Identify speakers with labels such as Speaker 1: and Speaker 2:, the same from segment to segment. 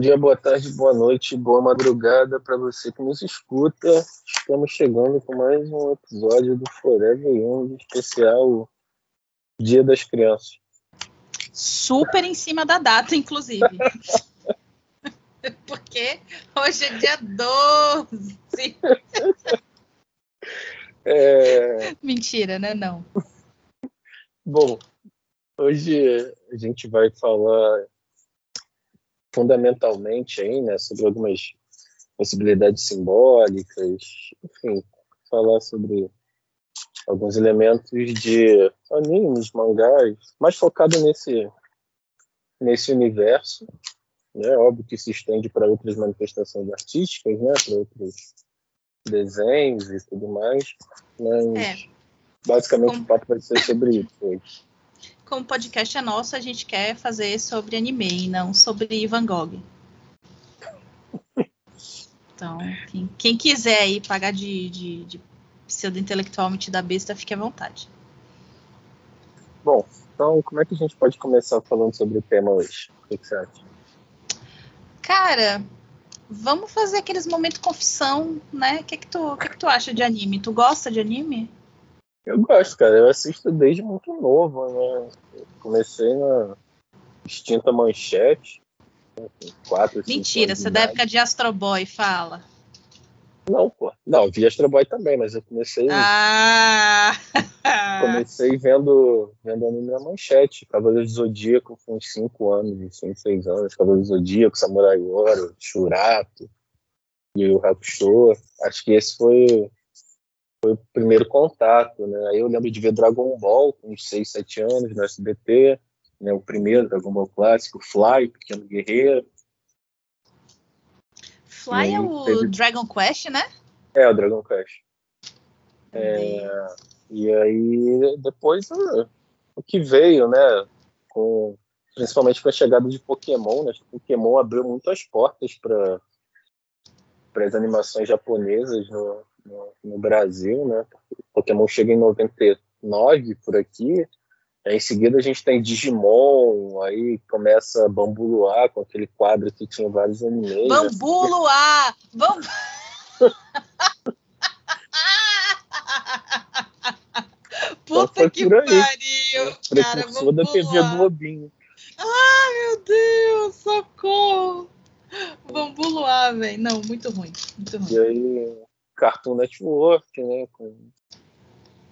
Speaker 1: Bom dia, boa tarde, boa noite, boa madrugada para você que nos escuta. Estamos chegando com mais um episódio do Forever Young, especial Dia das Crianças.
Speaker 2: Super em cima da data, inclusive. Porque hoje é dia 12. É... Mentira, né? Não.
Speaker 1: Bom, hoje a gente vai falar fundamentalmente aí, né, sobre algumas possibilidades simbólicas, enfim, falar sobre alguns elementos de animes, mangás, mais focado nesse nesse universo, né? Óbvio que se estende para outras manifestações artísticas, né? Para outros desenhos e tudo mais, mas é. basicamente Como... o papo vai ser sobre isso hoje
Speaker 2: como o podcast é nosso, a gente quer fazer sobre anime e não sobre Van Gogh. Então, quem, quem quiser aí pagar de, de, de pseudo-intelectual da besta, fique à vontade.
Speaker 1: Bom, então como é que a gente pode começar falando sobre o tema hoje? O que você acha?
Speaker 2: Cara, vamos fazer aqueles momentos confissão, né? O que, que, tu, que, que tu acha de anime? Tu gosta de anime?
Speaker 1: Eu gosto, cara. Eu assisto desde muito novo, né? Eu comecei na extinta manchete. Quatro,
Speaker 2: Mentira, você da época de Astro Boy, fala.
Speaker 1: Não, pô. Não, vi Astro Boy também, mas eu comecei.
Speaker 2: Ah!
Speaker 1: comecei vendo, vendo anime na manchete. Cavaleiro do Zodíaco com uns 5 anos, 5, 6 anos. Cavaleiro do Zodíaco, Samurai Oro, Churato e o Hakusho. Acho que esse foi foi o primeiro contato, né? Aí eu lembro de ver Dragon Ball com uns 6, 7 anos no SBT, né? O primeiro Dragon Ball clássico, Fly, Pequeno Guerreiro.
Speaker 2: Fly é o teve... Dragon Quest, né?
Speaker 1: É, o Dragon Quest. É, e aí depois o, o que veio, né? Com, principalmente com a chegada de Pokémon, né? Pokémon abriu muitas portas para para as animações japonesas no, no, no Brasil, né? Pokémon chega em 99 por aqui. Aí, em seguida a gente tem Digimon, aí começa Bambu Luar com aquele quadro que tinha vários animes.
Speaker 2: Bambu Luar! Bambu... Puta então, que pariu!
Speaker 1: Precursor da TV Globinho.
Speaker 2: Ai, meu Deus, socorro! Bambu Luar, velho. Não, muito ruim, muito ruim.
Speaker 1: E aí, Cartoon Network, né? Com,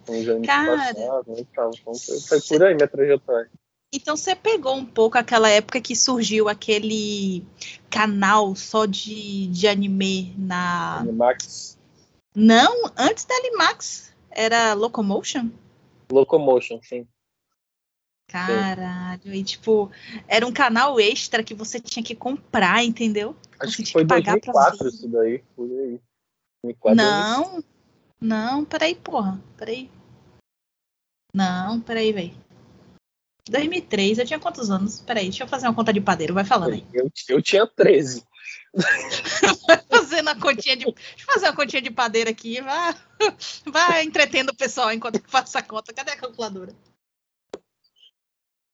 Speaker 1: com os anos Cara... passados, né? Então, foi por aí minha trajetória.
Speaker 2: Então você pegou um pouco aquela época que surgiu aquele canal só de, de anime na.
Speaker 1: Animax?
Speaker 2: Não, antes da Animax. Era Locomotion?
Speaker 1: Locomotion, sim.
Speaker 2: Caralho, e tipo, era um canal extra que você tinha que comprar, entendeu?
Speaker 1: Acho você que foi em 2004 isso daí, por aí.
Speaker 2: 2004 não, não, peraí, porra, peraí. Não, peraí, velho. 2003, eu tinha quantos anos? Peraí, deixa eu fazer uma conta de padeiro, vai falando aí.
Speaker 1: Eu, eu tinha 13.
Speaker 2: vai fazendo a continha de. Deixa eu fazer uma continha de padeiro aqui, vai, vai entretendo o pessoal enquanto eu faço a conta. Cadê a calculadora?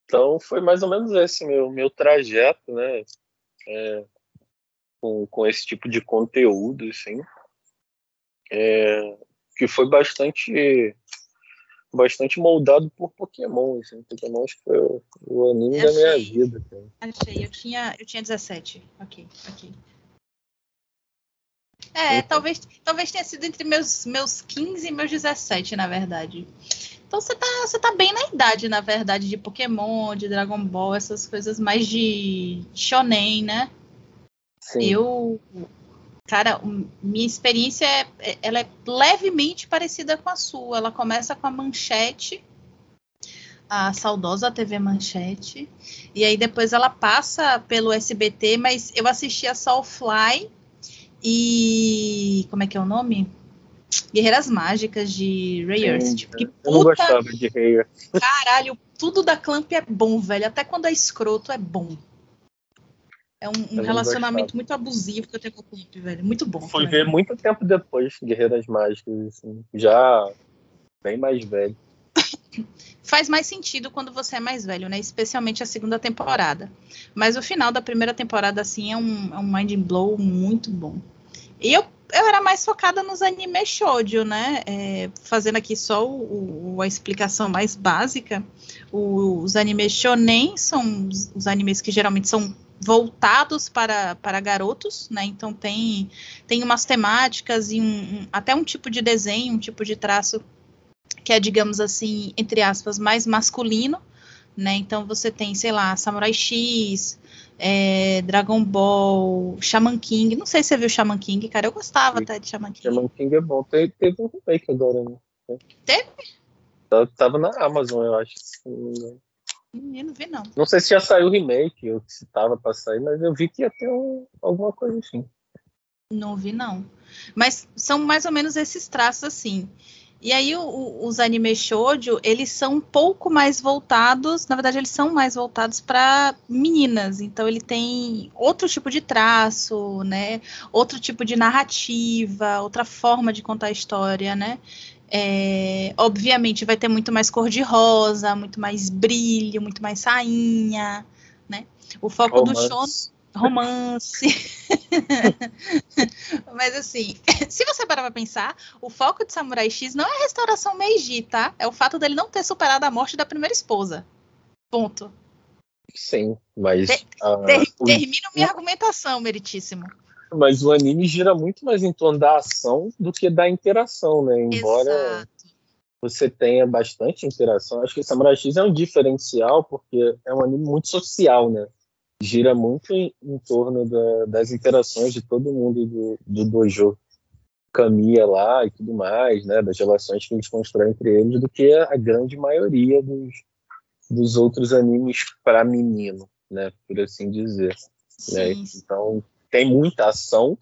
Speaker 1: Então foi mais ou menos esse meu, meu trajeto, né? É, com, com esse tipo de conteúdo, assim é, que foi bastante bastante moldado por Pokémon. Assim. Pokémon acho que foi o, o anime da minha vida. Cara.
Speaker 2: Achei, eu tinha, eu tinha 17. Ok, ok. É, então. talvez, talvez tenha sido entre meus, meus 15 e meus 17, na verdade. Então você tá, você tá bem na idade, na verdade, de Pokémon, de Dragon Ball, essas coisas mais de shonen, né? Sim. Eu Cara, minha experiência é, é, ela é levemente parecida com a sua. Ela começa com a manchete, a saudosa TV Manchete, e aí depois ela passa pelo SBT, mas eu assistia só o Fly e como é que é o nome? Guerreiras Mágicas de Rayers. Tipo, que
Speaker 1: puta... Eu não gostava de Rayers.
Speaker 2: Caralho, tudo da Clamp é bom, velho. Até quando é escroto é bom. É um, um relacionamento muito abusivo que eu tenho com o Clipe, velho. Muito bom.
Speaker 1: Fui ver muito tempo depois Guerreiras Mágicas, assim, já bem mais velho.
Speaker 2: faz mais sentido quando você é mais velho, né? Especialmente a segunda temporada. Mas o final da primeira temporada, assim, é um, é um mind blow muito bom. E eu, eu era mais focada nos anime shoujo, né? É, fazendo aqui só o, o, a explicação mais básica. O, os animes shonen são os, os animes que geralmente são voltados para, para garotos, né? Então tem, tem umas temáticas e um, um, até um tipo de desenho, um tipo de traço que é, digamos assim, entre aspas, mais masculino, né? Então você tem, sei lá, Samurai X, é, Dragon Ball, Shaman King. Não sei se você viu Shaman King, cara. Eu gostava até de Shaman King.
Speaker 1: Shaman King é bom. Teve, teve um remake agora, né?
Speaker 2: Teve?
Speaker 1: Tava na Amazon, eu acho.
Speaker 2: Não vi, não.
Speaker 1: Não sei se já saiu o remake ou se tava pra sair, mas eu vi que ia ter um, alguma coisa assim.
Speaker 2: Não vi, não. Mas são mais ou menos esses traços assim. E aí o, os anime shoujo, eles são um pouco mais voltados, na verdade eles são mais voltados para meninas, então ele tem outro tipo de traço, né? Outro tipo de narrativa, outra forma de contar a história, né? É, obviamente vai ter muito mais cor de rosa, muito mais brilho, muito mais sainha, né? O foco Romance. do show romance. Mas assim, se você parar pra pensar, o foco de Samurai X não é a restauração Meiji, tá? É o fato dele não ter superado a morte da primeira esposa. Ponto.
Speaker 1: Sim, mas. Ter,
Speaker 2: uh, ter, o... Termino minha argumentação, meritíssimo.
Speaker 1: Mas o anime gira muito mais em torno da ação do que da interação, né? Embora Exato. você tenha bastante interação, acho que Samurai X é um diferencial, porque é um anime muito social, né? gira muito em, em torno da, das interações de todo mundo do, do dojo Kamiya lá e tudo mais, né, das relações que eles constroem entre eles, do que a grande maioria dos, dos outros animes para menino, né, por assim dizer. Né? Então tem muita ação,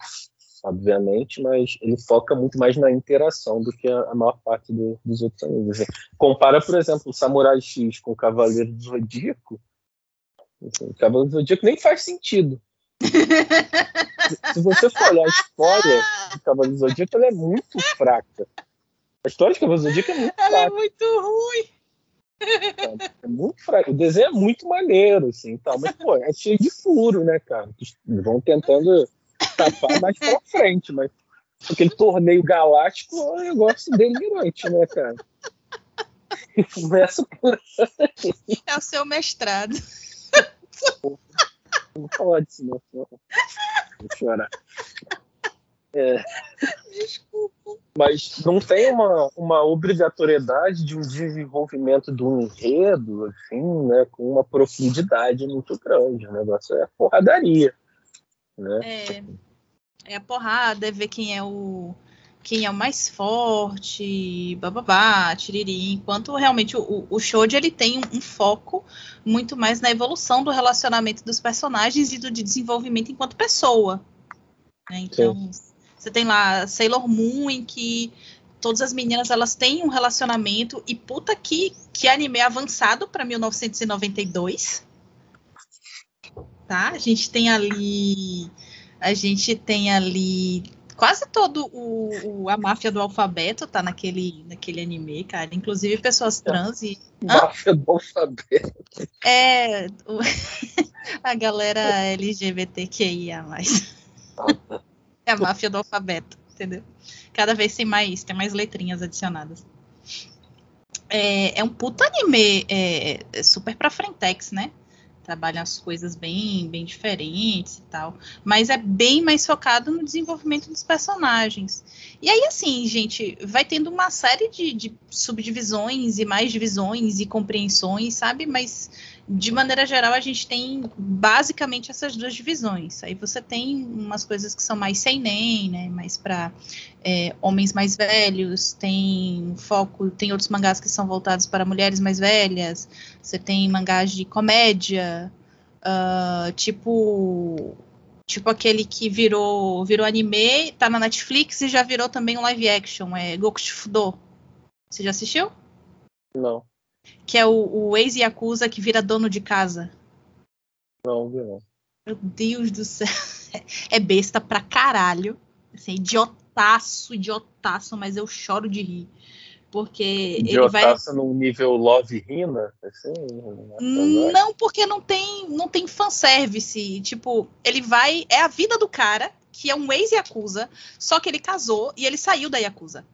Speaker 1: obviamente, mas ele foca muito mais na interação do que a, maior parte do, dos outros animes. Compara, por exemplo, o Samurai X com o Cavaleiro do Zodíaco, o Cavaleiro do Zodíaco nem faz sentido. se, se você for olhar a história do Cavaleiro do Zodíaco, ela é muito fraca. A história de Cavaleiro do Zodíaco é muito
Speaker 2: ela
Speaker 1: fraca.
Speaker 2: é muito ruim.
Speaker 1: É muito fraco. O desenho é muito maneiro, assim, tal, mas, pô, é cheio de furo, né, cara? Vão tentando tapar mais pra frente, mas aquele torneio galáctico é um negócio delirante, né, cara? Começa por
Speaker 2: aí. É o seu mestrado.
Speaker 1: Não falar disso, não. Vou chorar. É. Desculpa. Mas não tem uma, uma obrigatoriedade de um desenvolvimento do enredo, assim, né, com uma profundidade muito grande. O negócio é porradaria. Né?
Speaker 2: É, é a porrada, é ver quem é o quem é o mais forte, bababá, tiriri, enquanto realmente o, o Shoji ele tem um, um, foco muito mais na evolução do relacionamento dos personagens e do de desenvolvimento enquanto pessoa. Né? Então, Sim. Você tem lá Sailor Moon, em que todas as meninas elas têm um relacionamento, e puta que, que anime avançado para 1992. Tá? A gente tem ali. A gente tem ali quase todo o, o, a máfia do alfabeto tá naquele, naquele anime, cara. Inclusive pessoas trans e.
Speaker 1: Máfia do alfabeto.
Speaker 2: É. O, a galera LGBTQIA. É a máfia do alfabeto, entendeu? Cada vez tem mais, tem mais letrinhas adicionadas. É, é um puta anime é, é super pra frentex, né? trabalham as coisas bem, bem diferentes e tal, mas é bem mais focado no desenvolvimento dos personagens. E aí, assim, gente, vai tendo uma série de, de subdivisões e mais divisões e compreensões, sabe? Mas de maneira geral, a gente tem basicamente essas duas divisões. Aí você tem umas coisas que são mais sem nem, né? Mais para é, homens mais velhos, tem foco, tem outros mangás que são voltados para mulheres mais velhas. Você tem mangás de comédia, uh, tipo tipo aquele que virou virou anime, tá na Netflix e já virou também um live action, é Goku Shifudo. Você já assistiu?
Speaker 1: Não
Speaker 2: que é o, o ex-Yakuza que vira dono de casa.
Speaker 1: Não, não.
Speaker 2: Meu Deus do céu. É besta pra caralho. Assim, idiotaço, idiotaço, mas eu choro de rir. Porque ele vai.
Speaker 1: num nível Love Rina, assim?
Speaker 2: Não, porque não tem, não tem fanservice. Tipo, ele vai. É a vida do cara, que é um ex-Yakuza, só que ele casou e ele saiu da Yakuza.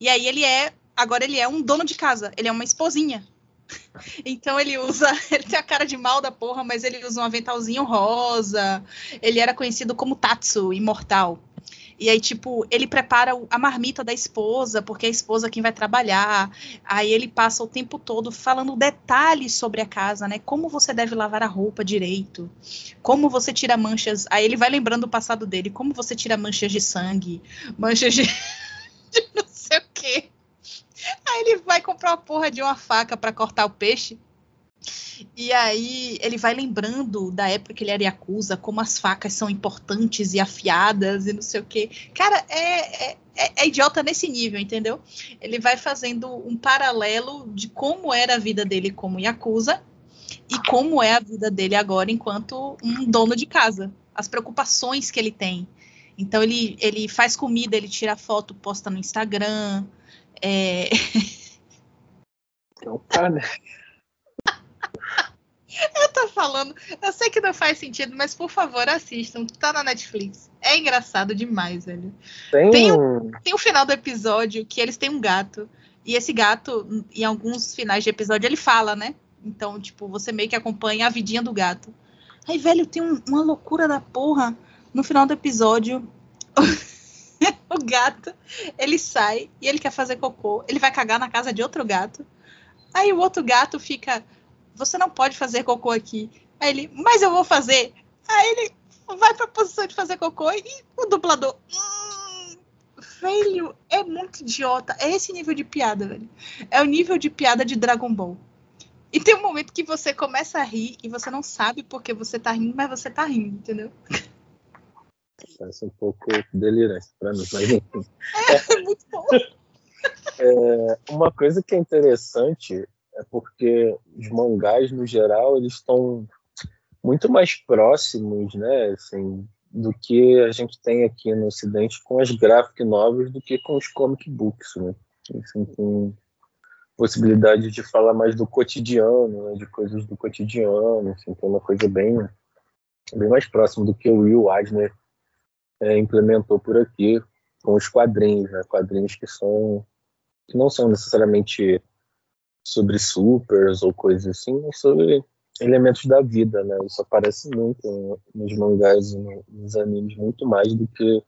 Speaker 2: E aí ele é. Agora ele é um dono de casa, ele é uma esposinha. Então ele usa, ele tem a cara de mal da porra, mas ele usa um aventalzinho rosa. Ele era conhecido como Tatsu, imortal. E aí, tipo, ele prepara a marmita da esposa, porque é a esposa quem vai trabalhar. Aí ele passa o tempo todo falando detalhes sobre a casa, né? Como você deve lavar a roupa direito, como você tira manchas. Aí ele vai lembrando o passado dele, como você tira manchas de sangue, manchas de, de não. Aí ele vai comprar uma porra de uma faca para cortar o peixe. E aí ele vai lembrando da época que ele era Yakuza, como as facas são importantes e afiadas e não sei o quê. Cara, é, é, é, é idiota nesse nível, entendeu? Ele vai fazendo um paralelo de como era a vida dele como Yakuza e como é a vida dele agora enquanto um dono de casa. As preocupações que ele tem. Então ele, ele faz comida, ele tira foto, posta no Instagram. É...
Speaker 1: Opa, né?
Speaker 2: Eu tô falando, eu sei que não faz sentido, mas por favor, assistam. Tá na Netflix. É engraçado demais, velho. Tem, tem, o, tem o final do episódio que eles têm um gato. E esse gato, em alguns finais de episódio, ele fala, né? Então, tipo, você meio que acompanha a vidinha do gato. Aí, velho, tem um, uma loucura da porra. No final do episódio, o gato, ele sai e ele quer fazer cocô. Ele vai cagar na casa de outro gato. Aí o outro gato fica você não pode fazer cocô aqui. Aí ele, mas eu vou fazer. Aí ele vai pra posição de fazer cocô e o dublador. Hum, velho, é muito idiota. É esse nível de piada, velho. É o nível de piada de Dragon Ball. E tem um momento que você começa a rir e você não sabe porque você tá rindo, mas você tá rindo, entendeu?
Speaker 1: Parece um pouco delirante pra mim, mas enfim.
Speaker 2: É, é muito bom.
Speaker 1: É, uma coisa que é interessante é porque os mangás, no geral, eles estão muito mais próximos, né, assim, do que a gente tem aqui no Ocidente com as graphic novels do que com os comic books, né? Assim, com possibilidade de falar mais do cotidiano, né, de coisas do cotidiano, assim, que é uma coisa bem, bem mais próxima do que o Will Eisner é, implementou por aqui com os quadrinhos, né, quadrinhos que são que não são necessariamente sobre supers ou coisas assim, mas sobre elementos da vida, né? Isso aparece muito nos mangás e nos animes, muito mais do que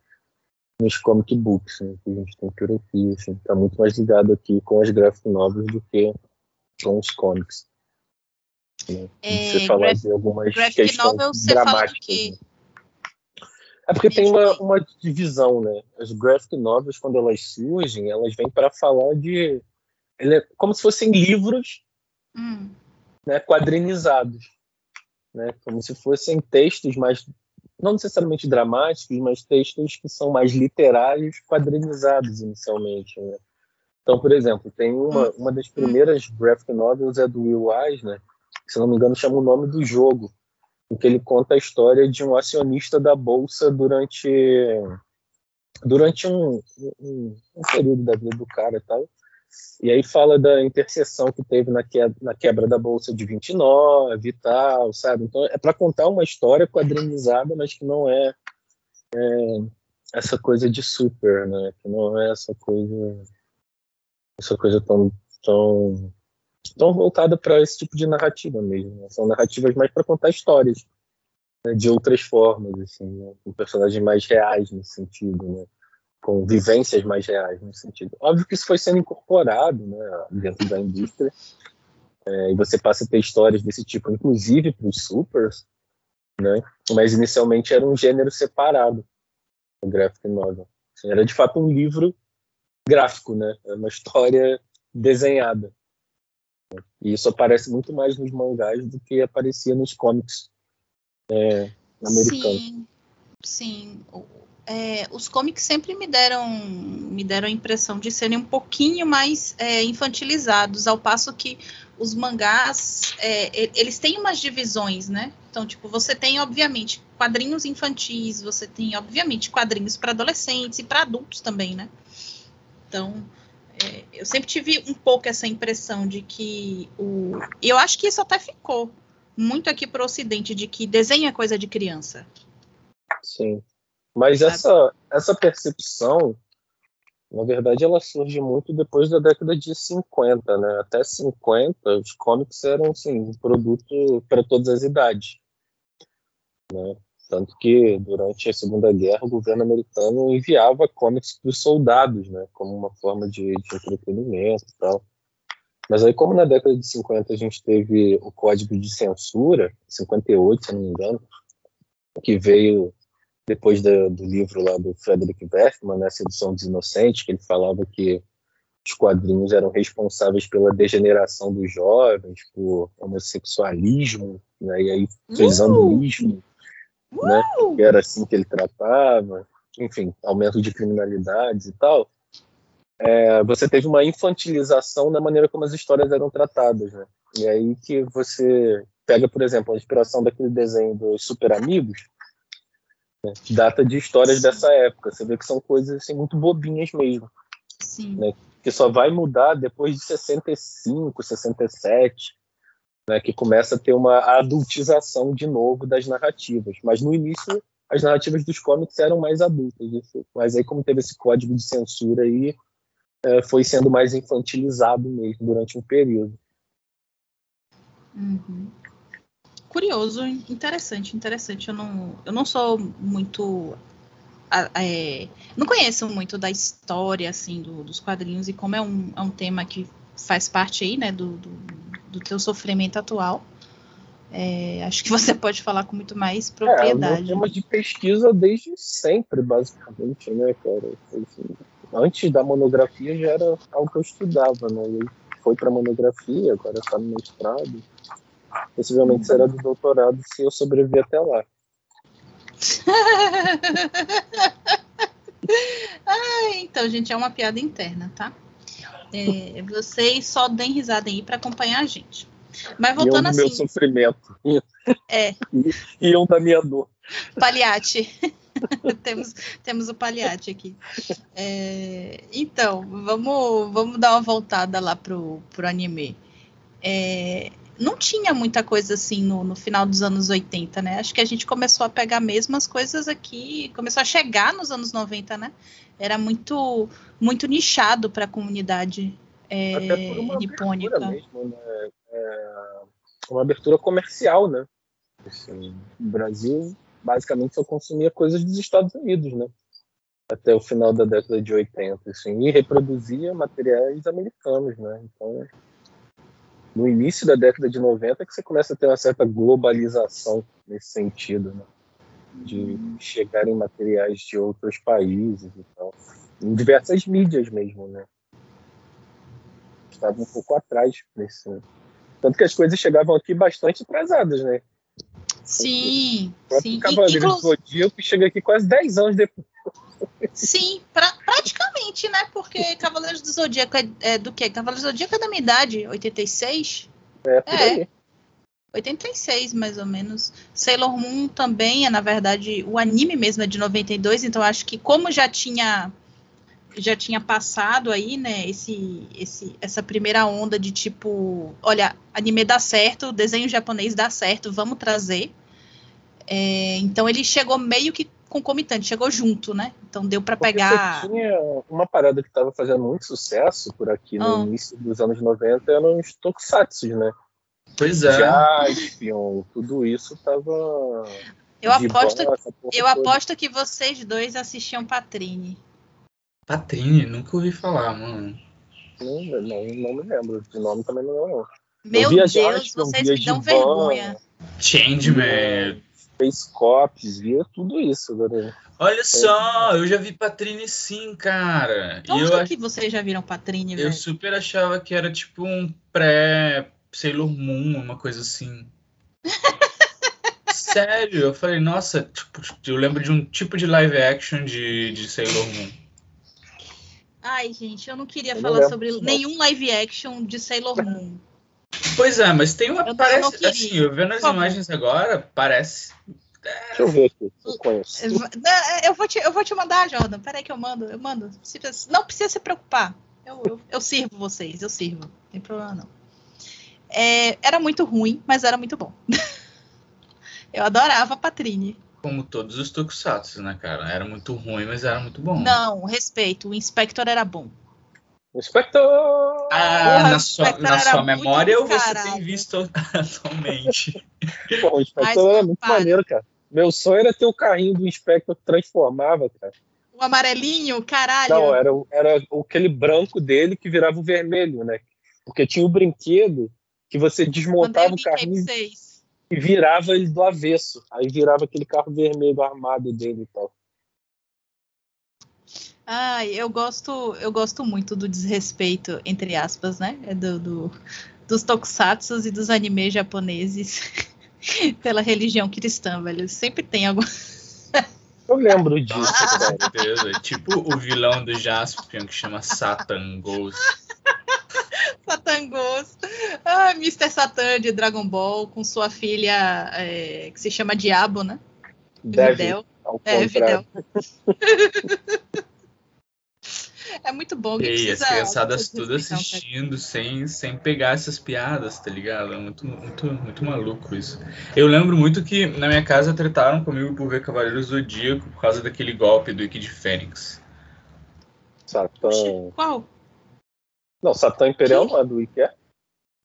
Speaker 1: nos comic books, né? Que a gente tem por aqui, assim, tá muito mais ligado aqui com as graphic novels do que com os comics. Né? É, você falar de algumas questões dramáticas. Né? É porque tem uma, uma divisão, né? As graphic novels, quando elas surgem, elas vêm para falar de ele é como se fossem livros hum. né, quadrinizados, né, como se fossem textos mais não necessariamente dramáticos, mas textos que são mais literários, quadrinizados inicialmente. Né? Então, por exemplo, tem uma, hum. uma das primeiras graphic novels é do Will Eisner, que, se não me engano chama o nome do jogo, em que ele conta a história de um acionista da bolsa durante durante um, um, um período da vida do cara e tal. E aí fala da interseção que teve na quebra, na quebra da Bolsa de 29 e tal, sabe? Então é para contar uma história quadrinizada, mas que não é, é, essa coisa de super, né? Que não é essa coisa essa coisa tão tão, tão voltada para esse tipo de narrativa mesmo. Né? São narrativas mais para contar histórias né? de outras formas, assim, né? com personagens mais reais nesse sentido, né? com vivências mais reais nesse sentido. Óbvio que isso foi sendo incorporado né, dentro da indústria, é, e você passa a ter histórias desse tipo, inclusive para os supers, né, mas inicialmente era um gênero separado, o graphic novel. Assim, era de fato um livro gráfico, né, era uma história desenhada. E isso aparece muito mais nos mangás do que aparecia nos comics é, americanos.
Speaker 2: Sim, sim é, os cómics sempre me deram me deram a impressão de serem um pouquinho mais é, infantilizados, ao passo que os mangás é, eles têm umas divisões, né? Então, tipo, você tem obviamente quadrinhos infantis, você tem obviamente quadrinhos para adolescentes e para adultos também, né? Então, é, eu sempre tive um pouco essa impressão de que o. E eu acho que isso até ficou muito aqui para o Ocidente, de que desenho é coisa de criança.
Speaker 1: Sim. Mas essa, essa percepção, na verdade, ela surge muito depois da década de 50, né? Até 50, os cómics eram assim, um produto para todas as idades. Né? Tanto que, durante a Segunda Guerra, o governo americano enviava cómics para os soldados, né? como uma forma de, de entretenimento e tal. Mas aí, como na década de 50 a gente teve o Código de Censura, 58, se não me engano, que veio depois do, do livro lá do Frederick Bergman, né, Sedução dos Inocentes, que ele falava que os quadrinhos eram responsáveis pela degeneração dos jovens, por homossexualismo, né, e aí fez uh! Uh! né, que era assim que ele tratava, enfim, aumento de criminalidades e tal. É, você teve uma infantilização na maneira como as histórias eram tratadas, né? E aí que você pega, por exemplo, a inspiração daquele desenho dos Super Amigos, né? Data de histórias dessa época. Você vê que são coisas assim, muito bobinhas mesmo.
Speaker 2: Sim.
Speaker 1: Né? Que só vai mudar depois de 65, 67, né? que começa a ter uma adultização de novo das narrativas. Mas no início, as narrativas dos cómics eram mais adultas. Mas aí, como teve esse código de censura aí, é, foi sendo mais infantilizado mesmo durante um período.
Speaker 2: Uhum curioso, interessante, interessante. Eu não, eu não sou muito. É, não conheço muito da história assim do, dos quadrinhos e como é um, é um tema que faz parte aí, né, do, do, do teu sofrimento atual. É, acho que você pode falar com muito mais propriedade. É,
Speaker 1: tema de pesquisa desde sempre, basicamente, né, cara? Assim, antes da monografia já era algo que eu estudava, né? E foi para monografia, agora está no mestrado. Possivelmente será do doutorado se eu sobreviver até lá.
Speaker 2: ah, então, gente, é uma piada interna, tá? É, vocês só deem risada aí para acompanhar a gente. Mas voltando assim.
Speaker 1: meu sofrimento.
Speaker 2: É.
Speaker 1: E, um da minha dor.
Speaker 2: Paliate. temos, temos o paliate aqui. É, então, vamos, vamos dar uma voltada lá pro, pro anime. É, não tinha muita coisa assim no, no, final dos anos 80, né? Acho que a gente começou a pegar mesmo as coisas aqui, começou a chegar nos anos 90, né? Era muito muito nichado para a comunidade é, Até por uma nipônica. Mesmo,
Speaker 1: né? é, uma abertura comercial, né? Assim, o Brasil basicamente só consumia coisas dos Estados Unidos, né? Até o final da década de 80, assim, e reproduzia materiais americanos, né? Então no início da década de 90 que você começa a ter uma certa globalização nesse sentido, né? de chegar em materiais de outros países e tal, em diversas mídias mesmo, né? Estava um pouco atrás nesse, tanto que as coisas chegavam aqui bastante atrasadas, né?
Speaker 2: Sim,
Speaker 1: o
Speaker 2: sim.
Speaker 1: Cavaleiro Inclu... do Zodíaco chega aqui quase 10 anos depois.
Speaker 2: Sim, pra, praticamente, né? Porque Cavaleiros do Zodíaco é, é, do quê? Cavaleiros do Zodíaco é da minha idade, 86?
Speaker 1: É, por é. Aí.
Speaker 2: 86, mais ou menos. Sailor Moon também é, na verdade, o anime mesmo é de 92, então acho que como já tinha já tinha passado aí, né, esse, esse, essa primeira onda de tipo, olha, anime dá certo, desenho japonês dá certo, vamos trazer. É, então ele chegou meio que concomitante, chegou junto, né? Então deu para pegar.
Speaker 1: tinha uma parada que estava fazendo muito sucesso por aqui no ah. início dos anos 90 eram os tokusatsu, né?
Speaker 3: Pois é.
Speaker 1: Jaspion, tudo isso tava.
Speaker 2: Eu aposto, eu aposto que vocês dois assistiam Patrine.
Speaker 3: Patrine, nunca ouvi falar, mano.
Speaker 1: Não, não, não me lembro. De nome também não lembro.
Speaker 2: Meu Deus, Jaspion, vocês me dão vergonha.
Speaker 3: Changeman.
Speaker 1: Space Cops, via tudo isso, galera.
Speaker 3: Olha é. só, eu já vi Patrine sim, cara.
Speaker 2: Onde
Speaker 3: eu,
Speaker 2: que vocês já viram Patrine,
Speaker 3: velho? Eu super achava que era tipo um pré Sailor Moon, uma coisa assim. Sério, eu falei, nossa, tipo, eu lembro de um tipo de live action de, de Sailor Moon.
Speaker 2: Ai, gente, eu não queria eu falar não sobre nenhum live action de Sailor Moon.
Speaker 3: Pois é, mas tem uma. Eu parece, assim, eu vendo as imagens agora, parece.
Speaker 1: Deixa eu ver aqui, eu conheço.
Speaker 2: Eu vou te, eu vou te mandar, Jordan. Peraí que eu mando, eu mando. Não precisa se preocupar. Eu, eu, eu sirvo vocês, eu sirvo. Não tem problema não. É, era muito ruim, mas era muito bom. eu adorava a Patrine.
Speaker 3: Como todos os tokusatsu, né, cara? Era muito ruim, mas era muito bom.
Speaker 2: Não, respeito. O Inspector era bom.
Speaker 1: Inspector!
Speaker 3: Ah,
Speaker 2: Porra,
Speaker 3: na
Speaker 2: o
Speaker 3: sua,
Speaker 2: Spectre
Speaker 3: na sua memória ou você tem visto atualmente?
Speaker 1: Pô, o Inspector
Speaker 2: Mais
Speaker 1: era muito
Speaker 2: culpado.
Speaker 1: maneiro, cara. Meu sonho era ter o carrinho do Inspector que transformava, cara.
Speaker 2: O amarelinho, caralho.
Speaker 1: Não, era, o- era aquele branco dele que virava o vermelho, né? Porque tinha o brinquedo que você desmontava
Speaker 2: o
Speaker 1: carrinho e virava ele do avesso. Aí virava aquele carro vermelho armado dele e tal.
Speaker 2: Ai, eu gosto, eu gosto muito do desrespeito, entre aspas, né? É Do, do- dos tokusatsus e dos animes japoneses pela religião cristã, velho. Sempre tem algum.
Speaker 1: Eu lembro disso,
Speaker 3: Nossa, com
Speaker 1: cara.
Speaker 3: certeza. Tipo o vilão do Jaspion que chama Satan Ghost.
Speaker 2: Satangos. Ah, Mr. Satan de Dragon Ball com sua filha é, que se chama Diabo, né?
Speaker 1: Deve,
Speaker 2: Videl.
Speaker 1: ao
Speaker 2: É. Videl. É muito bom que
Speaker 3: E aí, as criançadas tudo assistindo sem, sem pegar essas piadas, tá ligado? É muito, muito, muito maluco isso. Eu lembro muito que na minha casa tretaram comigo por ver Cavaleiro Zodíaco por causa daquele golpe do Ike de Fênix.
Speaker 1: Satã.
Speaker 2: Qual?
Speaker 1: Não, Satã Imperial não é do Wiki, é?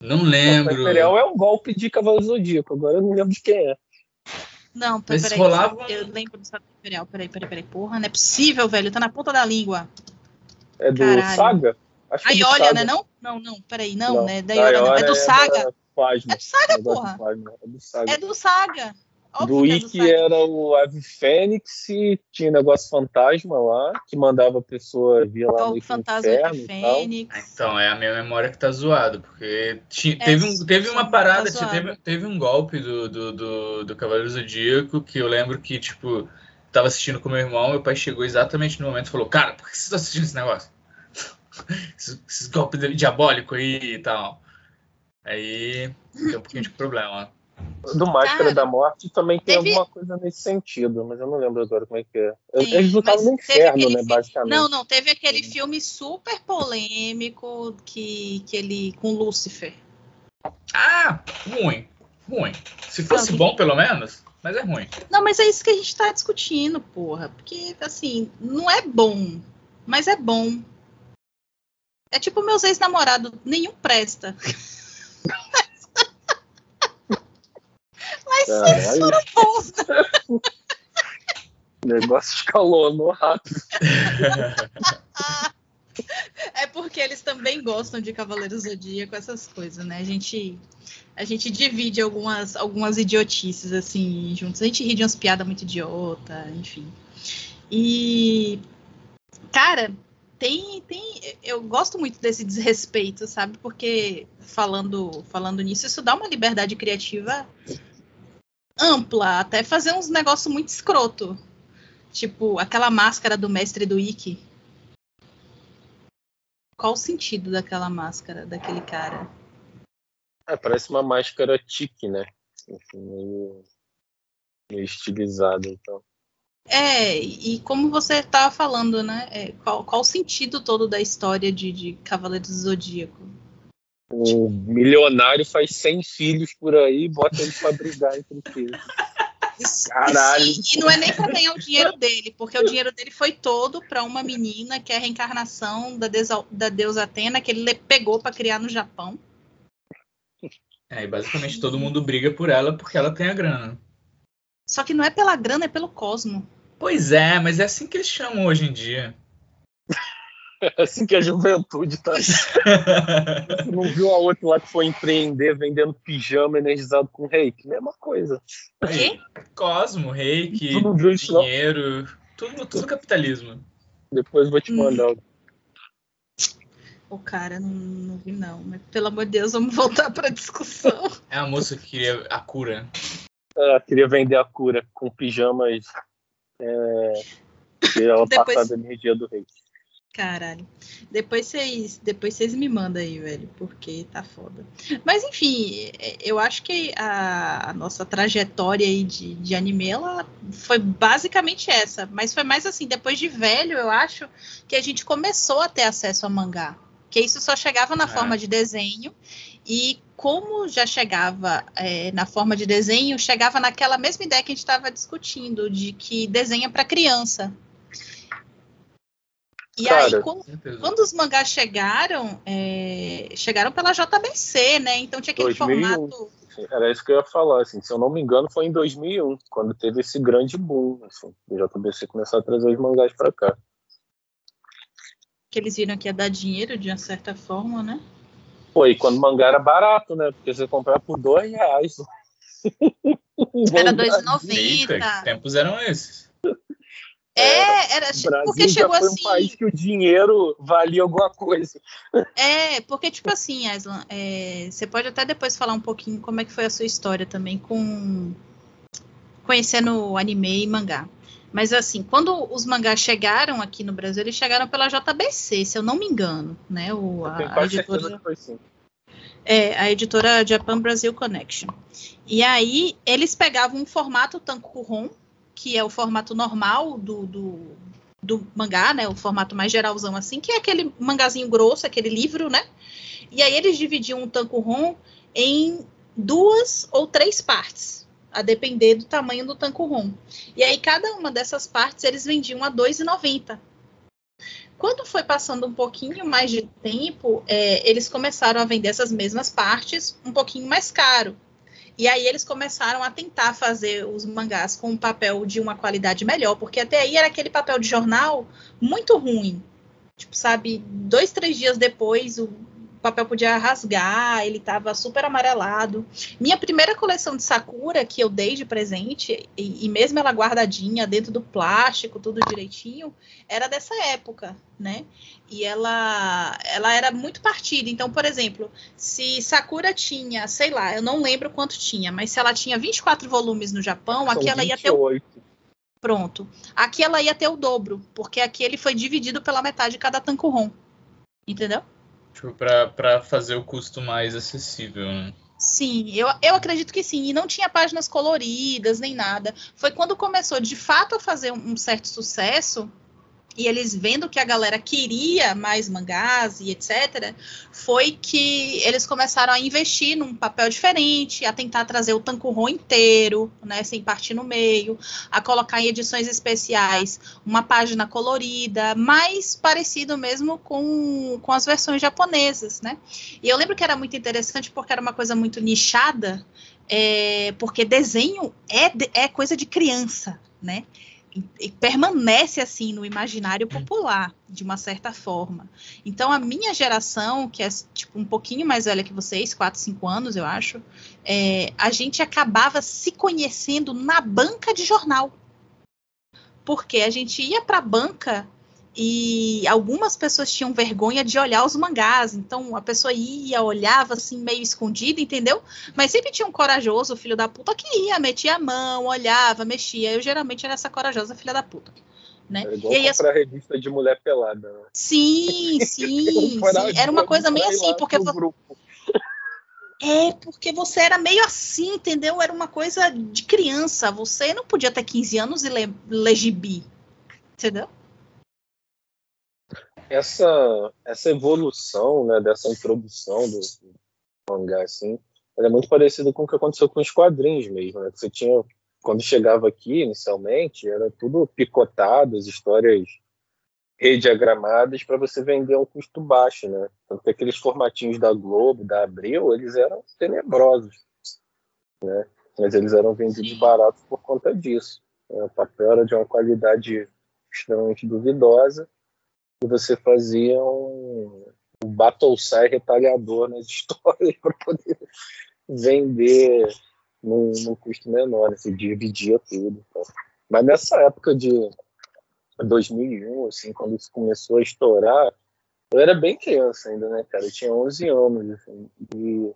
Speaker 3: Não
Speaker 1: Satã
Speaker 3: lembro.
Speaker 1: Imperial é um golpe de Cavalo Zodíaco. Agora eu não lembro de quem é.
Speaker 2: Não,
Speaker 3: Mas
Speaker 2: peraí.
Speaker 3: rolava-
Speaker 2: Eu lembro do Satan Imperial. Peraí, peraí, peraí. Porra, não é possível, velho. Tá na ponta da língua.
Speaker 1: É do
Speaker 2: Caralho.
Speaker 1: Saga? Acho que é
Speaker 2: Aí
Speaker 1: do
Speaker 2: olha,
Speaker 1: Saga.
Speaker 2: né? Não? Não, não. Peraí, não, né? Da
Speaker 1: Da
Speaker 2: Ioria, não. É
Speaker 1: Ioria
Speaker 2: do Saga.
Speaker 1: Plasma.
Speaker 2: É do Saga, porra.
Speaker 1: É do Saga.
Speaker 2: É do Saga. Óbvio
Speaker 1: do
Speaker 2: é Saga.
Speaker 1: era o Ave Fênix e tinha negócio fantasma lá, que mandava a pessoa vir lá
Speaker 2: o
Speaker 1: no
Speaker 2: fantasma
Speaker 1: inferno e.
Speaker 2: Fênix.
Speaker 3: Então, é a minha memória que tá zoada, porque ti-
Speaker 2: É,
Speaker 3: teve, um, teve uma
Speaker 2: tá
Speaker 3: parada,
Speaker 2: zoado.
Speaker 3: teve, teve um golpe do, do, do, do Cavaleiro Zodíaco que eu lembro que, tipo, tava assistindo com meu irmão, meu pai chegou exatamente no momento e falou, cara, por que você tá assistindo esse negócio? esses, esses golpes diabólico aí e tal. Aí tem um pouquinho de problema.
Speaker 1: Do Máscara
Speaker 2: Cara,
Speaker 1: da Morte também tem
Speaker 2: teve-
Speaker 1: alguma coisa nesse sentido, mas eu não lembro agora como é que é.
Speaker 2: Sim,
Speaker 1: Eles lutavam
Speaker 2: mas
Speaker 1: no inferno, né,
Speaker 2: fi-
Speaker 1: basicamente.
Speaker 2: Não, não, teve aquele filme super polêmico que, que ele com Lúcifer.
Speaker 3: Ah, ruim, ruim. Se fosse
Speaker 2: Não,
Speaker 3: bom, pelo menos, mas é ruim.
Speaker 2: Não, mas é isso que a gente tá discutindo, porra. Porque, assim, não é bom, mas é bom. É tipo meus ex-namorados, nenhum presta. mas
Speaker 1: Caralho.
Speaker 2: vocês foram bons.
Speaker 1: O negócio escalonou rápido.
Speaker 2: Porque eles também gostam de Cavaleiros Zodíaco, essas coisas, né? A gente, a gente divide algumas, algumas idiotices, assim, juntos. A gente ri de umas piadas muito idiota, enfim. E, cara, tem, tem, eu gosto muito desse desrespeito, sabe? Porque falando, falando nisso, isso dá uma liberdade criativa ampla, até fazer uns negócios muito escroto. Tipo, aquela máscara do mestre do Ikki. Qual o sentido daquela máscara, daquele cara?
Speaker 1: É, parece uma máscara tique, né? Enfim, meio, meio estilizada, então.
Speaker 2: É, e como você estava falando, né? é, qual, qual o sentido todo da história de, de Cavaleiros do Zodíaco?
Speaker 1: O milionário faz 100 filhos por aí e bota eles pra brigar entre eles.
Speaker 2: Isso-
Speaker 1: Caralho.
Speaker 2: E, e não é nem para ganhar o dinheiro dele, porque o dinheiro dele foi todo para uma menina que é a reencarnação da deusa, da deusa Atena, que ele le- pegou para criar no Japão.
Speaker 3: É, e basicamente todo mundo briga por ela porque ela tem a grana.
Speaker 2: Só que não é pela grana, é pelo cosmo.
Speaker 3: Pois é, mas é assim que eles chamam hoje em dia.
Speaker 1: É assim que a juventude tá. Você não viu a outra lá que foi empreender vendendo pijama energizado com reiki? Mesma coisa.
Speaker 2: Quê?
Speaker 3: Cosmo, reiki,
Speaker 1: Tu não viu isso, não?
Speaker 3: dinheiro, tudo, tudo capitalismo.
Speaker 1: Depois eu vou te
Speaker 2: Hum.
Speaker 1: mandar.
Speaker 2: O cara, não, não vi não. Mas pelo amor de Deus, vamos voltar para discussão.
Speaker 3: É a moça que queria a cura.
Speaker 1: Ah, queria vender a cura com pijamas. É, que ela
Speaker 2: Depois-
Speaker 1: passava a energia do reiki.
Speaker 2: Caralho. Depois vocês, depois vocês me mandam aí, velho, porque tá foda. Mas enfim, é, eu acho que a, a nossa trajetória aí de, de anime, ela foi basicamente essa. Mas foi mais assim, depois de velho, eu acho que a gente começou a ter acesso a mangá. Que isso só chegava na
Speaker 3: Ah.
Speaker 2: forma de desenho. E como já chegava é, na forma de desenho, chegava naquela mesma ideia que a gente estava discutindo, de que desenha para criança. E
Speaker 1: Cara,
Speaker 2: aí, quando, quando os mangás chegaram, é, chegaram pela JBC, né? Então tinha aquele
Speaker 1: 2001.
Speaker 2: formato.
Speaker 1: Era isso que eu ia falar, assim, se eu não me engano, foi em 2001, quando teve esse grande boom, assim, o JBC começou a trazer os mangás pra cá.
Speaker 2: que eles viram que ia dar dinheiro de uma certa forma, né?
Speaker 1: Pô, e quando mangá era barato, né? Porque você comprava por dois reais.
Speaker 2: Era
Speaker 1: Mangá-
Speaker 3: Eita,
Speaker 2: 2,90.
Speaker 3: que tempos eram esses?
Speaker 2: É, era
Speaker 1: O Brasil
Speaker 2: porque chegou
Speaker 1: foi um
Speaker 2: assim.
Speaker 1: país que o dinheiro valia alguma coisa.
Speaker 2: É, porque, tipo assim, Aslan, é, você pode até depois falar um pouquinho como é que foi a sua história também com conhecendo anime e mangá. Mas assim, quando os mangás chegaram aqui no Brasil, eles chegaram pela JBC, se eu não me engano, né? O, a, a editora,
Speaker 1: que foi assim.
Speaker 2: é, a editora Japan Brazil Connection. E aí eles pegavam um formato Tankuron, que é o formato normal do, do, do mangá, né? O formato mais geralzão assim, que é aquele mangazinho grosso, aquele livro, né? E aí eles dividiam o Tankuron em duas ou três partes, a depender do tamanho do Tankuron. E aí cada uma dessas partes eles vendiam a R$ 2,90. Quando foi passando um pouquinho mais de tempo, é, eles começaram a vender essas mesmas partes um pouquinho mais caro. E aí eles começaram a tentar fazer os mangás com um papel de uma qualidade melhor, porque até aí era aquele papel de jornal muito ruim. Tipo, sabe, dois, três dias depois o papel podia rasgar, ele tava super amarelado. Minha primeira coleção de Sakura, que eu dei de presente, e, e mesmo ela guardadinha dentro do plástico, tudo direitinho, era dessa época, né? E ela, ela era muito partida. Então, por exemplo, se Sakura tinha, sei lá, eu não lembro quanto tinha, mas se ela tinha 24 volumes no Japão,
Speaker 1: São
Speaker 2: aqui ela ia ter o
Speaker 1: 28.
Speaker 2: pronto. Aqui ela ia ter o dobro, porque aqui ele foi dividido pela metade de cada Tankuron. Entendeu?
Speaker 3: Tipo, fazer o custo mais acessível, né?
Speaker 2: Sim, eu, eu acredito que sim. E não tinha páginas coloridas nem nada. Foi quando começou de fato a fazer um certo sucesso. E eles vendo que a galera queria mais mangás e etc., foi que eles começaram a investir num papel diferente, a tentar trazer o Tankuron inteiro, né, sem partir no meio, a colocar em edições especiais uma página colorida, mais parecido mesmo com, com as versões japonesas, né? E eu lembro que era muito interessante porque era uma coisa muito nichada, é, porque desenho é, é coisa de criança, né? E, permanece assim no imaginário popular, de uma certa forma. Então, a minha geração, que é tipo um pouquinho mais velha que vocês, 4, 5 anos, eu acho, é, a gente acabava se conhecendo na banca de jornal. Porque a gente ia para a banca e algumas pessoas tinham vergonha de olhar os mangás, então a pessoa ia, olhava assim, meio escondida, entendeu? Mas sempre tinha um corajoso filho da puta que ia, metia a mão, olhava, mexia. Eu geralmente era essa corajosa filha da puta. Né?
Speaker 1: Era igual
Speaker 2: E aí, as-
Speaker 1: revista de mulher pelada. Né?
Speaker 2: Sim, sim, sim. Era uma coisa meio assim, porque
Speaker 1: pro
Speaker 2: vo-
Speaker 1: grupo.
Speaker 2: é porque você era meio assim, entendeu? Era uma coisa de criança. Você não podia ter 15 anos e ler, ler gibi, entendeu?
Speaker 1: Essa, essa evolução, né, dessa introdução do, do mangá, assim, é muito parecida com o que aconteceu com os quadrinhos mesmo, né? Que você tinha, quando chegava aqui, inicialmente, era tudo picotado, as histórias rediagramadas para você vender a um custo baixo, né? Tanto que aqueles formatinhos da Globo, da Abril, eles eram tenebrosos, né? Mas eles eram vendidos baratos por conta disso. né? O papel era de uma qualidade extremamente duvidosa e você fazia um, um battlesai retalhador nas histórias para poder vender num, num custo menor, você dividia tudo. tá? Mas nessa época de 2001, assim, quando isso começou a estourar, eu era bem criança ainda, né, cara? Eu tinha 11 anos, assim, e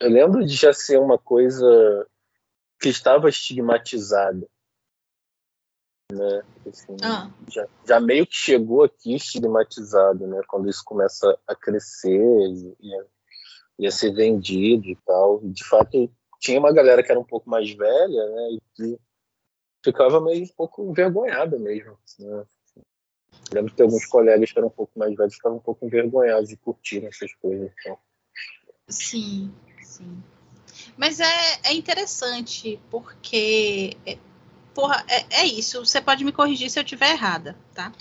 Speaker 1: eu lembro de já ser uma coisa que estava estigmatizada, né? Assim,
Speaker 2: Ah,
Speaker 1: já, já meio que chegou aqui estigmatizado, né? Quando isso começa a crescer e, e a, e a ser vendido e tal. E, de fato, tinha uma galera que era um pouco mais velha, né? E que ficava meio um pouco envergonhada mesmo. Né? Lembro que tem alguns colegas que eram um pouco mais velhos ficavam um pouco envergonhados de curtir essas coisas. Então.
Speaker 2: Sim, sim. Mas é, é interessante, porque. Porra, é, é isso. Você pode me corrigir se eu estiver errada, tá?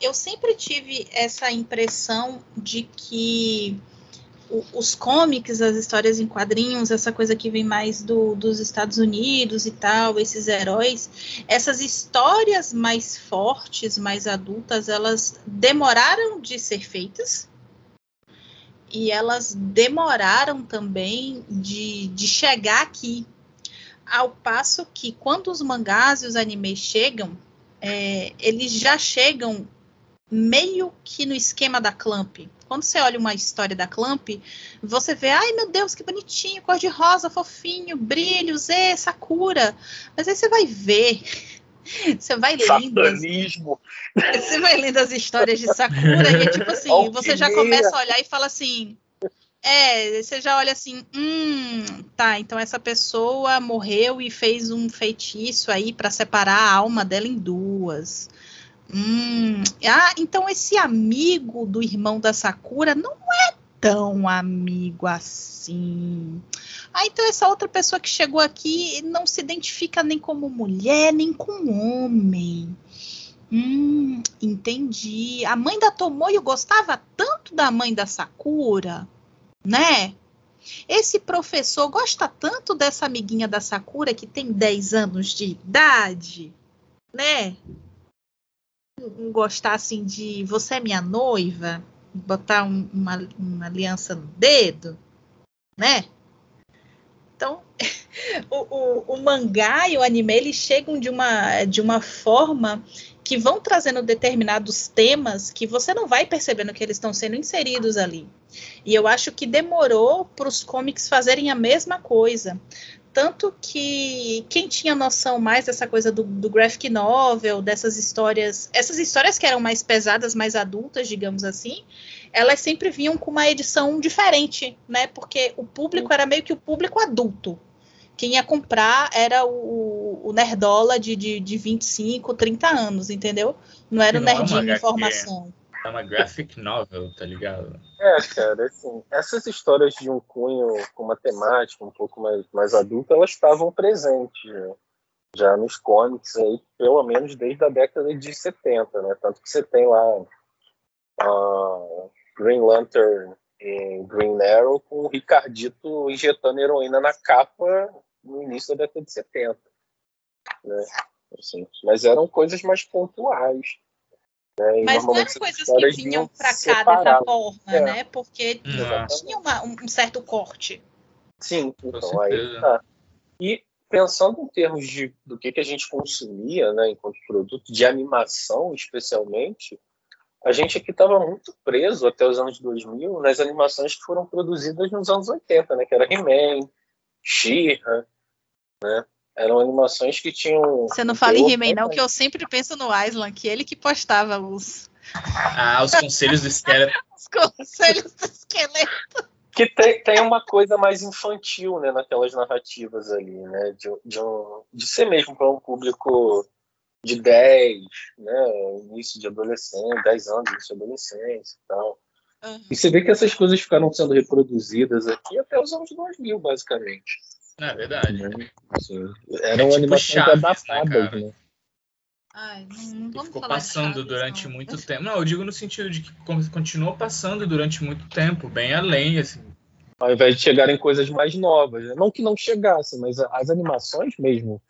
Speaker 2: Eu sempre tive essa impressão de que os cómics, as histórias em quadrinhos, essa coisa que vem mais do, dos Estados Unidos e tal, esses heróis, essas histórias mais fortes, mais adultas, elas demoraram de ser feitas e elas demoraram também de, de chegar aqui. Ao passo que quando os mangás e os animes chegam, é, eles já chegam meio que no esquema da Clamp. Quando você olha uma história da Clamp, você vê, ai meu Deus, que bonitinho, cor de rosa, fofinho, brilhos, e Sakura. Mas aí você vai ver, você vai lendo.
Speaker 1: Satanismo.
Speaker 2: Você vai lendo as histórias de Sakura e é tipo assim, você já começa a olhar e fala assim. É, você já olha assim, hum, tá, então essa pessoa morreu e fez um feitiço aí para separar a alma dela em duas. Hum, ah, então esse amigo do irmão da Sakura não é tão amigo assim. Ah, então essa outra pessoa que chegou aqui não se identifica nem como mulher, nem com homem. Hum, entendi. A mãe da Tomoyo gostava tanto da mãe da Sakura, né? Esse professor gosta tanto dessa amiguinha da Sakura que tem 10 anos de idade, né? gostar assim de você é minha noiva, botar um, uma, uma aliança no dedo, né? Então, o, o, o, mangá e o anime eles chegam de uma, de uma forma que vão trazendo determinados temas que você não vai percebendo que eles estão sendo inseridos ali. E eu acho que demorou para os comics fazerem a mesma coisa. Tanto que quem tinha noção mais dessa coisa do, do, graphic novel, dessas histórias, essas histórias que eram mais pesadas, mais adultas, digamos assim, elas sempre vinham com uma edição diferente, né? Porque o público era meio que o público adulto. Quem ia comprar era o, o nerdola de, de, de 25, 30 anos, entendeu? Não era o é nerdinho de informação.
Speaker 3: É uma graphic novel, tá ligado?
Speaker 1: É, cara, assim, essas histórias de um cunho com uma temática um pouco mais, mais adulta, elas estavam presentes já, já nos cómics aí, pelo menos desde a década de 70, né? Tanto que você tem lá uh, Green Lantern e Green Arrow com o Ricardito injetando heroína na capa no início da década de 70. Né? Assim, mas eram coisas mais pontuais.
Speaker 2: Né? Mas não eram coisas que vinham para cá dessa forma, é. né? Porque uhum. tinha uma, um certo corte.
Speaker 1: Sim, então aí tá. E pensando em termos de, do que, que a gente consumia, né, enquanto produto, de animação especialmente, a gente aqui estava muito preso até os anos 2000 nas animações que foram produzidas nos anos 80, né, que era He-Man, She-Ra, né, eram animações que tinham.
Speaker 2: Você não fala em He-Man, não, que eu sempre penso no Island, que ele que postava os.
Speaker 3: Ah, os conselhos do esqueleto.
Speaker 2: os conselhos do esqueleto.
Speaker 1: Que tem, tem uma coisa mais infantil, né, naquelas narrativas ali, né? De, de, um, de ser mesmo para um público de 10, né? Início de adolescência, 10 anos, início de adolescência e tal. Uhum. E você vê que essas coisas ficaram sendo reproduzidas aqui até os anos 2000, basicamente.
Speaker 3: É verdade.
Speaker 1: Eram é tipo animações adaptadas, né?
Speaker 2: né? Ai, não, não
Speaker 3: ficou passando chaves, durante não. muito tempo. Não, eu digo no sentido de que continuou passando durante muito tempo, bem além, assim.
Speaker 1: Ao invés de chegarem coisas mais novas. Né? Não que não chegassem, mas as animações mesmo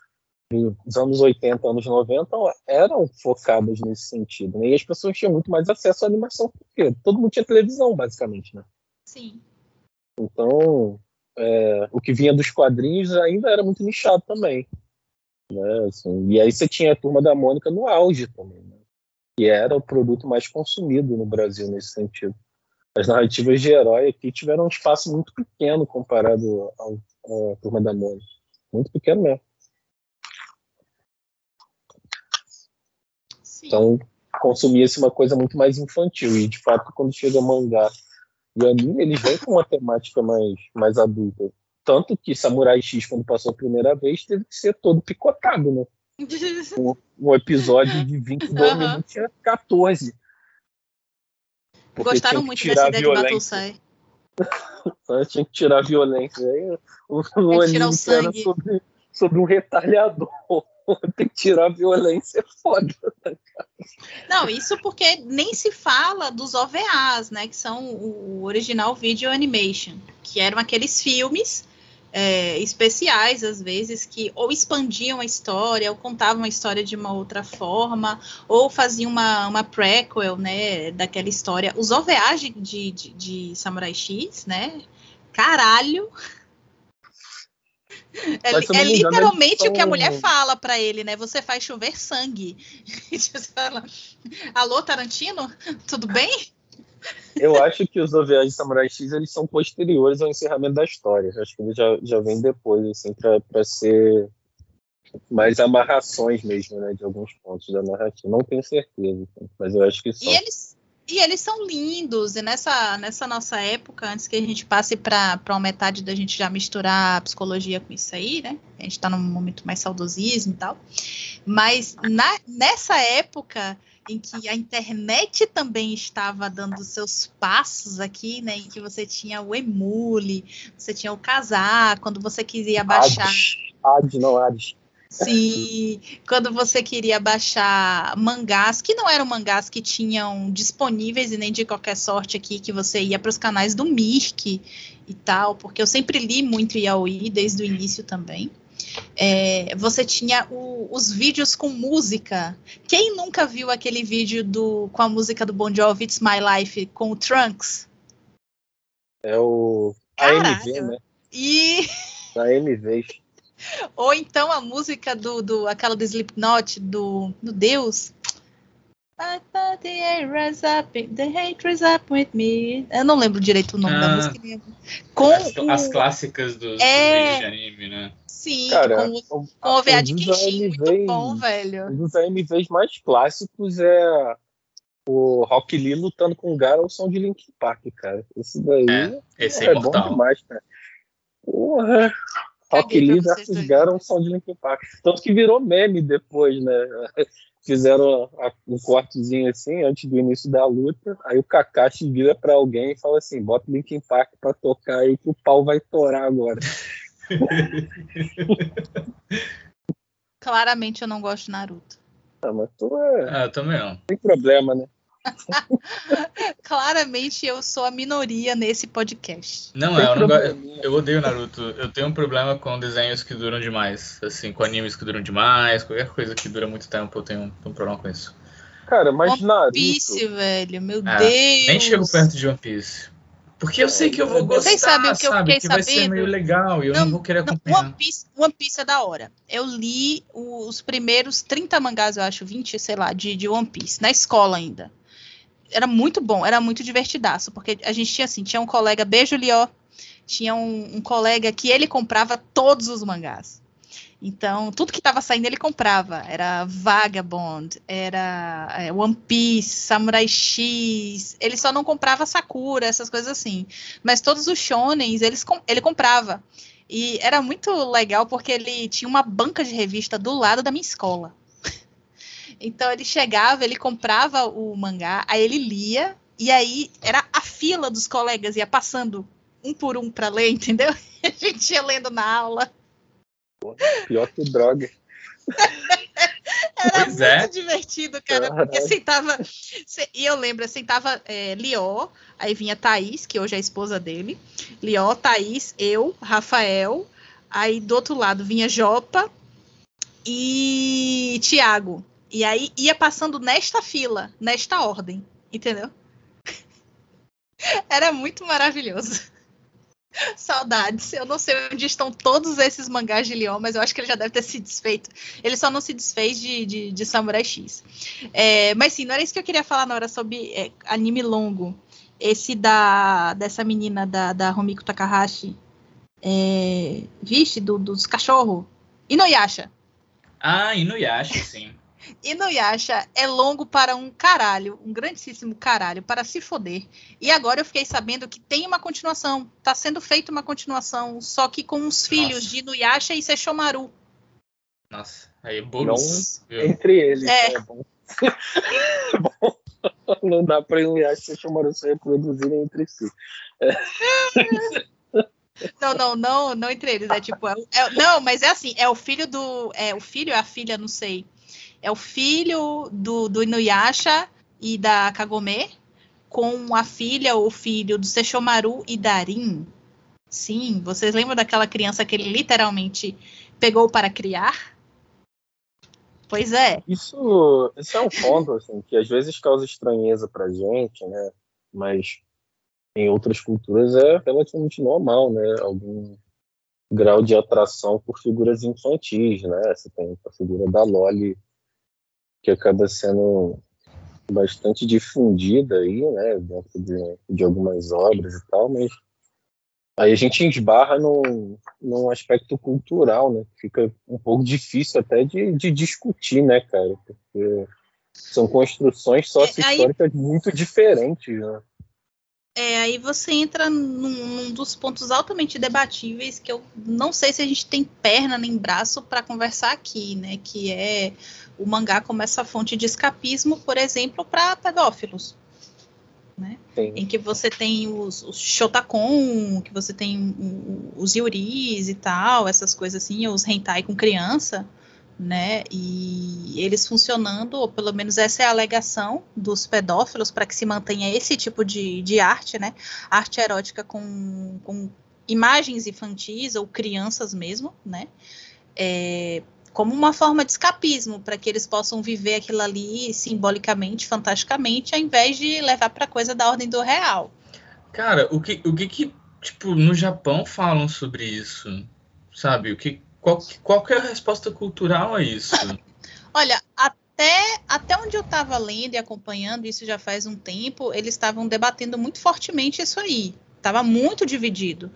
Speaker 1: dos anos 80, anos 90 eram focadas nesse sentido. Né? E as pessoas tinham muito mais acesso à animação, porque todo mundo tinha televisão, basicamente, né?
Speaker 2: Sim.
Speaker 1: Então, é, o que vinha dos quadrinhos ainda era muito nichado também. Né? Assim, e aí você tinha a Turma da Mônica no auge também, né? que era o produto mais consumido no Brasil nesse sentido. As narrativas de herói aqui tiveram um espaço muito pequeno comparado à Turma da Mônica. Muito pequeno mesmo. Sim. Então, consumia-se uma coisa muito mais infantil. E, de fato, quando chega mangá e anime, eles vêm com uma temática mais, mais adulta. Tanto que Samurai X, quando passou a primeira vez, teve que ser todo picotado, né? Um, um episódio de 22
Speaker 2: Aham.
Speaker 1: minutos tinha 14. Porque
Speaker 2: Gostaram muito dessa ideia de
Speaker 1: violência.
Speaker 2: Battlesai.
Speaker 1: Então, tinha que tirar a violência. Aí, o, o
Speaker 2: que tirar o sangue.
Speaker 1: sobre, sobre um retalhador. Tem que tirar a violência, é foda.
Speaker 2: Não, isso porque nem se fala dos OVAs, né? Que são o original video animation, que eram aqueles filmes é, especiais, às vezes, que ou expandiam a história, ou contavam a história de uma outra forma, ou faziam uma, uma prequel, né? Daquela história. Os OVAs de, de, de Samurai X, né? Caralho! É,
Speaker 1: eu
Speaker 2: é
Speaker 1: engano,
Speaker 2: literalmente o que a mulher fala pra ele, né? Você faz chover sangue. E você fala, Alô, Tarantino? Tudo bem?
Speaker 1: Eu acho que os OVAs de Samurai X eles são posteriores ao encerramento da história. Acho que eles já, já vêm depois, assim, pra, pra ser mais amarrações mesmo, né? De alguns pontos da narrativa. Não tenho certeza, mas eu acho que são.
Speaker 2: E eles, e eles são lindos. E nessa, nessa nossa época, antes que a gente passe para uma metade da gente já misturar a psicologia com isso aí, né? A gente está num momento mais saudosismo e tal. Mas na, nessa época em que a internet também estava dando seus passos aqui, né? Em que você tinha o emule, você tinha o casar, quando você queria baixar.
Speaker 1: Hades, Hades, não Hades.
Speaker 2: Sim, quando você queria baixar mangás, que não eram mangás que tinham disponíveis e nem de qualquer sorte aqui, que você ia para os canais do Mirk e tal, porque eu sempre li muito Yaoi desde o início também. É, você tinha o- os vídeos com música. Quem nunca viu aquele vídeo do, com a música do Bon Jovi, It's My Life, com o Trunks?
Speaker 1: É o
Speaker 2: Caralho.
Speaker 1: AMV, né?
Speaker 2: E
Speaker 1: Da AMV.
Speaker 2: Ou então a música do, do aquela do Slipknot, do, do Deus. The up, the hate rise up with me. Eu não lembro direito o nome da
Speaker 3: Ah.
Speaker 2: música. Com
Speaker 3: As,
Speaker 2: o,
Speaker 3: as clássicas dos,
Speaker 2: É.
Speaker 3: anime, né?
Speaker 2: sim,
Speaker 1: Cara,
Speaker 2: com, o-
Speaker 1: o-
Speaker 2: com o OVA de
Speaker 1: dos
Speaker 2: Kenshin, muito bom, velho.
Speaker 1: Um dos AMVs mais clássicos é o Rock Lee lutando com o Gara ao som de Linkin Park, cara. Esse daí
Speaker 3: É, esse
Speaker 1: é,
Speaker 3: é
Speaker 1: bom demais, cara. Porra. Rock Lee versus ao som de Linkin Park. Tanto que virou meme depois, né? Fizeram a- um cortezinho assim antes do início da luta. Aí o Kakashi vira pra alguém e fala assim: bota o Linkin Park pra tocar aí que o pau vai torar agora.
Speaker 2: Claramente eu não gosto de Naruto.
Speaker 1: Ah, mas tu é.
Speaker 3: Ah, eu também não.
Speaker 1: Tem problema, né?
Speaker 2: Claramente eu sou a minoria nesse podcast.
Speaker 3: Não, é, eu, não go- eu odeio Naruto. Eu tenho um problema com desenhos que duram demais. Assim, com animes que duram demais, qualquer coisa que dura muito tempo, eu tenho um problema com isso.
Speaker 1: Cara, mas
Speaker 2: One
Speaker 1: Naruto.
Speaker 2: Piece, velho, meu
Speaker 3: Ah,
Speaker 2: Deus.
Speaker 3: Nem chego perto de One Piece. Porque eu sei que eu vou gostar,
Speaker 2: Vocês sabem o que eu
Speaker 3: sabe?
Speaker 2: fiquei
Speaker 3: que vai ser
Speaker 2: sabendo?
Speaker 3: meio legal e eu não, vou querer
Speaker 2: Não,
Speaker 3: acompanhar.
Speaker 2: One Piece, One Piece é da hora. Eu li os primeiros 30 mangás, eu acho, 20, sei lá, de, de One Piece, na escola ainda. Era muito bom, era muito divertidaço, porque a gente tinha assim, tinha um colega, beijo Lió, tinha um, um colega que ele comprava todos os mangás. Então, tudo que estava saindo ele comprava. Era Vagabond, era é, One Piece, Samurai X. Ele só não comprava Sakura, essas coisas assim. Mas todos os shonens eles, ele comprava. E era muito legal porque ele tinha uma banca de revista do lado da minha escola. Então ele chegava, ele comprava o mangá, aí ele lia, e aí era a fila dos colegas, ia passando um por um para ler, entendeu? A gente ia lendo na aula.
Speaker 1: Pior que droga.
Speaker 2: Era
Speaker 3: Pois
Speaker 2: muito
Speaker 3: é.
Speaker 2: divertido, cara.
Speaker 1: Caralho.
Speaker 2: Porque sentava. se- E eu lembro, sentava é, Lió, aí vinha Thaís, que hoje é a esposa dele. Lió, Thaís, eu, Rafael. Aí do outro lado vinha Jopa e Tiago. E aí ia passando nesta fila, nesta ordem, entendeu? Era muito maravilhoso. Saudades. Eu não sei onde estão todos esses mangás de Leon, mas eu acho que ele já deve ter se desfeito. Ele só não se desfez de, de, de Samurai X. É, mas sim, não era isso que eu queria falar na hora sobre é, anime longo. Esse da dessa menina da, da Romiko Takahashi. É, vixe, do, dos cachorros. Inuyasha.
Speaker 3: Ah, Inuyasha, sim.
Speaker 2: Inuyasha é longo para um caralho, um grandíssimo caralho, para se foder. E agora eu fiquei sabendo que tem uma continuação. Tá sendo feita uma continuação, só que com os filhos
Speaker 3: Nossa.
Speaker 2: de Inuyasha e Sesshomaru.
Speaker 3: Nossa. Aí.
Speaker 1: Não entre eles.
Speaker 2: É.
Speaker 1: É. bom. Bom, não dá pra Inuyasha e Sesshomaru se reproduzirem entre si.
Speaker 2: Não, não, não, não entre eles. É tipo, é, é- não, mas é assim, é o filho do. É o filho, é a filha, não sei. É o filho do, do Inuyasha e da Kagome com a filha ou filho do Sesshomaru e Darin. Sim, vocês lembram daquela criança que ele literalmente pegou para criar? Pois é.
Speaker 1: Isso, isso é um ponto assim, que às vezes causa estranheza pra gente, né? Mas em outras culturas é relativamente normal, né? Algum grau de atração por figuras infantis, né? Você tem a figura da Loli que acaba sendo bastante difundida aí, né? Dentro de, de algumas obras e tal, mas aí a gente esbarra num, num aspecto cultural, né? Fica um pouco difícil até de, de discutir, né, cara? Porque são construções sócio-históricas muito diferentes, né?
Speaker 2: É, aí você entra num, num dos pontos altamente debatíveis que eu não sei se a gente tem perna nem braço para conversar aqui, né? Que é o mangá como essa fonte de escapismo, por exemplo, para pedófilos. Né? Em que você tem os, os Shotakon, que você tem os Yuris e tal, essas coisas assim, os hentai com criança, né? E eles funcionando, ou pelo menos essa é a alegação dos pedófilos para que se mantenha esse tipo de, de arte, né? Arte erótica com, com imagens infantis ou crianças mesmo, né? É, como uma forma de escapismo, para que eles possam viver aquilo ali simbolicamente, fantasticamente, ao invés de levar para coisa da ordem do real.
Speaker 3: Cara, o que, o que que, tipo, no Japão falam sobre isso? Sabe? O que, qual, qual que é a resposta cultural a isso?
Speaker 2: Olha, até, até onde eu estava lendo e acompanhando, isso já faz um tempo, eles estavam debatendo muito fortemente isso aí. Estava muito dividido,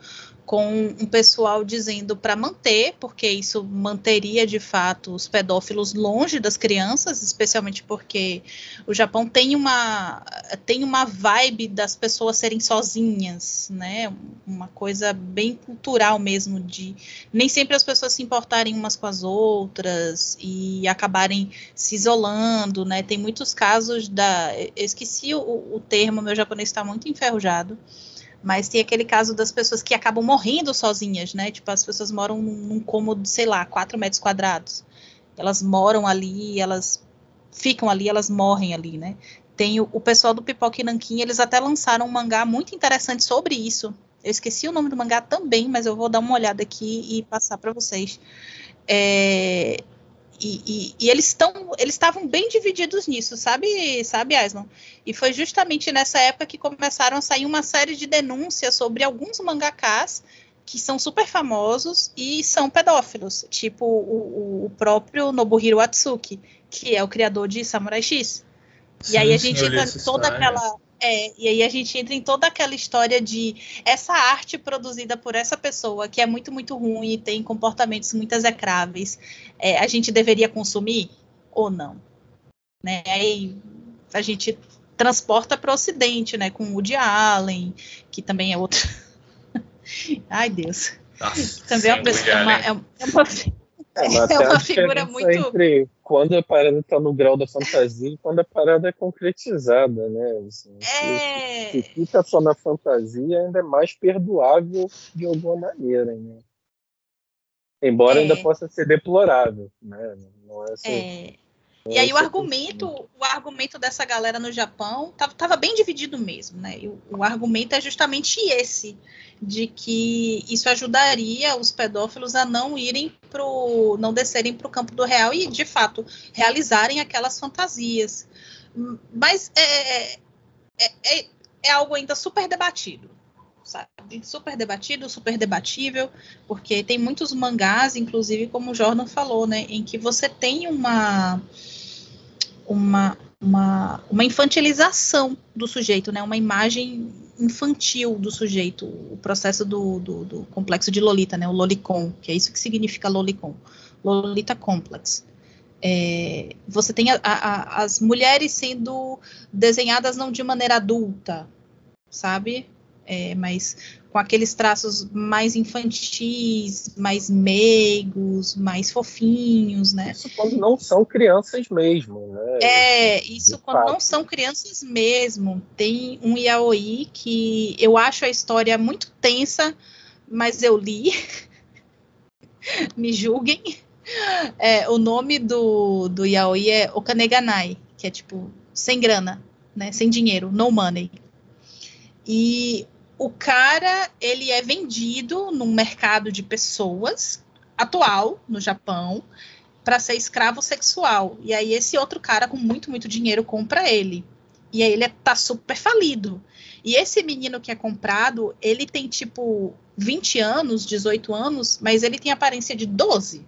Speaker 2: com um pessoal dizendo para manter, porque isso manteria de fato os pedófilos longe das crianças, especialmente porque o Japão tem uma tem uma vibe das pessoas serem sozinhas, né? Uma coisa bem cultural mesmo de nem sempre as pessoas se importarem umas com as outras e acabarem se isolando, né? Tem muitos casos da. Eu esqueci o, o termo, meu japonês está muito enferrujado. Mas tem aquele caso das pessoas que acabam morrendo sozinhas, né? Tipo, as pessoas moram num, cômodo, sei lá, 4 metros quadrados. Elas moram ali, elas ficam ali, elas morrem ali, né? Tem o, o pessoal do Pipoca e Nanquim, eles até lançaram um mangá muito interessante sobre isso. Eu esqueci o nome do mangá também, mas eu vou dar uma olhada aqui e passar para vocês. É, e, e- e eles estão, eles estavam bem divididos nisso, sabe, sabe, Aslan? E foi justamente nessa época que começaram a sair uma série de denúncias sobre alguns mangakás que são super famosos e são pedófilos, tipo o, o- próprio Nobuhiro Atsuki, que é o criador de Samurai X. E aí a gente entra toda aquela. É, e aí a gente entra em toda aquela história de essa arte produzida por essa pessoa que é muito, muito ruim e tem comportamentos muito execráveis. é, a gente deveria consumir ou não? Né? Aí a gente transporta para o Ocidente, né? Com o Woody Allen, que também é outro. Ai, Deus.
Speaker 3: Nossa,
Speaker 2: Também é uma, pessoa- é uma, é uma-
Speaker 1: É, mas
Speaker 2: É uma figura muito-
Speaker 1: entre quando a parada tá no grau da fantasia e quando a parada é concretizada, né? Assim,
Speaker 2: É,
Speaker 1: Se fica só na fantasia, ainda é mais perdoável de alguma maneira, né? Embora
Speaker 2: É.
Speaker 1: ainda possa ser deplorável, né? Não é assim,
Speaker 2: é, E
Speaker 1: é
Speaker 2: aí o
Speaker 1: essa
Speaker 2: argumento, o argumento dessa galera no Japão tava, tava bem dividido mesmo, né? E o, o argumento é justamente esse, de que isso ajudaria os pedófilos a não irem pro, não descerem para o campo do real e, de fato, realizarem aquelas fantasias. Mas é, é, é, é algo ainda super debatido. Sabe? Super debatido, super debatível, porque tem muitos mangás, inclusive, como o Jordan falou, né, em que você tem uma uma, uma, uma infantilização do sujeito, né? Uma imagem infantil do sujeito, o processo do, do, do complexo de Lolita, né? O Lolicon, que é isso que significa Lolicon, Lolita Complex. É, você tem a, a, as mulheres sendo desenhadas não de maneira adulta, sabe? É, mas com aqueles traços mais infantis, mais meigos, mais fofinhos, né?
Speaker 1: Isso quando não são crianças mesmo, né?
Speaker 2: É, isso De quando fato. não são crianças mesmo. Tem um yaoi que eu acho a história muito tensa, mas eu li. Me julguem. É, o nome do, do yaoi é Okaneganai, que é tipo sem grana, né? Sem dinheiro, no money. E o cara ele é vendido num mercado de pessoas atual no Japão para ser escravo sexual. E aí esse outro cara com muito, muito dinheiro compra ele. E aí ele tá super falido. E esse menino que é comprado, ele tem tipo 20 anos, 18 anos, mas ele tem aparência de 12.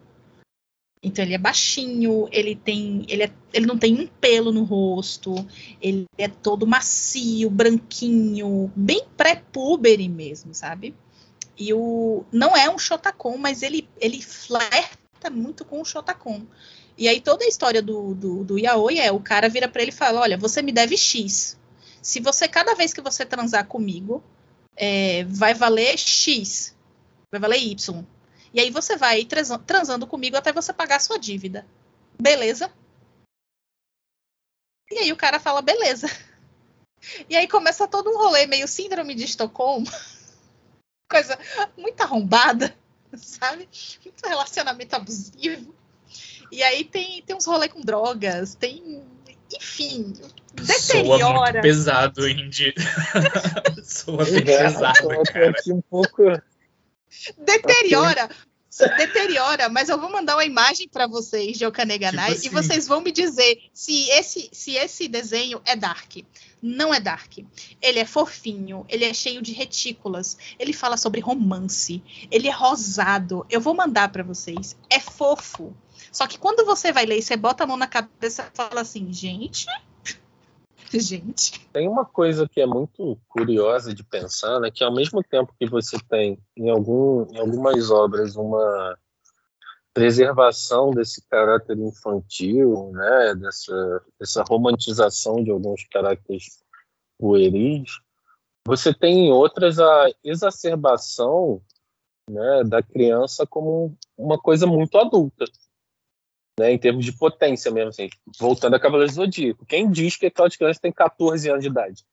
Speaker 2: Então ele é baixinho, ele tem, ele, é, ele não tem um pelo no rosto, ele é todo macio, branquinho, bem pré-púbere mesmo, sabe? E o não é um Shotacon, mas ele ele flerta muito com o Shotacon. E aí toda a história do, do, do Yaoi é o cara vira para ele e fala: olha, você me deve X. Se você cada vez que você transar comigo, é, vai valer X, vai valer Y. E aí você vai transando comigo até você pagar a sua dívida. Beleza? E aí o cara fala, beleza. E aí começa todo um rolê meio síndrome de Estocolmo. Coisa muito arrombada, sabe? Muito relacionamento abusivo. E aí tem, tem uns rolês com drogas, tem. Enfim, deteriora. Soa muito
Speaker 3: pesado, Indy. Soa bem é, pesado, cara. Aqui
Speaker 1: um pouco
Speaker 2: Deteriora. Deteriora, mas eu vou mandar uma imagem para vocês de Okaneganai tipo assim. e vocês vão me dizer se esse, se esse desenho é dark. Não é dark. Ele é fofinho, ele é cheio de retículas, ele fala sobre romance, ele é rosado. Eu vou mandar para vocês. É fofo. Só que quando você vai ler e você bota a mão na cabeça e fala assim, gente, Gente.
Speaker 1: Tem uma coisa que é muito curiosa de pensar, né? Que ao mesmo tempo que você tem em, algum, em algumas obras uma preservação desse caráter infantil, né? Dessa, dessa romantização de alguns caracteres pueris, você tem em outras a exacerbação né, da criança como uma coisa muito adulta né, em termos de potência mesmo, assim, voltando a Cavaleiro Zodíaco. Quem diz que aquelas crianças têm 14 anos de idade?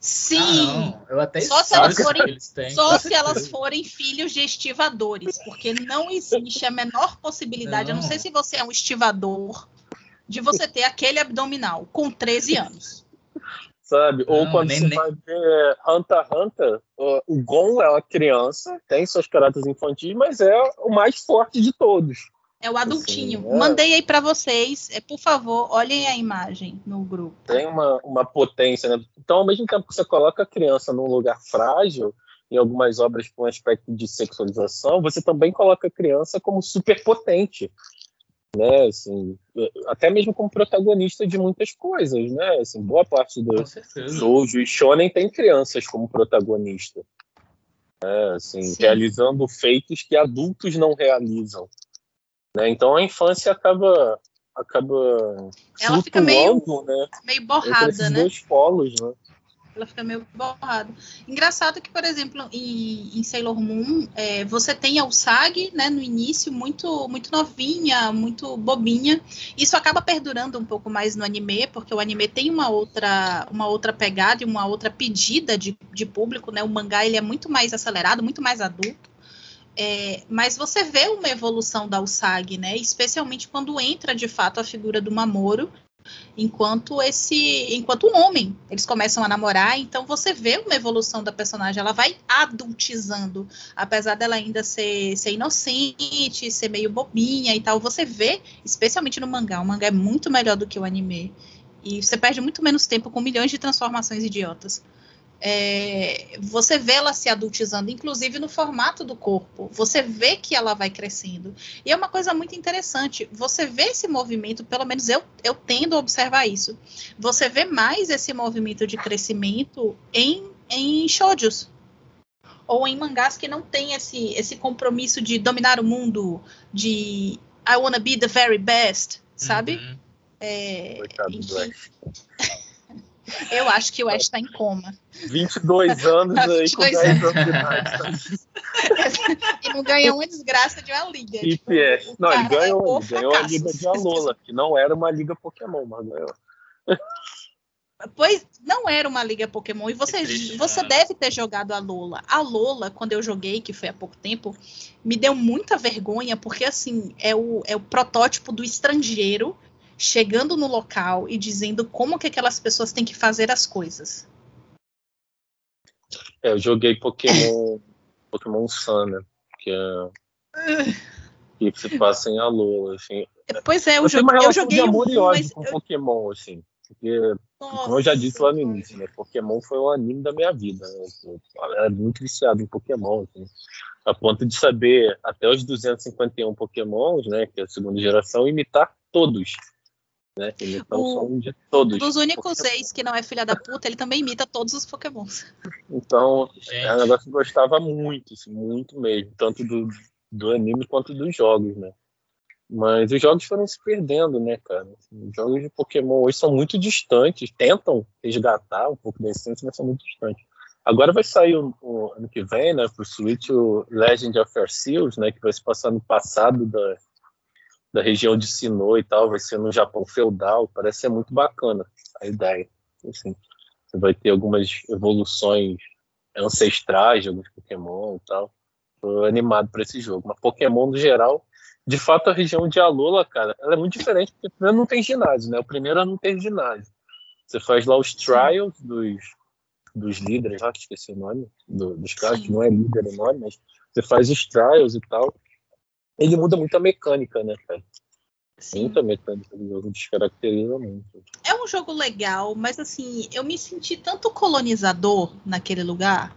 Speaker 2: Sim,
Speaker 3: ah, eu até
Speaker 2: só se elas forem, só se elas forem filhos de estivadores, porque não existe a menor possibilidade, não. eu não sei se você é um estivador, de você ter aquele abdominal com 13 anos.
Speaker 1: Sabe? Não, Ou quando nem, você nem... vai ver Hunter x Hunter, o Gon é uma criança, tem seus caráteres infantis, mas é o mais forte de todos.
Speaker 2: É o adultinho. Assim, é... Mandei aí para vocês. É, por favor, olhem a imagem no grupo.
Speaker 1: Tem uma, uma potência, né? Então, ao mesmo tempo que você coloca a criança num lugar frágil, em algumas obras com aspecto de sexualização, você também coloca a criança como superpotente. Né, assim, até mesmo como protagonista de muitas coisas, né? Assim, boa parte do Shoujo e Shonen tem crianças como protagonista. Né, assim, realizando feitos que adultos não realizam. Né? Então a infância acaba acaba
Speaker 2: ela fica meio, né? meio borrada, né?
Speaker 1: dois polos, né?
Speaker 2: Ela fica meio borrada. Engraçado que, por exemplo, em, em Sailor Moon, é, você tem a Usagi, né, no início, muito, muito novinha, muito bobinha. Isso acaba perdurando um pouco mais no anime, porque o anime tem uma outra, uma outra pegada e uma outra pedida de, de público, né? O mangá ele é muito mais acelerado, muito mais adulto. É, mas você vê uma evolução da Usagi, né? Especialmente quando entra de fato a figura do Mamoru, enquanto esse, enquanto um homem, eles começam a namorar, então você vê uma evolução da personagem, ela vai adultizando, apesar dela ainda ser, ser inocente, ser meio bobinha e tal, você vê, especialmente no mangá, o mangá é muito melhor do que o anime. E você perde muito menos tempo com milhões de transformações idiotas é, você vê ela se adultizando, inclusive no formato do corpo. Você vê que ela vai crescendo. E é uma coisa muito interessante. Você vê esse movimento, pelo menos eu, eu tendo a observar isso. Você vê mais esse movimento de crescimento em, em shoujos. Ou em mangás que não tem esse, esse compromisso de dominar o mundo, de I wanna be the very best, sabe? Uhum. É, enfim. Eu acho que o Ash tá em coma.
Speaker 1: 22 anos
Speaker 2: Tá
Speaker 1: aí com
Speaker 2: 22
Speaker 1: 10 anos de idade.
Speaker 2: e não ganha uma desgraça de uma liga. Tipo,
Speaker 1: IPS.
Speaker 2: o
Speaker 1: Não, ele
Speaker 2: é
Speaker 1: ganhou, ele ganhou a liga de Alola, que não era uma liga Pokémon, mas ganhou.
Speaker 2: Pois não era uma liga Pokémon. E você,
Speaker 3: É triste,
Speaker 2: você
Speaker 3: né?
Speaker 2: deve ter jogado a Lola. A Lola, quando eu joguei, que foi há pouco tempo, me deu muita vergonha, porque assim, é o, é o protótipo do estrangeiro chegando no local e dizendo como que aquelas pessoas têm que fazer as coisas.
Speaker 1: É, eu joguei Pokémon, Pokémon Sun, né? Que, é, que se passa em Alola, assim.
Speaker 2: Pois é, eu,
Speaker 1: uma
Speaker 2: eu joguei
Speaker 1: de amor
Speaker 2: um,
Speaker 1: e ódio
Speaker 2: mas
Speaker 1: com Pokémon, assim. Porque, como eu já disse lá no início, né? Pokémon foi o anime da minha vida. Né? Eu era muito viciado em Pokémon, assim. A ponto de saber até os 251 Pokémons, né? Que é a segunda geração, imitar todos. Né? Imitar o,
Speaker 2: O-
Speaker 1: som de todos.
Speaker 2: dos únicos
Speaker 1: Pokémon.
Speaker 2: ex que não é filha da puta, ele também imita todos os Pokémons.
Speaker 1: Então,
Speaker 3: Gente,
Speaker 1: é um negócio que eu gostava muito, assim, muito mesmo, tanto do, do anime quanto dos jogos, né? Mas os jogos foram se perdendo, né, cara? Os jogos de Pokémon hoje são muito distantes, tentam resgatar um pouco da essência, mas são muito distantes. Agora vai sair o, o ano que vem, né, pro Switch, o Legend of Arceus, né, que vai se passar no passado da, da região de Sinnoh e tal, vai ser no Japão feudal, parece ser muito bacana a ideia, assim. Você vai ter algumas evoluções ancestrais de alguns Pokémon e tal. Tô animado para esse jogo. Mas Pokémon, no geral, de fato, a região de Alola, cara, ela é muito diferente, porque primeiro não tem ginásio, né? O primeiro não tem ginásio. Você faz lá os trials dos, dos líderes, que esqueci o nome, do- dos caras, que não é líder o nome, mas você faz os trials e tal. Ele muda muito a mecânica, né, cara?
Speaker 2: Sim.
Speaker 1: Muita mecânica do jogo, descaracteriza muito.
Speaker 2: É um jogo legal, mas assim, eu me senti tanto colonizador naquele lugar.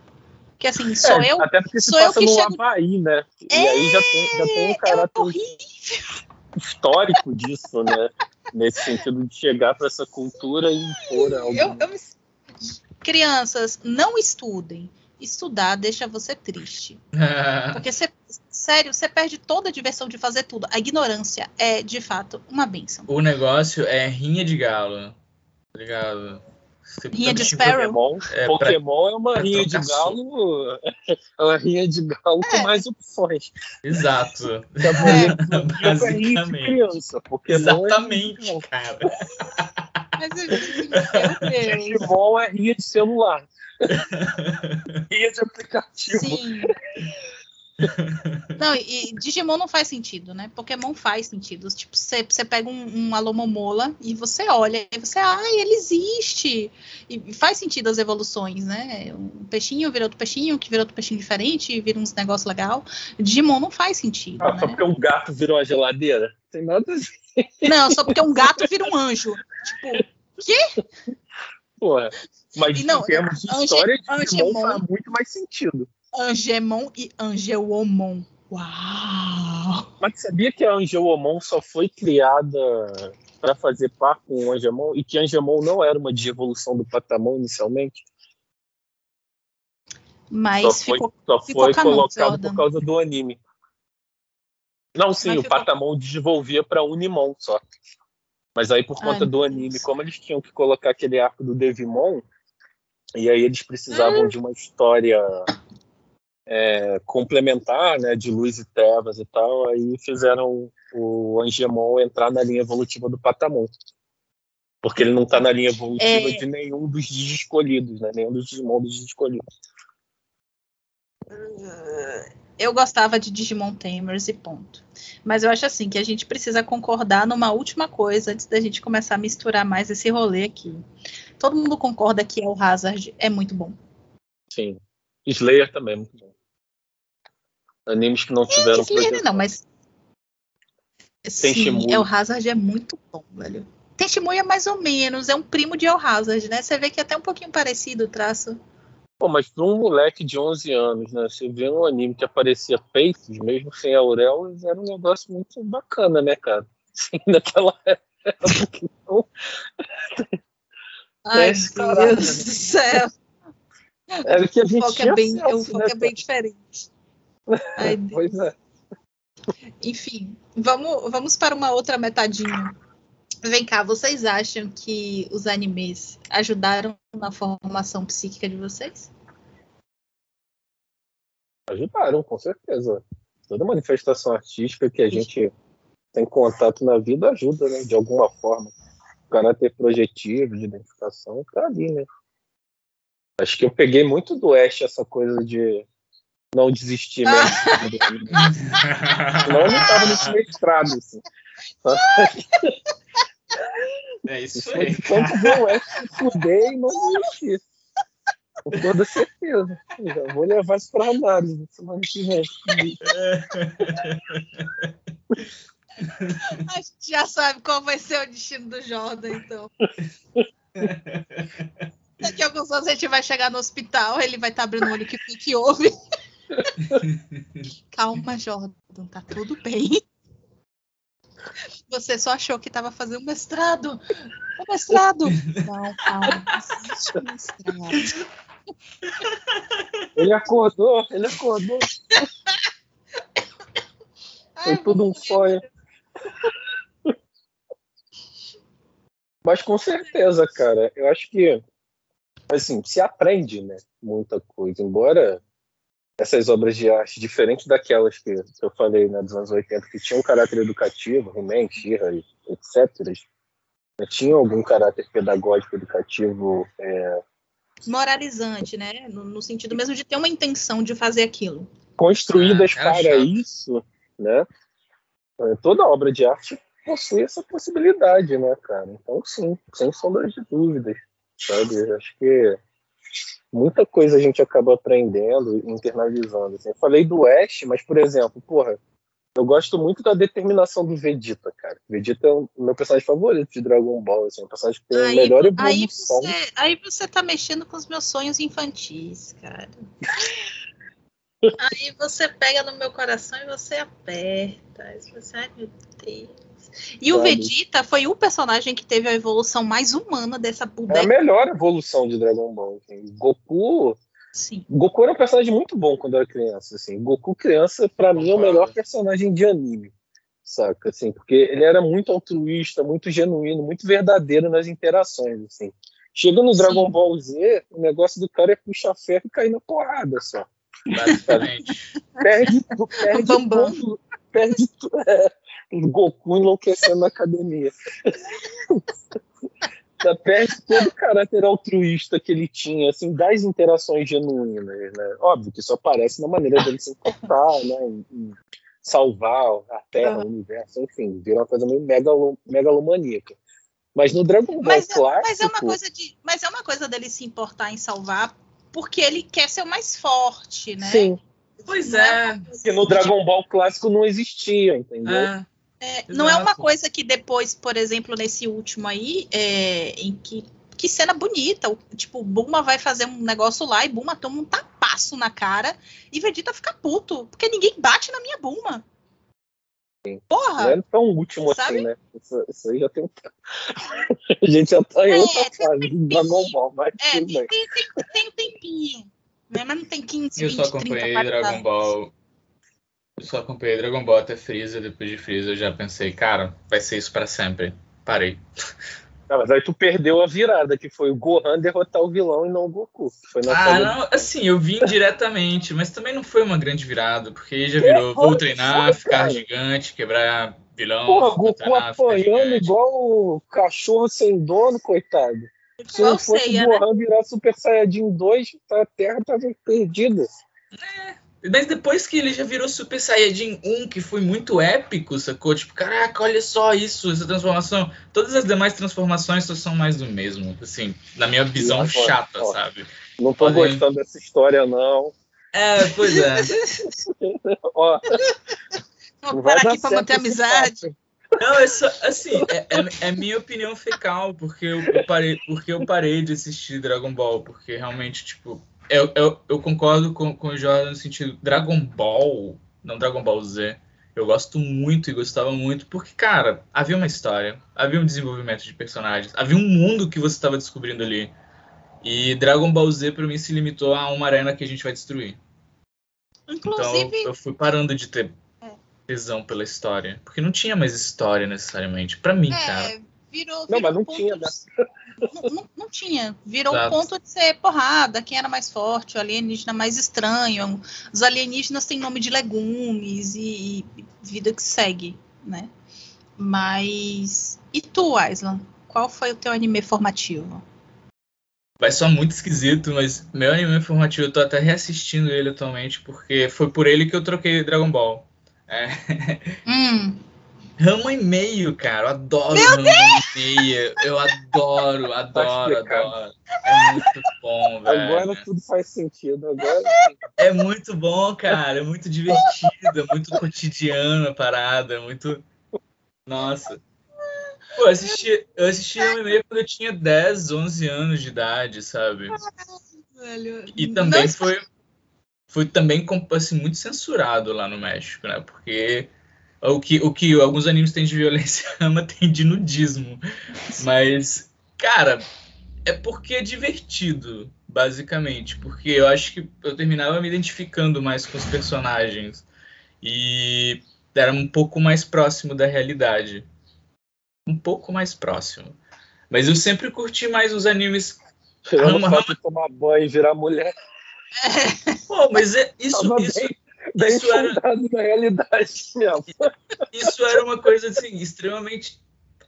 Speaker 2: Que assim, sou
Speaker 1: É,
Speaker 2: eu.
Speaker 1: Até porque se
Speaker 2: sou eu
Speaker 1: passa
Speaker 2: que
Speaker 1: no
Speaker 2: chego-
Speaker 1: Havaí, né? E
Speaker 2: É,
Speaker 1: aí já tem, já tem um
Speaker 2: É
Speaker 1: caráter
Speaker 2: horrível.
Speaker 1: histórico disso, né? Nesse sentido de chegar para essa cultura e impor algo.
Speaker 2: Eu, eu me- Crianças, não estudem. Estudar deixa você triste. Porque você, sério, você perde toda a diversão de fazer tudo. A ignorância é, de fato, uma benção.
Speaker 3: o negócio é rinha de galo. Tá ligado? Você-
Speaker 2: Rinha de Sparrow?
Speaker 1: Pokémon,
Speaker 3: É,
Speaker 1: Pokémon é uma
Speaker 3: pra
Speaker 1: rinha de galo. É uma rinha de galo com
Speaker 2: É.
Speaker 1: mais opções.
Speaker 3: Exato.
Speaker 1: É de
Speaker 3: Basicamente.
Speaker 1: criança. Pokémon
Speaker 3: Exatamente,
Speaker 1: é
Speaker 3: cara.
Speaker 1: Digimon é rinha de celular. rinha de aplicativo.
Speaker 2: Sim. Não, e Digimon não faz sentido, né? Pokémon faz sentido. Tipo, você pega um, um Alomomola e você olha e você, ai, ele existe. E faz sentido as evoluções, né? Um peixinho vira outro peixinho, que vira outro peixinho diferente, vira uns negócios legal. Digimon não faz sentido,
Speaker 1: Ah, só
Speaker 2: né?
Speaker 1: porque um gato virou uma geladeira? Tem nada a ver.
Speaker 2: Não, só porque um gato vira um anjo. Tipo,
Speaker 1: Porra. Mas
Speaker 2: não,
Speaker 1: em termos de
Speaker 2: Ange-
Speaker 1: história, Digimon faz muito mais sentido.
Speaker 2: Angemon e Angeomon. Uau!
Speaker 1: Mas sabia que a Angelomon só foi criada para fazer par com o Angemon e que Angemon não era uma evolução do Patamon inicialmente?
Speaker 2: Mas
Speaker 1: só foi,
Speaker 2: ficou.
Speaker 1: só
Speaker 2: ficou
Speaker 1: foi colocado por causa do anime. Não, sim,
Speaker 2: Mas
Speaker 1: o
Speaker 2: ficou-
Speaker 1: Patamon desenvolvia para Unimon só. Mas aí por
Speaker 2: Ai,
Speaker 1: conta
Speaker 2: meu
Speaker 1: do
Speaker 2: Deus.
Speaker 1: anime, como eles tinham que colocar aquele arco do Devimon, e aí eles
Speaker 2: Hum.
Speaker 1: precisavam de uma história é, complementar, né, de luz e trevas e tal, aí fizeram o Angemon entrar na linha evolutiva do Patamon. Porque ele não tá na linha evolutiva
Speaker 2: É.
Speaker 1: de nenhum dos escolhidos, né? Nenhum dos Digimon dos escolhidos.
Speaker 2: Eu gostava de Digimon Tamers e ponto. Mas eu acho assim que a gente precisa concordar numa última coisa antes da gente começar a misturar mais esse rolê aqui. Todo mundo concorda que o Hazard é muito bom.
Speaker 1: Sim. Slayer também é muito bom. Animes que não tiveram
Speaker 2: Slayer
Speaker 1: projeção.
Speaker 2: não, mas sim,
Speaker 1: Shimuya.
Speaker 2: El Hazard é muito bom, velho. Tem Shimuya mais ou menos, é um primo de El Hazard, né? Você vê que é até um pouquinho parecido o traço.
Speaker 1: Pô, mas pra um moleque de 11 anos, né? Você vê um anime que aparecia peitos, mesmo sem auréolas, era um negócio muito bacana, né, cara? Assim, naquela época. Então,
Speaker 2: Ai,
Speaker 1: caralho,
Speaker 2: Deus do céu.
Speaker 1: era o que a
Speaker 2: O
Speaker 1: gente
Speaker 2: foco
Speaker 1: tinha
Speaker 2: é bem,
Speaker 1: acesso,
Speaker 2: o foco
Speaker 1: né,
Speaker 2: é bem diferente. Ai.
Speaker 1: Pois é.
Speaker 2: Enfim, vamos, vamos para uma outra metadinha Vem cá, vocês acham que os animes ajudaram na formação psíquica de vocês?
Speaker 1: Ajudaram, com certeza. Toda manifestação artística que a gente tem contato na vida ajuda, né? De alguma forma. O caráter projetivo, de identificação, tá ali, né? Acho que eu peguei muito do Ash essa coisa de não desistir mesmo. Senão eu não tava nesse mestrado, assim.
Speaker 3: É isso aí.
Speaker 1: Quanto deu Ash, fudei e não desistir. Com toda certeza. Já vou levar isso pra análise na semana que vem.
Speaker 2: A gente já sabe qual vai ser o destino do Jordan, então. Daqui a alguns anos a gente vai chegar no hospital, ele vai estar tá abrindo o olho que que houve. Calma, Jordan, tá tudo bem. Você só achou que estava fazendo mestrado. O mestrado. Não, calma. Mestrado.
Speaker 1: Ele acordou, ele acordou. Foi tudo um sonho. Mas com certeza, cara, eu acho que assim, se aprende, né, muita coisa, embora essas obras de arte, diferente daquelas que, eu falei, né, dos anos 80, que tinham um caráter educativo, He-Man, etc., né, tinham algum caráter pedagógico, educativo, é...
Speaker 2: moralizante, né, no, no, sentido mesmo de ter uma intenção de fazer aquilo.
Speaker 1: Construídas ah, para chato. isso, né, é, toda obra de arte possui essa possibilidade, né, cara? Então, sim, sem sombra de dúvidas, sabe? Eu acho que muita coisa a gente acaba aprendendo e internalizando. Assim. Eu falei do Ash, mas, por exemplo, porra, eu gosto muito da determinação do Vegeta, cara. Vegeta é o meu personagem favorito de Dragon Ball, assim, um personagem que tem aí, a melhor evolução.
Speaker 2: Aí você, aí você tá mexendo com os meus sonhos infantis, cara. Aí você pega no meu coração e você aperta. Aí você, ai meu Deus. E Sabe? o Vegeta foi o personagem que teve a evolução mais humana dessa
Speaker 1: É a melhor evolução de Dragon Ball. Assim. Goku.
Speaker 2: Sim.
Speaker 1: Goku era um personagem muito bom quando era criança. Assim. Goku criança, para mim, é o melhor personagem de anime. Saca? Assim, porque ele era muito altruísta, muito genuíno, muito verdadeiro nas interações. Assim. Chega no Dragon Sim. Ball Z, o negócio do cara é puxar ferro e cair na porrada só.
Speaker 3: Basicamente.
Speaker 1: perde, perde tudo. Perde tudo. É, Goku enlouquecendo na academia. perde todo o caráter altruísta que ele tinha, assim, das interações genuínas, né? Óbvio que isso aparece na maneira dele se importar, né? Em, em salvar a Terra, o universo, enfim, vira uma coisa meio megalo, megalomaníaca. Mas no Dragon Ball
Speaker 2: mas,
Speaker 1: clássico...
Speaker 2: Mas é, uma coisa de, mas é uma coisa dele se importar em salvar porque ele quer ser o mais forte, né?
Speaker 1: Sim.
Speaker 3: Pois é.
Speaker 1: Porque no Dragon Ball clássico não existia, entendeu?
Speaker 2: É. É, não é uma coisa que depois, por exemplo, nesse último aí, é, em que. Que cena bonita. Tipo, Buma vai fazer um negócio lá e Buma toma um tapaço na cara e Vegeta fica puto. Porque ninguém bate na minha Buma.
Speaker 1: Sim. Porra! Não é tão último assim, sabe? assim, né? Isso, isso, aí já tem um. a gente já tá em é, outra fase do Dragon Ball, mas
Speaker 2: é, tem, tem, tem, tem um tempinho. Né? Mas não tem 15,
Speaker 3: Eu 20, só acompanhei 30, Dragon Ball. Eu só acompanhei Dragon Ball até Freeza, depois de Freeza eu já pensei, cara, vai ser isso para sempre. Parei.
Speaker 1: Não, mas aí tu perdeu a virada, que foi o Gohan derrotar o vilão e não o Goku. Foi na
Speaker 3: ah, não, assim, eu vim diretamente, mas também não foi uma grande virada, porque já virou, vou treinar, foi, ficar cara. gigante, quebrar vilão.
Speaker 1: Porra, Goku treinar, apanhando igual o cachorro sem dono, coitado. Se não fosse o? Gohan né? virar Super Saiyajin 2, a Terra tava perdida.
Speaker 3: É, mas depois que ele já virou Super Saiyajin 1, que foi muito épico, sacou? Tipo, caraca, olha só isso, essa transformação. Todas as demais transformações só são mais do mesmo, assim, na minha visão chata, ó, sabe?
Speaker 1: Não tô gostando dessa história, não.
Speaker 3: É, pois é.
Speaker 1: ó,
Speaker 2: Vamos parar aqui pra manter amizade.
Speaker 3: Não, é só, assim, é, é, é, minha opinião fecal, porque eu, eu, parei, porque eu parei de assistir Dragon Ball, porque realmente, tipo, eu, eu, eu concordo com, com o Jordan no sentido Dragon Ball, não Dragon Ball Z. Eu gosto muito e gostava muito, porque, cara, havia uma história, havia um desenvolvimento de personagens, havia um mundo que você estava descobrindo ali. E Dragon Ball Z, para mim, se limitou a uma arena que a gente vai destruir. Inclusive... Então, eu fui parando de ter é. tesão pela história. Porque não tinha mais história necessariamente. para mim, é, cara.
Speaker 2: Virou,
Speaker 1: Não,
Speaker 2: virou
Speaker 1: mas não
Speaker 2: ponto
Speaker 1: tinha,
Speaker 2: de-
Speaker 1: né?
Speaker 2: não, não- não tinha. Virou
Speaker 3: Exato.
Speaker 2: um ponto de ser porrada, quem era mais forte, o alienígena mais estranho. Os alienígenas têm nome de legumes e, e vida que segue, né? Mas. E tu, Aislan? Qual foi o teu anime formativo?
Speaker 3: Vai só muito esquisito, mas meu anime informativo, eu tô até reassistindo ele atualmente, porque foi por ele que eu troquei Dragon Ball. É.
Speaker 2: Hum,
Speaker 3: Rama e meio, cara. Eu adoro Rama e meio. Eu adoro, adoro, adoro. É muito bom, velho.
Speaker 1: Agora tudo faz sentido. Agora
Speaker 3: É muito bom, cara. É muito divertido, é muito cotidiano a parada, é muito. Nossa. Pô, eu assisti, eu assisti Rama e meio quando eu tinha 10, 11 anos de idade, sabe?
Speaker 2: velho.
Speaker 3: E também
Speaker 2: Nossa,
Speaker 3: foi, foi também assim, muito censurado lá no México, né? Porque o que, o que alguns animes têm de violência ama tem de nudismo. Mas, cara, é porque é divertido, basicamente. Porque eu acho que eu terminava me identificando mais com os personagens. E era um pouco mais próximo da realidade. Um pouco mais próximo. Mas eu sempre curti mais os animes
Speaker 1: tirando
Speaker 3: Rama,
Speaker 1: o fato de tomar banho e virar mulher,
Speaker 3: Pô, mas é, isso,
Speaker 1: tava
Speaker 3: isso,
Speaker 1: bem,
Speaker 3: isso era-
Speaker 1: realidade mesmo.
Speaker 3: isso era uma coisa assim, extremamente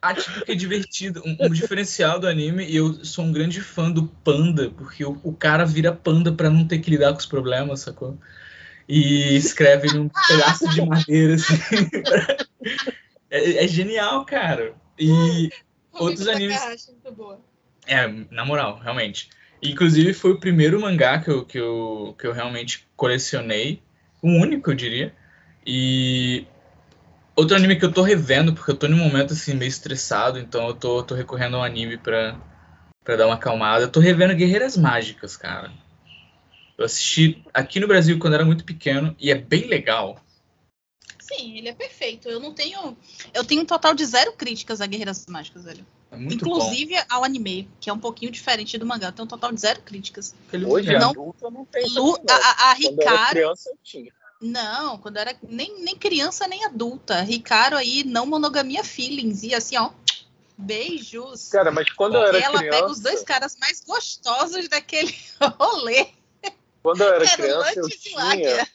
Speaker 3: atípica e divertida. Um, um diferencial do anime, e eu sou um grande fã do panda, porque o, o cara vira panda pra não ter que lidar com os problemas, sacou? E escreve num pedaço de madeira, assim. é, é genial, cara. E outros animes-. É, na moral, realmente. Inclusive, foi o primeiro mangá que eu, que eu, que eu realmente colecionei. O único, eu diria. E outro anime que eu tô revendo, porque eu tô num momento assim meio estressado, então eu tô, tô recorrendo a um anime pra, pra dar uma acalmada. Eu tô revendo Guerreiras Mágicas, cara. Eu assisti aqui no Brasil quando era muito pequeno e é bem legal.
Speaker 2: Sim, ele é perfeito. Eu não tenho. Eu tenho um total de zero críticas a Guerreiras Mágicas, velho.
Speaker 3: É muito bom.
Speaker 2: Inclusive ao anime, que é um pouquinho diferente do mangá. Tenho um total de zero críticas.
Speaker 1: Hoje.
Speaker 2: Não.
Speaker 1: adulto, eu não tenho
Speaker 2: Lu, a, a, a
Speaker 1: Quando eu era
Speaker 2: Ricardo.
Speaker 1: criança, eu tinha.
Speaker 2: Não, quando eu era nem, nem criança nem adulta. Ricardo aí, não monogamia feelings. E assim, ó. Beijos.
Speaker 1: Cara, mas quando eu era
Speaker 2: ela
Speaker 1: criança,
Speaker 2: pega os dois caras mais gostosos daquele rolê.
Speaker 1: quando eu era
Speaker 2: Era
Speaker 1: criança, eu tinha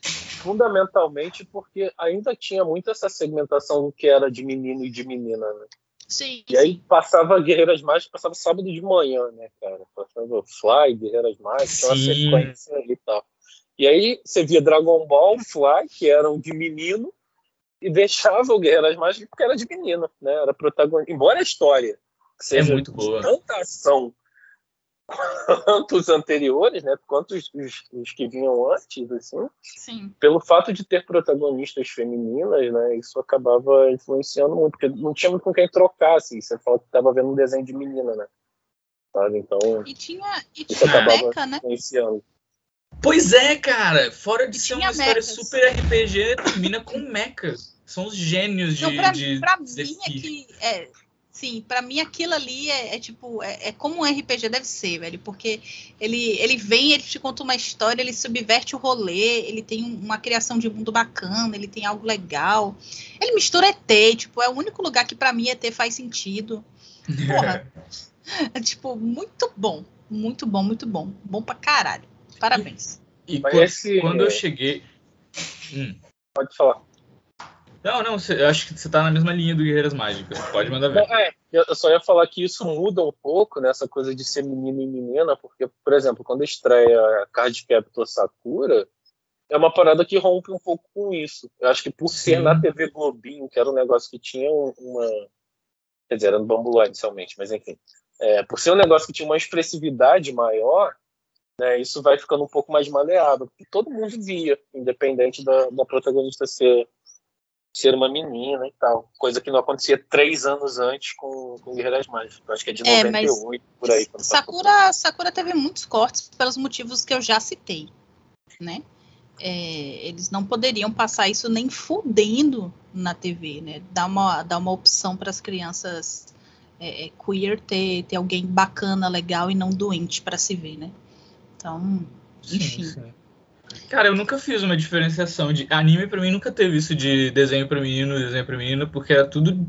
Speaker 1: fundamentalmente porque ainda tinha muito essa segmentação do que era de menino e de menina, né?
Speaker 2: Sim,
Speaker 1: E aí passava Guerreiras Mágicas, passava sábado de manhã, né, cara? Passava Fly, Guerreiras Mágicas, uma
Speaker 3: Sim.
Speaker 1: sequência ali e tal. E aí você via Dragon Ball, Fly, que eram de menino, e deixava o Guerreiras Mágicas porque era de menina, né? Era protagonista. Embora a história seja
Speaker 3: É muito boa.
Speaker 1: tanta ação quanto os anteriores, né? Quanto os, os- os que vinham antes, assim,
Speaker 2: sim.
Speaker 1: pelo fato de ter protagonistas femininas, né, isso acabava influenciando muito, porque não tinha muito com quem trocar, assim, você fala que estava vendo um desenho de menina, né, sabe, então
Speaker 2: E tinha, e
Speaker 1: isso
Speaker 2: tinha
Speaker 1: acabava
Speaker 2: Mecha, né?
Speaker 1: influenciando.
Speaker 3: Pois é, cara. Fora de ser uma história super RPG, termina com mechas. São os gênios de,
Speaker 2: Não, pra,
Speaker 3: de
Speaker 2: pra mim é
Speaker 3: que-
Speaker 2: que. É, sim, pra mim aquilo ali é, é tipo. É, é como um RPG deve ser, velho. Porque ele, ele vem, ele te conta uma história, ele subverte o rolê, ele tem um- uma criação de mundo bacana, ele tem algo legal. Ele mistura ET, tipo, é o único lugar que pra mim ET faz sentido. Porra. é tipo, muito bom. Muito bom, muito bom. Bom pra caralho. Parabéns.
Speaker 3: E
Speaker 1: Mas
Speaker 3: quando,
Speaker 1: esse-
Speaker 3: quando eu cheguei. Hum.
Speaker 1: Pode falar.
Speaker 3: Não, não, cê- eu acho que você tá na mesma linha do Guerreiras Mágicas. Pode mandar ver.
Speaker 1: É, eu só ia falar que isso muda um pouco nessa coisa de ser menino e menina, porque, por exemplo, quando estreia Card Captor Sakura, é uma parada que rompe um pouco com isso. Eu acho que por ser
Speaker 3: Sim.
Speaker 1: na TV Globinho, que era um negócio que tinha um- uma. Quer dizer, era no Bambu inicialmente, mas enfim. É, por ser um negócio que tinha uma expressividade maior, né, isso vai ficando um pouco mais maleável, porque todo mundo via, independente da, da protagonista ser, ser uma menina e tal. Coisa que não acontecia três anos antes com, com Guerreiras Mágicas. Eu acho que é de
Speaker 2: É, mas
Speaker 1: 98, por aí.
Speaker 2: Sakura, Sakura teve muitos cortes pelos motivos que eu já citei, né? É, eles não poderiam passar isso nem fudendo na TV, né? Dar uma, dar uma opção para as crianças é, é, queer ter, ter alguém bacana, legal e não doente para se ver, né? Então, enfim.
Speaker 3: Cara, eu nunca fiz uma diferenciação de anime pra mim nunca teve isso de desenho pra menino, desenho pra menina, porque era tudo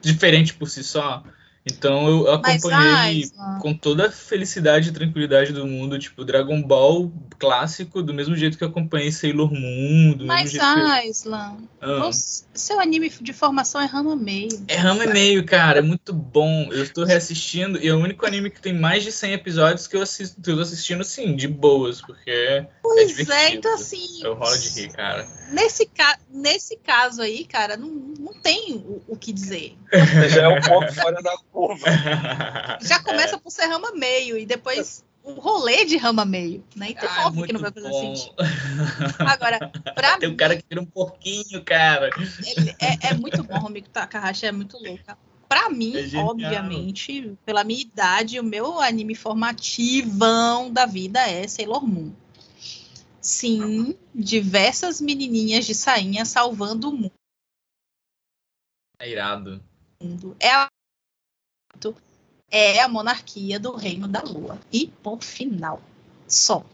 Speaker 3: diferente por si só. Então eu acompanhei com toda a felicidade e tranquilidade do mundo, tipo, Dragon Ball clássico, do mesmo jeito que acompanhei Sailor Moon. Do
Speaker 2: Mas,
Speaker 3: mesmo
Speaker 2: jeito ah, que... ah. seu anime de formação é Rama Meio.
Speaker 3: É Rama Meio, cara, é muito bom. Eu estou reassistindo e é o único anime que tem mais de 100 episódios que eu assisto, eu tô assistindo, sim, de boas, porque é
Speaker 2: pois é divertido. É, então assim...
Speaker 3: Eu rolo de rir, cara.
Speaker 2: Nesse, ca... Nesse caso aí, cara, não, não tem o, o que dizer.
Speaker 1: Já é um pouco fora da curva.
Speaker 2: Já começa é. por ser rama meio e depois o rolê de rama meio, né? Então
Speaker 3: ah,
Speaker 2: óbvio que não vai fazer bom. sentido. Agora, pra
Speaker 3: Tem um cara que vira um porquinho, cara.
Speaker 2: Ele, é, é, muito bom, Romiko Takahashi é muito louca. Pra mim, é obviamente, pela minha idade, o meu anime formativão da vida é Sailor Moon. Sim, diversas menininhas de sainha salvando o mundo.
Speaker 3: É irado.
Speaker 2: É a é a monarquia do Reino da Lua. E ponto final. Só.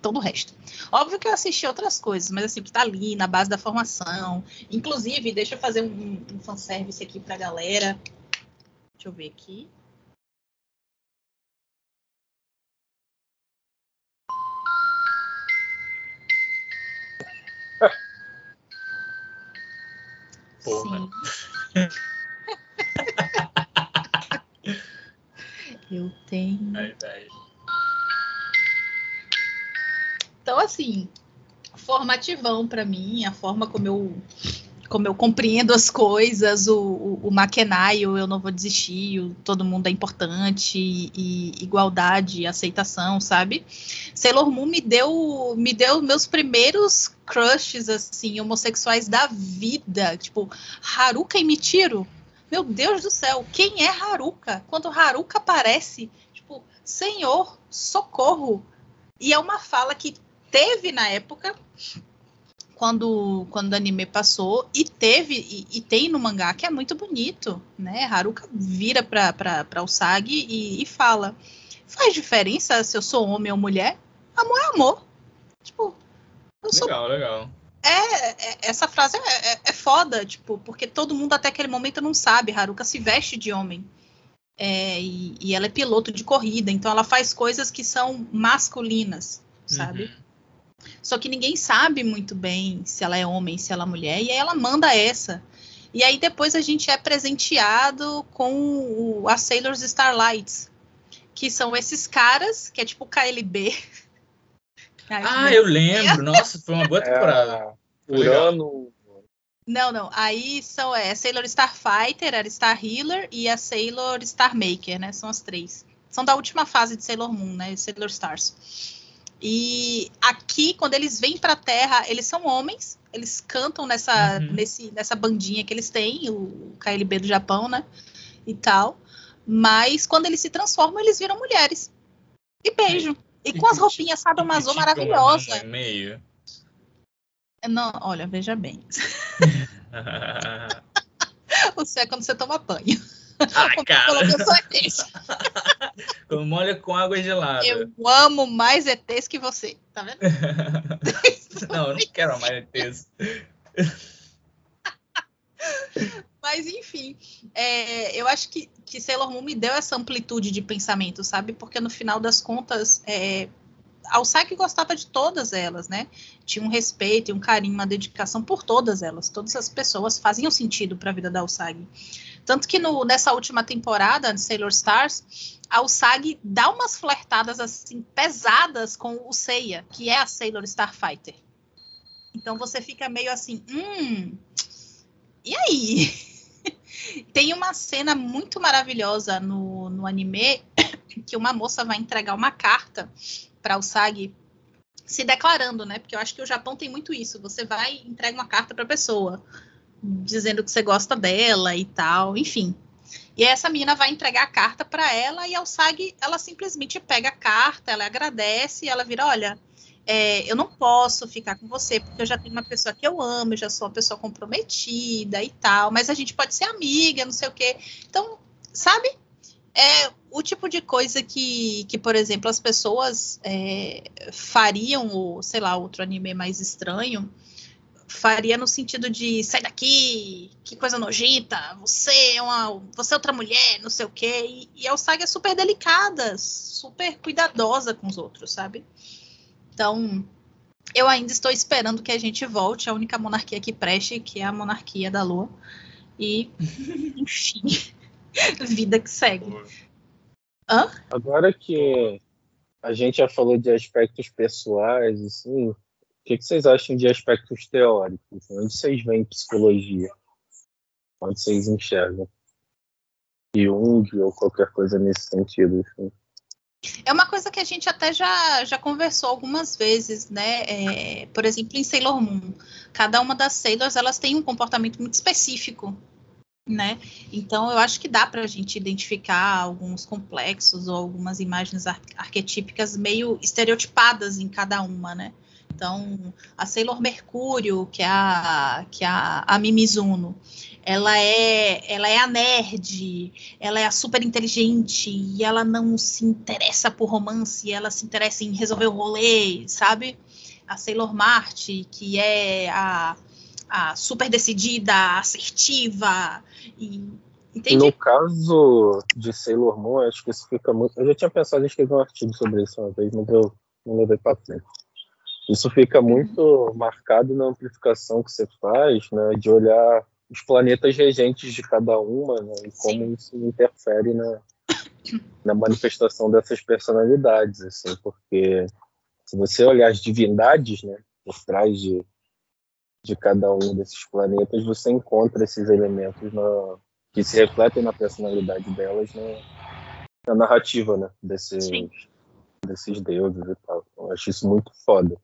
Speaker 2: Todo o resto. Óbvio que eu assisti outras coisas, mas assim, que tá ali na base da formação. Inclusive, deixa eu fazer um, um fanservice aqui pra galera. Deixa eu ver aqui.
Speaker 3: Porra.
Speaker 2: Sim. Eu tenho. Então, assim, formativão para mim, a forma como eu como eu compreendo as coisas, o, o, o eu não vou desistir, o, todo mundo é importante, e, e, igualdade, aceitação, sabe? Sailor Moon me deu, me deu meus primeiros crushes, assim, homossexuais da vida, tipo, Haruka e Michiro, meu Deus do céu, quem é Haruka? Quando Haruka aparece, tipo, Senhor, socorro. E é uma fala que teve na época, quando, quando o anime passou, e teve, e, e tem no mangá, que é muito bonito, né? Haruka vira pra, pra, pra Usagi e, e fala: faz diferença se eu sou homem ou mulher? Amor é amor. Tipo,
Speaker 3: eu legal, sou. Legal,
Speaker 2: é, é, essa frase é, é, é, foda, tipo, porque todo mundo até aquele momento não sabe. Haruka se veste de homem. É, e, e, ela é piloto de corrida, então ela faz coisas que são masculinas, sabe? Uhum. Só que ninguém sabe muito bem se ela é homem, se ela é mulher, e aí ela manda essa. E aí depois a gente é presenteado com o, a Sailors Starlights, que são esses caras, que é tipo KLB,
Speaker 3: ah, eu lembro. Nossa, foi uma boa é, temporada. É,
Speaker 1: Urano.
Speaker 2: Não, não. Aí são é, Sailor Starfighter, a Star Healer e a Sailor Star Maker, né? São as três. São da última fase de Sailor Moon, né? Sailor Stars. E aqui, quando eles vêm para a Terra, eles são homens. Eles cantam nessa, uhum. nesse, nessa bandinha que eles têm, o KLB do Japão, né? E tal. Mas quando eles se transformam, eles viram mulheres. E beijam. E com as roupinhas sadomaso maravilhosa.
Speaker 3: Meio.
Speaker 2: Não, olha, veja bem. você é quando você toma banho.
Speaker 3: Ai, cara. Quando molha com água gelada.
Speaker 2: Eu amo mais ETs que você, tá vendo?
Speaker 3: não, eu não quero mais ETs.
Speaker 2: Mas, enfim, é, eu acho que, que Sailor Moon me deu essa amplitude de pensamento, sabe? Porque no final das contas, é, Alsaki gostava de todas elas, né? Tinha um respeito, um carinho, uma dedicação por todas elas. Todas as pessoas faziam sentido para a vida da Alsagi. Tanto que no, nessa última temporada de Sailor Stars, a Usagi dá umas flertadas assim pesadas com o Seiya, que é a Sailor Starfighter. Então você fica meio assim, hum, e aí? Tem uma cena muito maravilhosa no, no anime que uma moça vai entregar uma carta para o Sag se declarando, né? Porque eu acho que o Japão tem muito isso. Você vai entrega uma carta para a pessoa dizendo que você gosta dela e tal, enfim. E essa menina vai entregar a carta para ela e a Sag ela simplesmente pega a carta, ela agradece e ela vira, olha, é, eu não posso ficar com você, porque eu já tenho uma pessoa que eu amo, já sou uma pessoa comprometida e tal, mas a gente pode ser amiga, não sei o quê. Então, sabe? É o tipo de coisa que, que por exemplo, as pessoas é, fariam, ou sei lá, outro anime mais estranho, faria no sentido de sai daqui, que coisa nojenta, você é uma, você é outra mulher, não sei o quê. E, e a Usagi é super delicada, super cuidadosa com os outros, sabe? Então, eu ainda estou esperando que a gente volte à única monarquia que preste, que é a monarquia da Lua. E, enfim, vida que segue. Hã?
Speaker 1: Agora que a gente já falou de aspectos pessoais, assim, o que, que vocês acham de aspectos teóricos? Onde vocês veem psicologia? Onde vocês enxergam? Jung ou qualquer coisa nesse sentido? Assim?
Speaker 2: É uma coisa que a gente até já, já conversou algumas vezes, né? É, por exemplo, em Sailor Moon, cada uma das Sailors elas têm um comportamento muito específico, né? Então eu acho que dá para a gente identificar alguns complexos ou algumas imagens ar arquetípicas meio estereotipadas em cada uma, né? Então, a Sailor Mercúrio, que é a, que é a, Mimizuno, ela é, ela é a nerd, ela é a super inteligente e ela não se interessa por romance, ela se interessa em resolver o rolê, sabe? A Sailor Marte, que é a, a super decidida, assertiva e Entendi.
Speaker 1: No caso de Sailor Moon, acho que isso fica muito. Eu já tinha pensado em escrever um artigo sobre isso uma vez, mas eu não levei para frente. Isso fica muito marcado na amplificação que você faz, né, de olhar os planetas regentes de cada uma né, e como Sim. isso interfere na, na manifestação dessas personalidades, assim, porque se você olhar as divindades, né, por trás de, de cada um desses planetas, você encontra esses elementos na, que se refletem na personalidade delas na, na narrativa, né, desses, desses deuses e tal. Eu acho isso muito foda.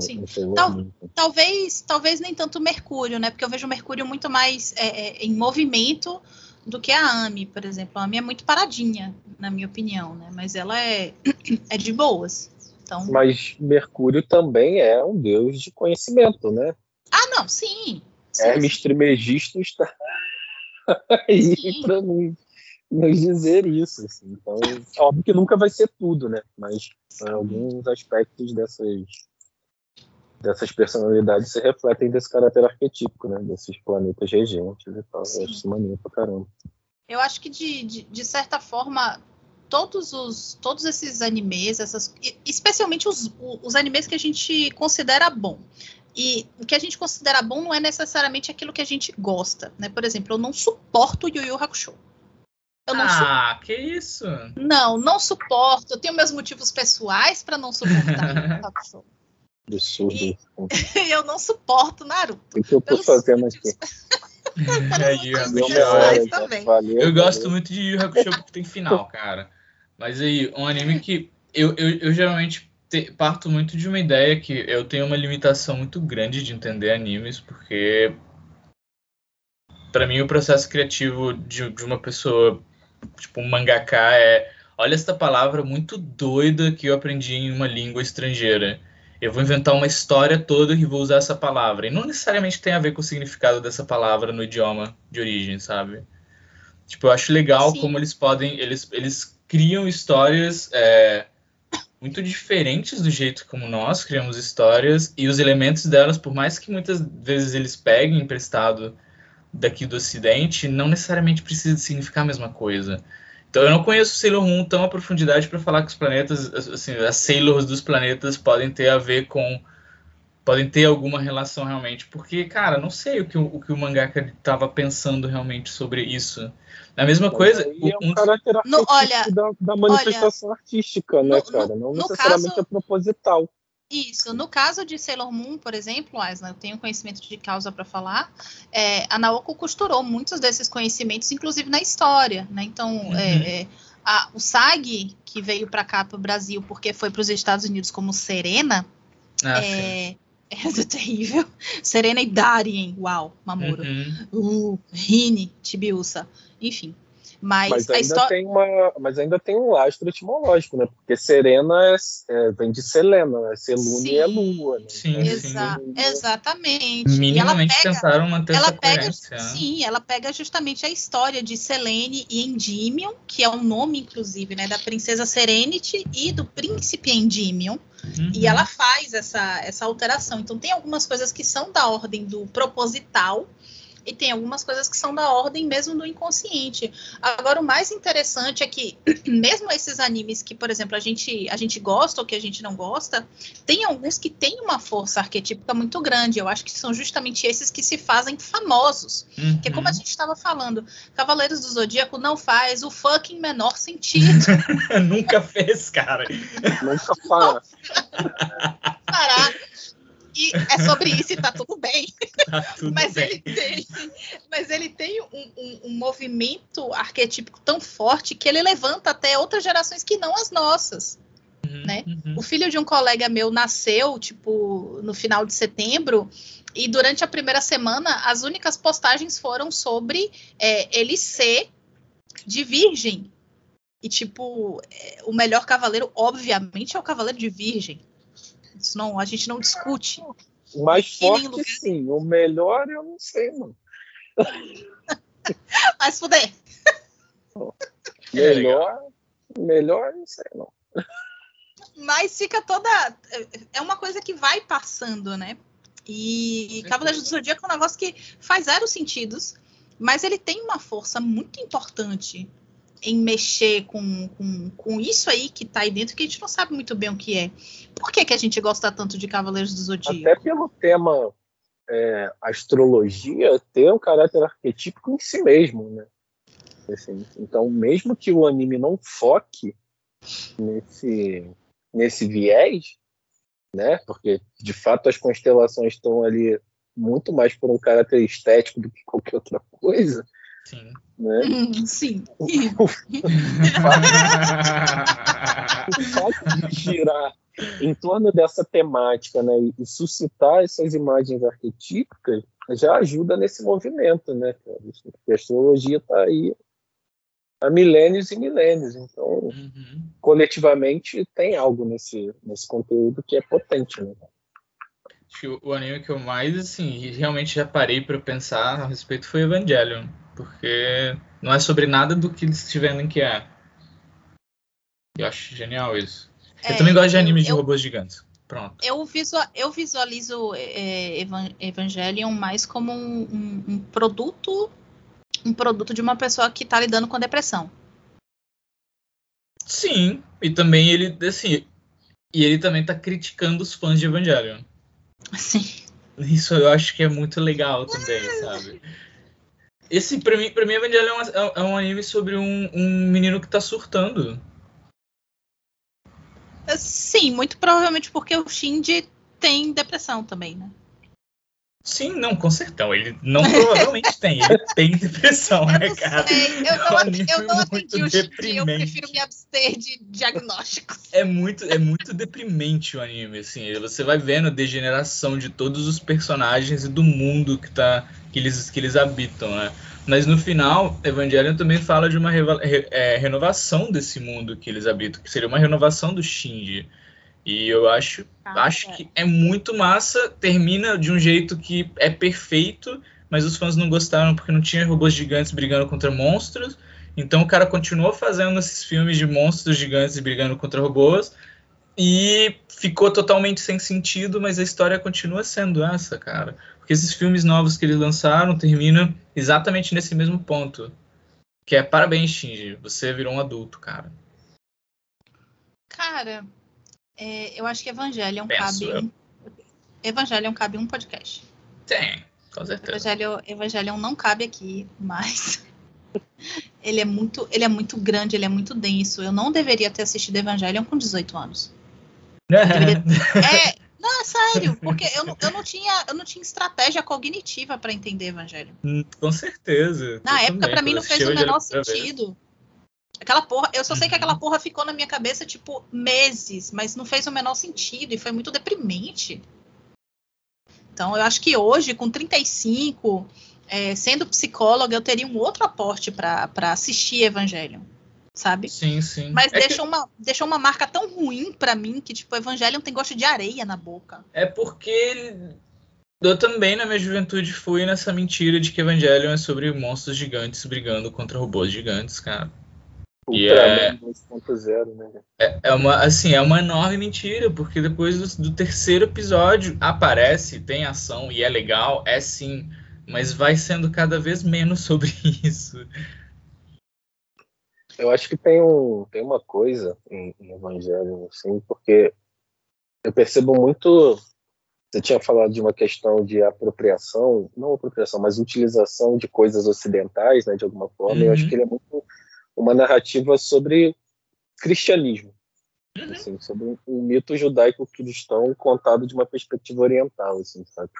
Speaker 2: Sim. Tal, talvez, talvez nem tanto Mercúrio, né? Porque eu vejo o Mercúrio muito mais é, é, em movimento do que a Ami, por exemplo. A Ami é muito paradinha, na minha opinião, né? Mas ela é, é de boas. Então...
Speaker 1: Mas Mercúrio também é um deus de conhecimento, né?
Speaker 2: Ah, não, sim. sim
Speaker 1: Hermes Trimegisto está aí para nos, nos dizer isso. Assim. Então, óbvio que nunca vai ser tudo, né? Mas alguns aspectos dessas dessas personalidades se refletem desse caráter arquetípico, né? Desses planetas regentes e tal. Sim. Eu acho isso maneiro pra caramba.
Speaker 2: Eu acho que, de, de, de, certa forma, todos os todos esses animes, essas, especialmente os, os animes que a gente considera bom. E o que a gente considera bom não é necessariamente aquilo que a gente gosta, né? Por exemplo, eu não suporto Yu Yu Hakusho.
Speaker 3: ah, su... que isso?
Speaker 2: Não, não suporto. Eu tenho meus motivos pessoais para não suportar Yu Yu Hakusho.
Speaker 1: Absurdo. E,
Speaker 2: eu não suporto Naruto.
Speaker 1: O que eu tô fazendo aqui?
Speaker 3: eu, eu gosto muito de Yu Hakusho porque tem final, cara. Mas aí, um anime que eu, eu, eu geralmente te, parto muito de uma ideia que eu tenho uma limitação muito grande de entender animes, porque para mim o processo criativo de, de uma pessoa, tipo um mangaka, é olha esta palavra muito doida que eu aprendi em uma língua estrangeira eu vou inventar uma história toda e vou usar essa palavra. E não necessariamente tem a ver com o significado dessa palavra no idioma de origem, sabe? Tipo, eu acho legal Sim. como eles podem. Eles, eles criam histórias é, muito diferentes do jeito como nós criamos histórias. E os elementos delas, por mais que muitas vezes eles peguem emprestado daqui do Ocidente, não necessariamente precisa significar a mesma coisa. Então eu não conheço Sailor Moon tão à profundidade para falar que os planetas, assim, as Sailors dos planetas podem ter a ver com podem ter alguma relação realmente, porque cara, não sei o que o, o que o mangaka estava pensando realmente sobre isso. A mesma coisa.
Speaker 1: é um, um caráter no, olha, da, da manifestação olha, artística, né, no, cara? Não necessariamente caso, é proposital.
Speaker 2: Isso. No caso de Sailor Moon, por exemplo, Asna, eu tenho conhecimento de causa para falar. É, a Naoko costurou muitos desses conhecimentos, inclusive na história, né? Então, uhum. é, é a, o SAG, que veio para cá, para o Brasil, porque foi para os Estados Unidos como Serena, ah, é, é terrível. Serena e Darien, uau, Mamoru. Uhum. Uh, Rini, Tibiusa, enfim. Mas,
Speaker 1: Mas ainda,
Speaker 2: história.
Speaker 1: tem uma, mas ainda tem um lastro etimológico, né? Porque Serena é, é- vem de Selena, né? Selune
Speaker 2: Sim.
Speaker 1: é lua. Né?
Speaker 3: Sim,
Speaker 1: Então,
Speaker 3: sim.
Speaker 2: Exa-
Speaker 1: Sim.
Speaker 2: exatamente. E ela
Speaker 3: Minimamente
Speaker 2: pega,
Speaker 3: tentaram manter
Speaker 2: ela
Speaker 3: essa
Speaker 2: pega,
Speaker 3: coerência. né?
Speaker 2: sim, ela pega justamente a história de Selene e Endymion, que é o nome, inclusive, né, da princesa Serenity e do príncipe Endymion,
Speaker 3: Uhum.
Speaker 2: e ela faz essa, essa alteração. Então, tem algumas coisas que são da ordem do proposital e tem algumas coisas que são da ordem mesmo do inconsciente. Agora, o mais interessante é que, mesmo esses animes que, por exemplo, a gente, a gente gosta ou que a gente não gosta, tem alguns que têm uma força arquetípica muito grande. Eu acho que são justamente esses que se fazem famosos. Porque, como a
Speaker 3: Uhum.
Speaker 2: gente estava falando, Cavaleiros do Zodíaco não faz o fucking menor sentido.
Speaker 3: Nunca fez, cara.
Speaker 1: Nunca fala.
Speaker 2: parar. E é sobre isso e tá tudo bem.
Speaker 3: Tá tudo
Speaker 2: Mas
Speaker 3: bem.
Speaker 2: ele tem, mas ele tem um, um- um movimento arquetípico tão forte que ele levanta até outras gerações que não as nossas. né?
Speaker 3: Uhum.
Speaker 2: O filho de um colega meu nasceu, tipo, no final de setembro, e durante a primeira semana, as únicas postagens foram sobre é, ele ser de virgem. E, tipo, é, o melhor cavaleiro, obviamente, é o cavaleiro de virgem. Isso não, a gente não discute.
Speaker 1: O mais forte, sim. O melhor, eu não sei, não.
Speaker 2: Mas fuder.
Speaker 1: Melhor, melhor, não sei, não.
Speaker 2: Mas fica toda. É uma coisa que vai passando, né? E
Speaker 3: certeza.
Speaker 2: Cavaleiros do Zodíaco é um negócio que faz zero sentidos, mas ele tem uma força muito importante em mexer com, com, com isso aí que tá aí dentro, que a gente não sabe muito bem o que é. Por que, que a gente gosta tanto de Cavaleiros do Zodíaco?
Speaker 1: Até pelo tema é, astrologia ter um caráter arquetípico em si mesmo, né? Assim, então, mesmo que o anime não foque nesse, nesse viés, né? Porque de fato as constelações estão ali muito mais por um caráter estético do que qualquer outra coisa,
Speaker 3: Sim.
Speaker 1: né?
Speaker 2: Hum, sim.
Speaker 1: O fato de girar em torno dessa temática, né, e- suscitar essas imagens arquetípicas já ajuda nesse movimento, né? Porque a astrologia está aí há milênios e milênios, então
Speaker 3: Uhum.
Speaker 1: coletivamente tem algo nesse nesse conteúdo que é potente, né?
Speaker 3: Acho que o, o anime que eu mais, assim, realmente já parei pra pensar a respeito foi Evangelion. Porque não é sobre nada do que eles vendem que é. Eu acho genial isso. eu
Speaker 2: É,
Speaker 3: também gosto de animes de
Speaker 2: eu-
Speaker 3: robôs gigantes. Pronto.
Speaker 2: Eu, visua- eu visualizo é, Evan- Evangelion mais como um, um- um produto um produto de uma pessoa que tá lidando com depressão.
Speaker 3: Sim, e também ele, assim, e ele também tá criticando os fãs de Evangelion.
Speaker 2: Assim.
Speaker 3: Isso eu acho que é muito legal também, sabe? Esse, pra mim, pra mim Evangelion é, um- é um anime sobre um, um menino que tá surtando.
Speaker 2: Sim, muito provavelmente porque o Shinji tem depressão também, né?
Speaker 3: Sim, não, com certeza. Ele não provavelmente tem, ele tem depressão,
Speaker 2: Eu
Speaker 3: né,
Speaker 2: não
Speaker 3: cara?
Speaker 2: sei, eu
Speaker 3: É um
Speaker 2: não, eu não
Speaker 3: muito
Speaker 2: atendi o Shinji, eu
Speaker 3: deprimente.
Speaker 2: prefiro me abster de diagnósticos.
Speaker 3: É muito, é muito deprimente o anime, assim. Você vai vendo a degeneração de todos os personagens e do mundo que, tá, que, eles, que eles habitam, né? Mas no final, Evangelion também fala de uma re- é, renovação desse mundo que eles habitam, que seria uma renovação do Shinji. E eu acho, acho que é muito massa, termina de um jeito que é perfeito, mas os fãs não gostaram porque não tinha robôs gigantes brigando contra monstros. Então o cara continuou fazendo esses filmes de monstros gigantes brigando contra robôs e ficou totalmente sem sentido, mas a história continua sendo essa, cara. Porque esses filmes novos que eles lançaram terminam exatamente nesse mesmo ponto. Que é parabéns, Shinji, você virou um adulto, cara.
Speaker 2: Cara, é, eu acho que Evangelion
Speaker 3: Penso
Speaker 2: cabe
Speaker 3: eu.
Speaker 2: Evangelion cabe um podcast.
Speaker 3: Tem, com certeza.
Speaker 2: Evangelion, Evangelion não cabe aqui, mas ele é muito, ele é muito grande, ele é muito denso. Eu não deveria ter assistido Evangelion com 18 anos. É, não, é sério, porque eu não, eu não tinha, eu não tinha estratégia cognitiva para entender Evangelion.
Speaker 3: com certeza.
Speaker 2: Na época, pra mim, não fez o menor sentido. Aquela porra, eu só sei que
Speaker 3: Uhum.
Speaker 2: aquela porra ficou na minha cabeça, tipo, meses, mas não fez o menor sentido e foi muito deprimente. Então, eu acho que hoje, com 35, é, sendo psicóloga, eu teria um outro aporte para assistir Evangelion, sabe?
Speaker 3: Sim, sim.
Speaker 2: Mas
Speaker 3: é
Speaker 2: deixou, uma, deixou uma marca tão ruim para mim que, tipo, Evangelion tem gosto de areia na boca.
Speaker 3: É porque eu também, na minha juventude, fui nessa mentira de que Evangelion é sobre monstros gigantes brigando contra robôs gigantes, cara. E é,
Speaker 1: Ultraman 2.0, né?
Speaker 3: é, é uma, assim, é uma enorme mentira, porque depois do, do terceiro episódio aparece, tem ação e é legal, é sim, mas vai sendo cada vez menos sobre isso.
Speaker 1: Eu acho que tem, um, tem uma coisa em, em Evangelho, assim, porque eu percebo muito. Você tinha falado de uma questão de apropriação, não apropriação, mas utilização de coisas ocidentais, né, de alguma forma. Eu acho
Speaker 3: Uhum.
Speaker 1: que ele é muito uma narrativa sobre cristianismo,
Speaker 3: Uhum.
Speaker 1: assim, sobre um, mito judaico-cristão contado de uma perspectiva oriental, assim, sabe?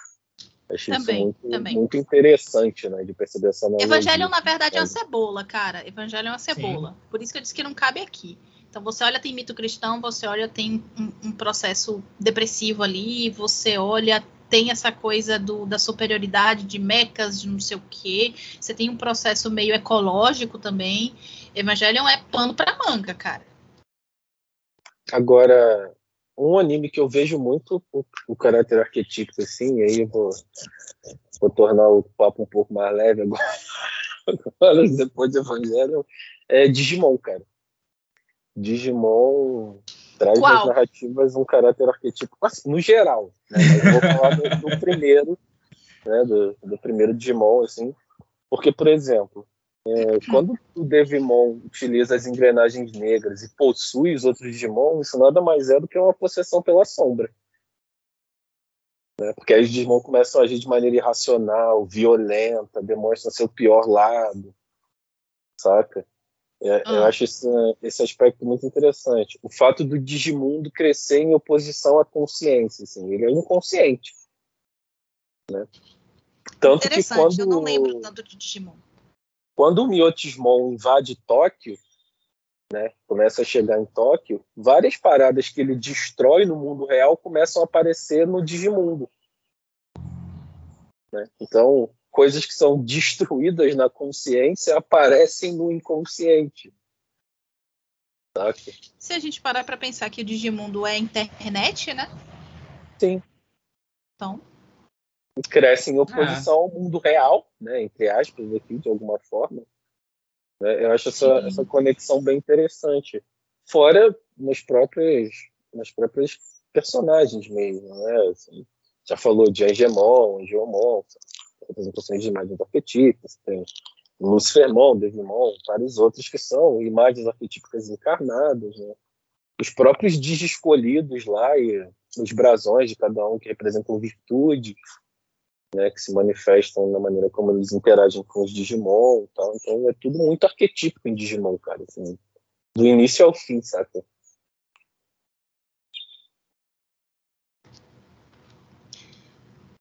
Speaker 1: Acho
Speaker 2: Também,
Speaker 1: isso muito,
Speaker 2: também.
Speaker 1: muito interessante, né, de perceber essa analogia.
Speaker 2: Evangelion, na verdade, é uma
Speaker 1: sabe?
Speaker 2: cebola, cara. Evangelion é uma cebola. Por isso que eu disse que não cabe aqui. Então, você olha, tem mito cristão, você olha, tem um, um processo depressivo ali, você olha, tem essa coisa do, da superioridade de mecas, de não sei o quê. Você tem um processo meio ecológico também. Evangelion é pano pra manga, cara.
Speaker 1: Agora, um anime que eu vejo muito o, o caráter arquetípico, assim, e aí eu vou, vou tornar o papo um pouco mais leve agora, agora depois do Evangelho, é Digimon, cara. Digimon traz nas narrativas um caráter arquetípico, assim, no geral, né? Eu vou falar do, do primeiro, né, do, do primeiro Digimon, assim, porque, por exemplo, é, quando o Devimon utiliza as engrenagens negras e possui os outros Digimon, isso nada mais é do que uma possessão pela sombra. Né? Porque aí os Digimon começam a agir de maneira irracional, violenta, demonstram seu pior lado, saca? É, Eu
Speaker 2: Ah.
Speaker 1: acho esse, esse aspecto muito interessante. O fato do Digimundo crescer em oposição à consciência, assim, ele é inconsciente. Né? Tanto que quando
Speaker 2: eu não lembro tanto de Digimon.
Speaker 1: Quando o Miotismon invade Tóquio, né, começa a chegar em Tóquio, várias paradas que ele destrói no mundo real começam a aparecer no Digimundo. Né? Então, coisas que são destruídas na consciência aparecem no inconsciente. Saca?
Speaker 2: Se a gente parar pra pensar que o Digimundo é internet, né?
Speaker 1: Sim.
Speaker 2: Então,
Speaker 1: cresce em oposição ao mundo real, né, entre aspas, aqui, de alguma forma. Né? Eu acho essa,
Speaker 2: Sim.
Speaker 1: essa conexão bem interessante. Fora nas próprias, nas próprias personagens mesmo, né? Assim, já falou de Angemon, Angeomon, representações de imagens arquetípicas, tem Lucifermon, Devimon, vários outros que são imagens arquetípicas encarnadas, né? Os próprios Digi escolhidos lá e os brasões de cada um que representam virtudes, né, que se manifestam na maneira como eles interagem com os Digimon e tal. Então é tudo muito arquetípico em Digimon, cara. Assim, do início ao fim, saca?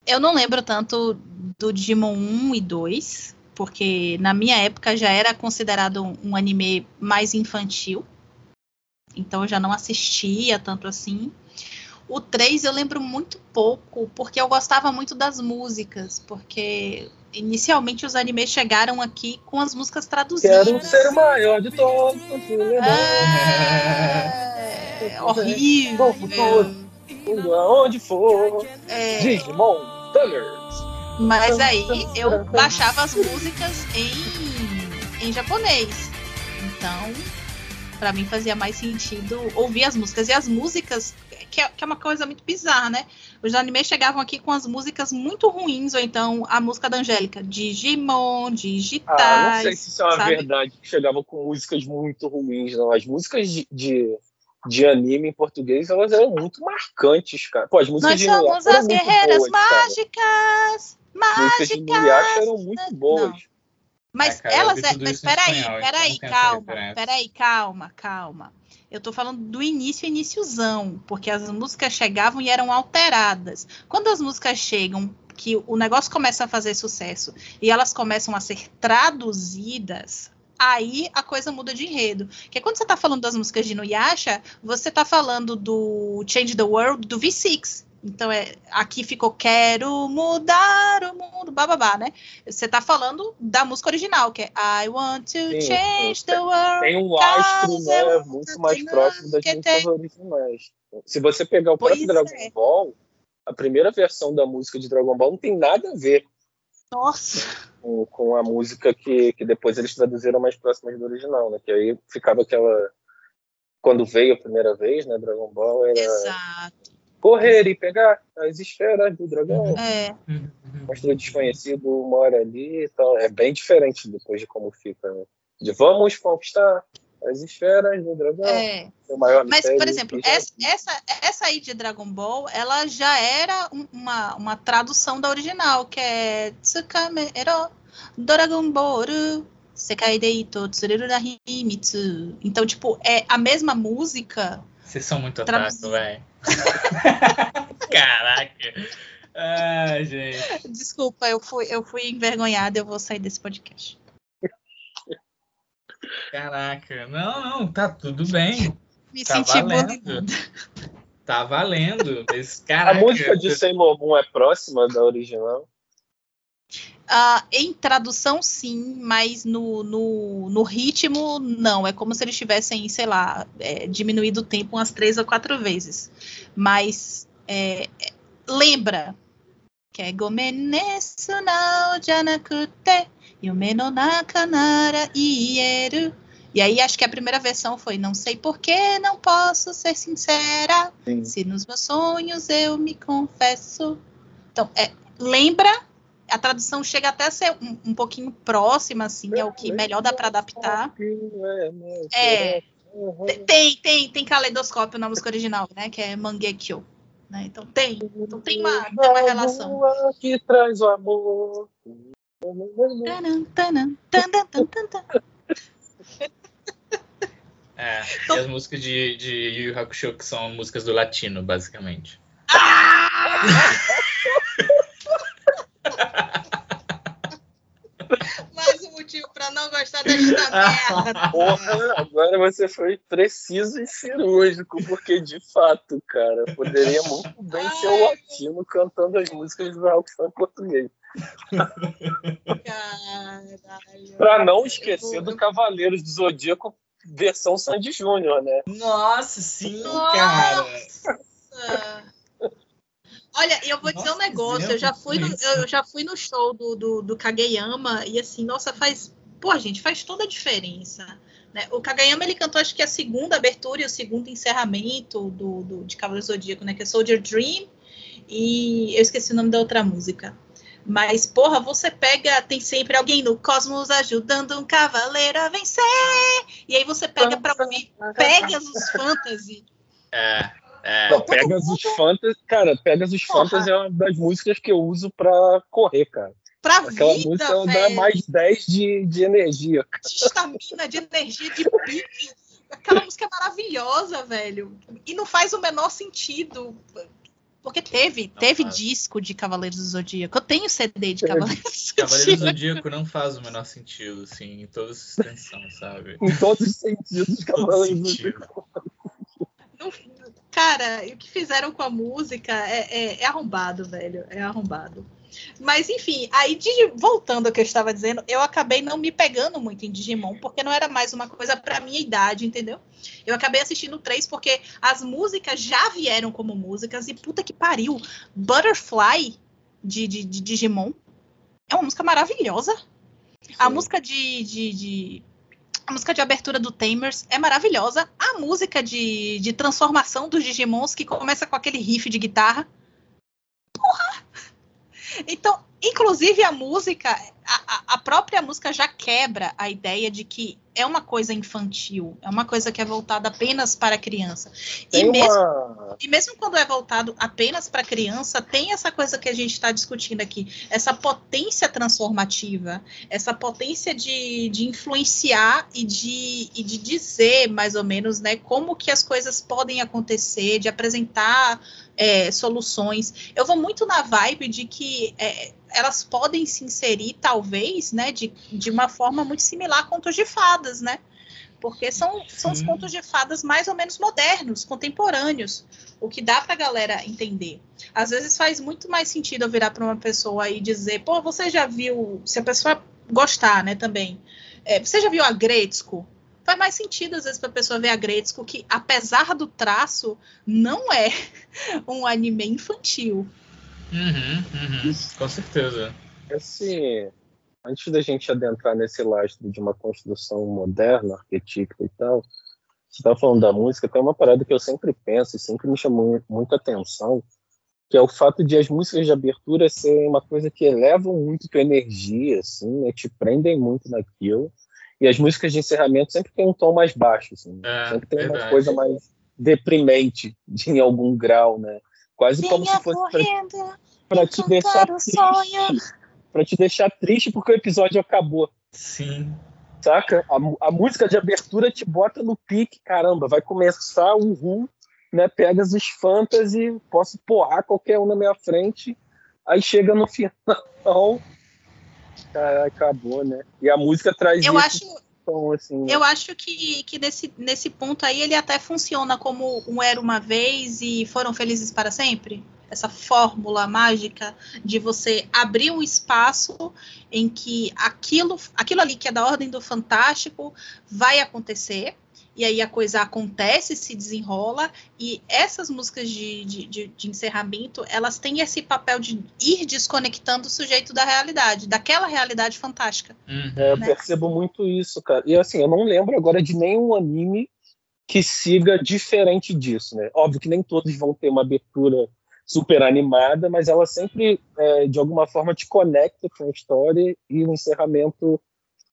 Speaker 2: eu não lembro tanto do Digimon 1 e 2, porque na minha época já era considerado um, anime mais infantil. Então eu já não assistia tanto assim. O 3 eu lembro muito pouco, porque eu gostava muito das músicas, porque inicialmente os animes chegaram aqui com as músicas traduzidas.
Speaker 1: Quero ser o maior de todos.
Speaker 2: É, horrível.
Speaker 1: Mundo aonde for.
Speaker 2: É,
Speaker 1: Digimon Thunders.
Speaker 2: Mas aí eu baixava as músicas em, em japonês. Então, pra mim fazia mais sentido ouvir as músicas. E as músicas, que é, que é uma coisa muito bizarra, né? Os animes chegavam aqui com as músicas muito ruins, ou então a música da Angélica, Digimon, Digitais.
Speaker 1: Ah, não sei se isso é uma
Speaker 2: sabe?
Speaker 1: verdade, que chegava com músicas muito ruins, não. As músicas de, de, de anime em português, elas eram muito marcantes, cara. Pô, as músicas
Speaker 2: Nós
Speaker 1: de
Speaker 2: somos as guerreiras
Speaker 1: boas, cara.
Speaker 2: mágicas!
Speaker 1: As músicas de
Speaker 2: Mágicas!
Speaker 1: Inuyasha eram muito boas.
Speaker 2: Mas
Speaker 3: Ah,
Speaker 2: elas. É, mas peraí,
Speaker 3: espanhol, então
Speaker 2: peraí,
Speaker 3: essa
Speaker 2: calma. Peraí, calma, calma. Eu tô falando do início, iníciozão, porque as músicas chegavam e eram alteradas. Quando as músicas chegam, que o negócio começa a fazer sucesso e elas começam a ser traduzidas, aí a coisa muda de enredo. Porque quando você tá falando das músicas de Inuyasha, você tá falando do Change the World do V6. Então é aqui ficou quero mudar o mundo, bababá, né? Você tá falando da música original, que é I want to sim, change the world.
Speaker 1: Tem um astro, né, muito mais próximo das músicas tem... originais. Se você pegar o próprio Dragon é. Ball, a primeira versão da música de Dragon Ball não tem nada a ver.
Speaker 2: Nossa.
Speaker 1: Com, com a música que, que depois eles traduziram mais próximas do original, né? Que aí ficava aquela quando veio a primeira vez, né, Dragon Ball era
Speaker 2: Exato
Speaker 1: correr e pegar as esferas do dragão.
Speaker 2: É.
Speaker 1: Mostra o desconhecido mora ali e tal. É bem diferente depois de como fica. Né? De vamos conquistar as esferas do dragão.
Speaker 2: É. Mas, por exemplo, essa, essa, essa aí de Dragon Ball, ela já era uma, uma tradução da original, que é Tsukamero Dragon Ball Sekai Deito Tsururu Himitsu. Então, tipo, é a mesma música.
Speaker 3: Vocês são muito otaku, velho. Caraca. Ah, gente.
Speaker 2: Desculpa, eu fui, eu fui envergonhada, eu vou sair desse podcast.
Speaker 3: Caraca, não, não, tá tudo bem.
Speaker 2: Me
Speaker 3: tá
Speaker 2: senti valendo.
Speaker 3: Tá valendo. Mas, caraca,
Speaker 1: a música de Sailor Moon é próxima da original?
Speaker 2: Uh, em tradução, sim, mas no, no, no, ritmo, não. É como se eles tivessem, sei lá, é, diminuído o tempo umas três ou quatro vezes. Mas é, lembra que é janakute yume no naka nara ieru. E aí acho que a primeira versão foi Não sei por que não posso ser sincera. Sim. Se nos meus sonhos eu me confesso. Então, é, lembra a tradução chega até a ser um, um pouquinho próxima, assim, é o que melhor dá para adaptar. É. Tem, tem, tem caleidoscópio na música original, né? Que é Mangekyo. Né? Então tem, então tem uma, tem uma relação.
Speaker 1: Que traz o amor.
Speaker 3: É, então, e as músicas de, de Yu Yu Hakusho que são músicas do latino, basicamente.
Speaker 2: Ah! Mais um motivo para não gostar desta merda.
Speaker 1: Porra, agora você foi preciso e cirúrgico, porque de fato, cara, poderia muito bem ser o latino cantando as músicas do Rockstar em português. Para não esquecer do Cavaleiros do Zodíaco versão Sandy Júnior, né?
Speaker 3: Nossa, sim, Nossa. cara.
Speaker 2: Olha, eu vou nossa, dizer um negócio, eu já fui no, eu já fui no show do, do, do Kageyama e assim, nossa, faz. Pô, gente, faz toda a diferença. Né? O Kageyama ele cantou acho que a segunda abertura e o segundo encerramento do, do, de Cavaleiro Zodíaco, né? Que é Soldier Dream, e eu esqueci o nome da outra música. Mas, porra, você pega, tem sempre alguém no cosmos ajudando um cavaleiro a vencer. E aí você pega pra ouvir Pegasus Fantasy.
Speaker 3: É. É.
Speaker 1: Não, Pegasus Fantasy, cara, Pegasus Porra. Fantasy é uma das músicas que eu uso pra correr, cara.
Speaker 2: Pra
Speaker 1: Aquela
Speaker 2: vida,
Speaker 1: música
Speaker 2: velho.
Speaker 1: dá mais 10 de, de energia.
Speaker 2: De estamina, de energia, de pique. Aquela música é maravilhosa, velho. E não faz o menor sentido. Porque teve, não teve faz. disco de Cavaleiros do Zodíaco. Eu tenho CD de Cavaleiros do Zodíaco.
Speaker 3: Cavaleiros do Zodíaco não faz o menor sentido, assim, em toda extensão, sabe?
Speaker 1: Em todos os sentidos, Cavaleiros do Zodíaco.
Speaker 2: Não, Cara, o que fizeram com a música é, é, é arrombado, velho. É arrombado. Mas enfim, aí voltando ao que eu estava dizendo, eu acabei não me pegando muito em Digimon, porque não era mais uma coisa para minha idade, entendeu? Eu acabei assistindo três porque as músicas já vieram como músicas e puta que pariu. Butterfly de, de, de Digimon é uma música maravilhosa. Sim. A música de, de, de a música de abertura do Tamers é maravilhosa. A música de, de transformação dos Digimons, que começa com aquele riff de guitarra. Porra! Então, inclusive a música, a, a própria música já quebra a ideia de que é uma coisa infantil, é uma coisa que é voltada apenas para criança. e, mesmo, e mesmo quando é voltado apenas para criança, tem essa coisa que a gente está discutindo aqui, essa potência transformativa, essa potência de, de influenciar e de, e de dizer, mais ou menos, né, como que as coisas podem acontecer, de apresentar é, soluções. Eu vou muito na vibe de que é, elas podem se inserir, talvez, né, de, de uma forma muito similar a contos de fadas, né? porque são, são os contos de fadas mais ou menos modernos, contemporâneos, o que dá pra galera entender. Às vezes faz muito mais sentido eu virar para uma pessoa e dizer, pô, você já viu, se a pessoa gostar, né, também, é, você já viu a Gretzko? Faz mais sentido, às vezes, para a pessoa ver a Gretzko, que apesar do traço, não é um anime infantil.
Speaker 3: Uhum, uhum, com certeza.
Speaker 1: Esse, antes da gente adentrar nesse lastro de uma construção moderna, arquetípica e tal, você estava falando da música, tem uma parada que eu sempre penso e sempre me chamou muita atenção, que é o fato de as músicas de abertura serem uma coisa que elevam muito tua energia, assim, né? te prendem muito naquilo, e as músicas de encerramento sempre tem um tom mais baixo, assim,
Speaker 3: É,
Speaker 1: sempre tem
Speaker 3: verdade.
Speaker 1: uma coisa mais deprimente, de, em algum grau, né? Quase como se fosse pra te deixar
Speaker 2: o
Speaker 1: triste,
Speaker 2: sonho.
Speaker 1: pra te deixar triste porque o episódio acabou.
Speaker 3: Sim.
Speaker 1: Saca? A, a música de abertura te bota no pique, caramba, vai começar o Ru, né? Pega as fantasy, posso porrar qualquer um na minha frente, aí chega no final, acabou, né? E a música traz
Speaker 2: Eu acho,
Speaker 1: tom, assim,
Speaker 2: eu acho que, que nesse, nesse ponto aí ele até funciona como um era uma vez e foram felizes para sempre. Essa fórmula mágica de você abrir um espaço em que aquilo, aquilo ali que é da ordem do fantástico vai acontecer. E aí a coisa acontece, se desenrola, e essas músicas de, de, de, de encerramento, elas têm esse papel de ir desconectando o sujeito da realidade, daquela realidade fantástica.
Speaker 3: Uhum.
Speaker 1: É, eu
Speaker 2: né?
Speaker 1: percebo muito isso, cara. E assim, eu não lembro agora de nenhum anime que siga diferente disso, né? Óbvio que nem todos vão ter uma abertura super animada, mas ela sempre, é, de alguma forma, te conecta com a história e o encerramento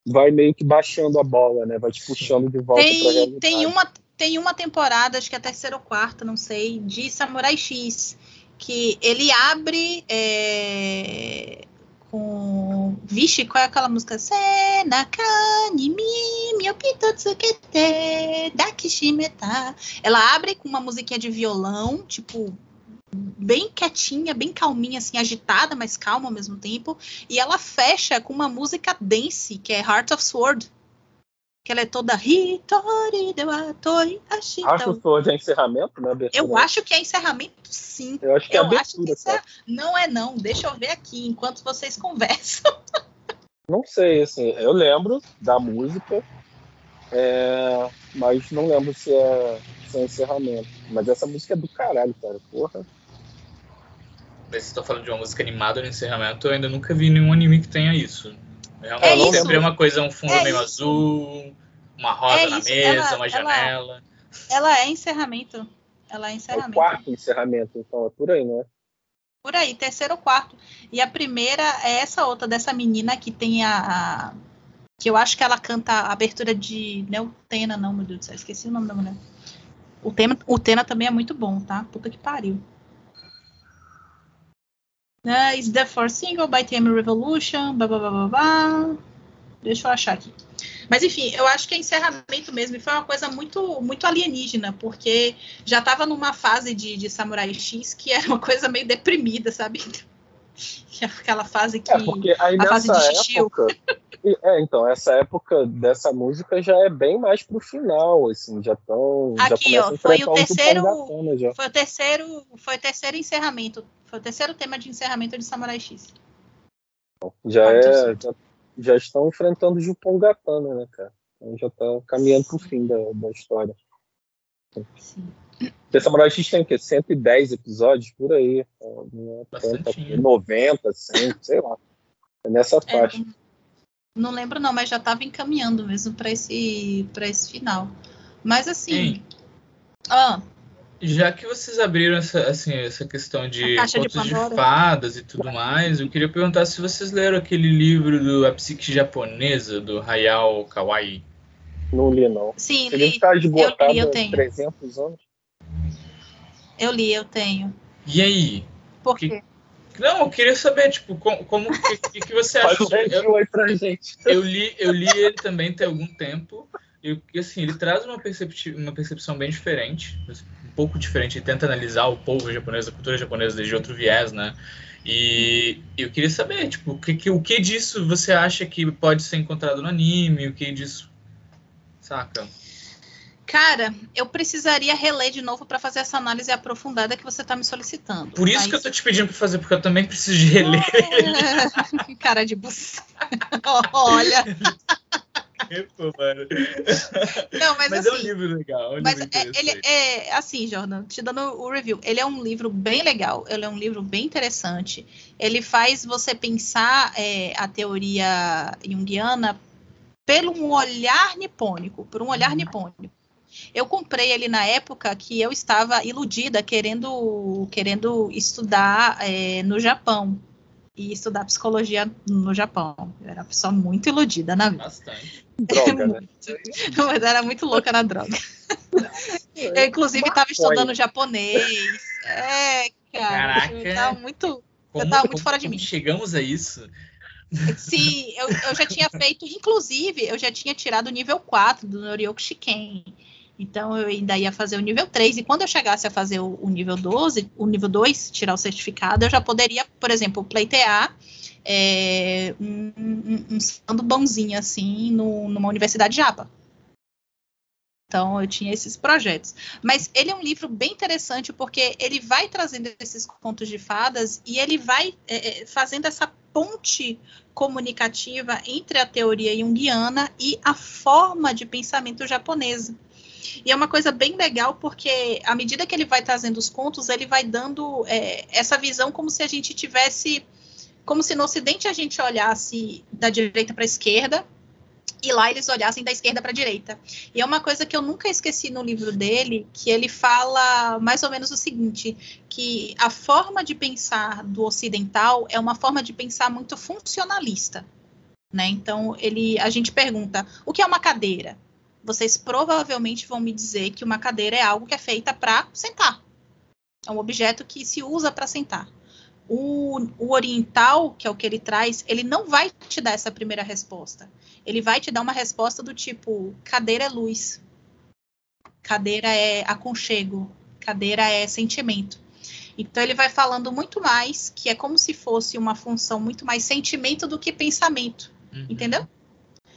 Speaker 1: vai meio que baixando a bola, né? Vai te puxando de volta pra
Speaker 2: Tem,
Speaker 1: realidade.
Speaker 2: tem, uma, tem uma temporada, acho que é a terceira ou quarta, não sei, de Samurai X, que ele abre é, com. Vixe, qual é aquela música? Senakani mi miopito tsukete dakishimeta. Ela abre com uma musiquinha de violão, tipo. Bem quietinha, bem calminha, assim, agitada, mas calma ao mesmo tempo. E ela fecha com uma música dance, que é Heart of Sword. Que ela é toda Hitori de wa tori ashita.
Speaker 1: Acho que foi de encerramento, né? Abertura.
Speaker 2: Eu acho que é encerramento, sim.
Speaker 1: Eu acho que é
Speaker 2: Eu
Speaker 1: abertura,
Speaker 2: que é... Não é não, deixa eu ver aqui, enquanto vocês conversam.
Speaker 1: Não sei, assim, eu lembro da música, é, mas não lembro se é, se é encerramento. Mas essa música é do caralho, cara. Porra.
Speaker 3: Mas você tá falando de uma música animada no encerramento, eu ainda nunca vi nenhum anime que tenha isso. Realmente
Speaker 2: É isso.
Speaker 3: sempre é uma coisa, um fundo
Speaker 2: É
Speaker 3: meio
Speaker 2: isso.
Speaker 3: azul, uma rosa
Speaker 2: É
Speaker 3: na
Speaker 2: isso,
Speaker 3: mesa,
Speaker 2: ela-
Speaker 3: uma
Speaker 2: ela-
Speaker 3: janela.
Speaker 2: Ela é encerramento. Ela é
Speaker 1: É o
Speaker 2: encerramento.
Speaker 1: quarto encerramento, então é por aí, né?
Speaker 2: Por aí, terceiro ou quarto. E a primeira é essa outra, dessa menina que tem a. a- que eu acho que ela canta a abertura de. Não é o Tena, não, meu Deus do céu, esqueci o nome da mulher. O tema, o Tena também é muito bom, tá? Puta que pariu. Uh, is the first single by TM Revolution, blá blá blá blá blá. Deixa eu achar aqui. Mas enfim, eu acho que é encerramento mesmo. E foi uma coisa muito, muito alienígena, porque já tava numa fase de, de Samurai X que era uma coisa meio deprimida, sabe? Que é aquela fase que.
Speaker 1: É, porque aí
Speaker 2: a fase
Speaker 1: nessa
Speaker 2: de Shishio.
Speaker 1: época. É, então, essa época dessa música já é bem mais pro final, assim, já estão. Já
Speaker 2: Aqui,
Speaker 1: começa
Speaker 2: ó,
Speaker 1: a
Speaker 2: foi
Speaker 1: enfrentar
Speaker 2: o
Speaker 1: um
Speaker 2: terceiro-
Speaker 1: já.
Speaker 2: Foi o terceiro, foi o terceiro encerramento. Foi o terceiro tema de encerramento de Samurai X.
Speaker 1: Já,
Speaker 2: Ah,
Speaker 1: é, já, já estão enfrentando o Jupongatana, né, cara? Então já tá caminhando pro fim da, da história.
Speaker 2: Sim.
Speaker 1: Porque Samurai X tem o quê? 110 episódios por aí. É, Não é tanto,
Speaker 3: Bastantinho.
Speaker 1: 90, 100, sei lá. É nessa
Speaker 2: É,
Speaker 1: faixa.
Speaker 2: Não lembro não, mas já estava encaminhando mesmo para esse, para esse final. Mas assim. Ah,
Speaker 3: Já que vocês abriram essa, assim, essa questão de
Speaker 2: de
Speaker 3: contos de,
Speaker 2: Pandora.
Speaker 3: fadas e tudo mais, eu queria perguntar se vocês leram aquele livro do A Psique Japonesa, do Hayao Kawai.
Speaker 1: Não li, não.
Speaker 2: sim,
Speaker 1: livro
Speaker 2: li,
Speaker 1: está esgotado
Speaker 2: eu li, eu
Speaker 1: há
Speaker 2: tenho.
Speaker 1: 300 anos.
Speaker 2: eu li, eu tenho.
Speaker 3: E aí?
Speaker 2: Por
Speaker 3: Que-
Speaker 2: quê?
Speaker 3: Não, eu queria saber, tipo, como, como que, que, que você
Speaker 1: Faz
Speaker 3: acha?
Speaker 1: um review aí pra gente.
Speaker 3: Eu li, eu li ele também tem algum tempo. E assim, ele traz uma, percepti- uma percepção bem diferente, um pouco diferente. Ele tenta analisar o povo japonês, a cultura japonesa desde outro viés, né? E eu queria saber, tipo, que, que- o que disso você acha que pode ser encontrado no anime? O que disso, Saca.
Speaker 2: Cara, eu precisaria reler de novo para fazer essa análise aprofundada que você tá me solicitando.
Speaker 3: Por isso
Speaker 2: Mas-
Speaker 3: que eu tô te pedindo pra fazer, porque eu também preciso de reler.
Speaker 2: É, Cara de bus. Olha.
Speaker 3: Pô.
Speaker 2: Não, mas,
Speaker 3: Mas, é um
Speaker 2: assim.
Speaker 3: livro legal. É um
Speaker 2: Mas
Speaker 3: livro
Speaker 2: é, ele é assim, Jordan, te dando o review. Ele é um livro bem legal, ele é um livro bem interessante. Ele faz você pensar é, a teoria junguiana pelo um olhar nipônico, por um olhar
Speaker 3: Uhum.
Speaker 2: nipônico. Eu comprei ele na época que eu estava iludida, querendo, querendo estudar é, no Japão e estudar psicologia no Japão. Eu era uma pessoa muito iludida na vida.
Speaker 3: Bastante.
Speaker 1: Droga, né?
Speaker 2: Mas era muito louca na droga. Eu, inclusive, estava estudando japonês. É, cara.
Speaker 3: Caraca.
Speaker 2: Eu tava muito.
Speaker 3: Como,
Speaker 2: tava muito
Speaker 3: como-
Speaker 2: fora de
Speaker 3: como
Speaker 2: mim.
Speaker 3: Chegamos a isso.
Speaker 2: Sim, eu, eu já tinha feito. Inclusive, eu já tinha tirado o nível 4 do Norioku Shiken. Então, eu ainda ia fazer o nível 3. E quando eu chegasse a fazer o, o nível 12, o nível 2, tirar o certificado, eu já poderia, por exemplo, pleitear. É, um, um, um sando bonzinho assim no, numa universidade japa. Então eu tinha esses projetos. Mas ele é um livro bem interessante porque ele vai trazendo esses contos de fadas e ele vai é, é, fazendo essa ponte comunicativa entre a teoria junguiana e a forma de pensamento japonesa. E é uma coisa bem legal porque à medida que ele vai trazendo os contos, ele vai dando é, essa visão como se a gente tivesse, como se no Ocidente a gente olhasse da direita para a esquerda e lá eles olhassem da esquerda para a direita. E é uma coisa que eu nunca esqueci no livro dele, que ele fala mais ou menos o seguinte, que a forma de pensar do ocidental é uma forma de pensar muito funcionalista, né? Então, ele a gente pergunta: "O que é uma cadeira?" Vocês provavelmente vão me dizer que uma cadeira é algo que é feita para sentar. É um objeto que se usa para sentar. O, o oriental, que é o que ele traz, ele não vai te dar essa primeira resposta ele vai te dar uma resposta do tipo: cadeira é luz, cadeira é aconchego, cadeira é sentimento. Então ele vai falando muito mais que é como se fosse uma função muito mais sentimento do que pensamento,
Speaker 3: Uhum.
Speaker 2: entendeu?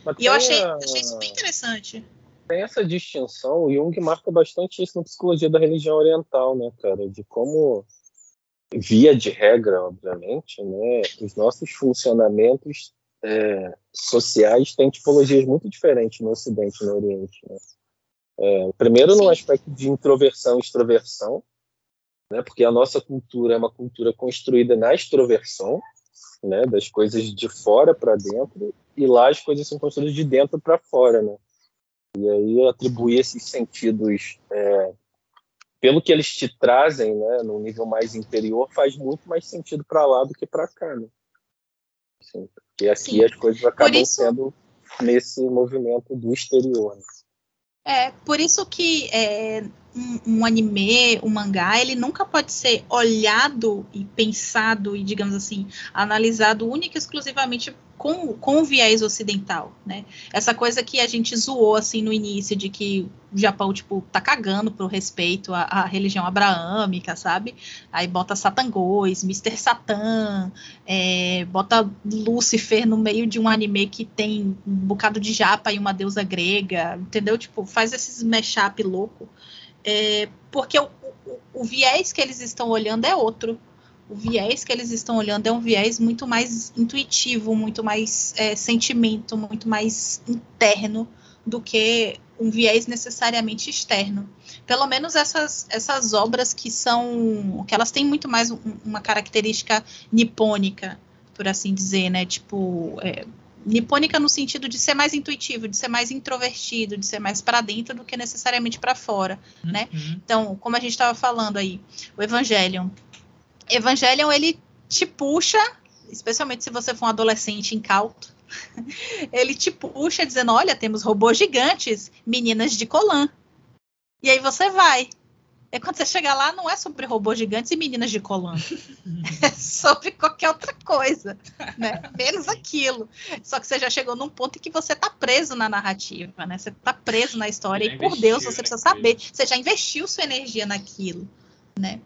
Speaker 1: Mas
Speaker 2: E eu achei,
Speaker 1: a-
Speaker 2: achei isso bem interessante.
Speaker 1: tem essa distinção, o Jung marca bastante isso na psicologia da religião oriental, né, cara? De como, via de regra, obviamente, né, os nossos funcionamentos é, sociais têm tipologias muito diferentes no Ocidente e no Oriente. Né? É, primeiro,
Speaker 2: Sim.
Speaker 1: no aspecto de introversão e extroversão, né, porque a nossa cultura é uma cultura construída na extroversão, né, das coisas de fora para dentro, e lá as coisas são construídas de dentro para fora, né? E aí atribuir esses sentidos é, pelo que eles te trazem, né, no nível mais interior, faz muito mais sentido para lá do que para cá, né? Assim, porque aqui
Speaker 2: Sim.
Speaker 1: as coisas acabam
Speaker 2: isso-
Speaker 1: sendo nesse movimento do exterior. Né?
Speaker 2: É, por isso que é, um, anime, um mangá, ele nunca pode ser olhado e pensado e, digamos assim, analisado única e exclusivamente com, com o viés ocidental, né? Essa coisa que a gente zoou, assim, no início, de que o Japão, tipo, tá cagando pro respeito à, à religião abraâmica, sabe? Aí bota Satangôs, Mr. Satan, é, bota Lúcifer no meio de um anime que tem um bocado de japa e uma deusa grega, entendeu? Tipo, faz esses mashup louco. É, porque o, o, o viés que eles estão olhando é outro. O viés que eles estão olhando é um viés muito mais intuitivo, muito mais é, sentimento, muito mais interno do que um viés necessariamente externo. Pelo menos essas, essas obras que são. que elas têm muito mais um- uma característica nipônica, por assim dizer, né? Tipo. É, nipônica no sentido de ser mais intuitivo, de ser mais introvertido, de ser mais para dentro do que necessariamente para fora. Né?
Speaker 3: Uhum.
Speaker 2: Então, como a gente estava falando aí, o Evangelion. Evangelion, ele te puxa, especialmente se você for um adolescente incauto, ele te puxa dizendo: olha, temos robôs gigantes, meninas de colã. E aí você vai. E quando você chegar lá, não é sobre robôs gigantes e meninas de colã. É sobre qualquer outra coisa, né? Menos aquilo. Só que você já chegou num ponto em que você tá preso na narrativa, né? Você tá preso na história e por Deus você precisa saber. Você já investiu sua energia naquilo, né?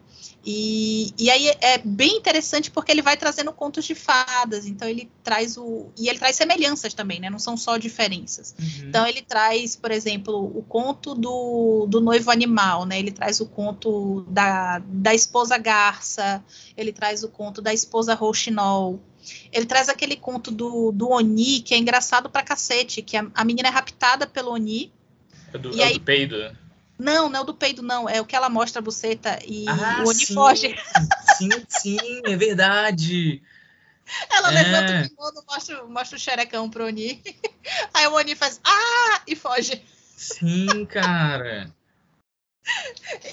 Speaker 2: E, e aí é bem interessante porque ele vai trazendo contos de fadas, então ele traz o. E ele traz semelhanças também, né? Não são só diferenças. Uhum. Então ele traz, por exemplo, o conto do, do noivo animal, né? Ele traz o conto da, da esposa garça, ele traz o conto da esposa rouxinol. Ele traz aquele conto do, do Oni, que é engraçado pra cacete, que a, a menina é raptada pelo Oni.
Speaker 3: É do, e é aí, do peido, né?
Speaker 2: Não, não é o do peido, não. É o que ela mostra a buceta e
Speaker 3: ah,
Speaker 2: o Oni sim, foge.
Speaker 3: Sim, sim, é verdade.
Speaker 2: Ela é. levanta o kimono, mostra, mostra o xerecão pro Oni. Aí o Oni faz ah! e foge.
Speaker 3: Sim, cara.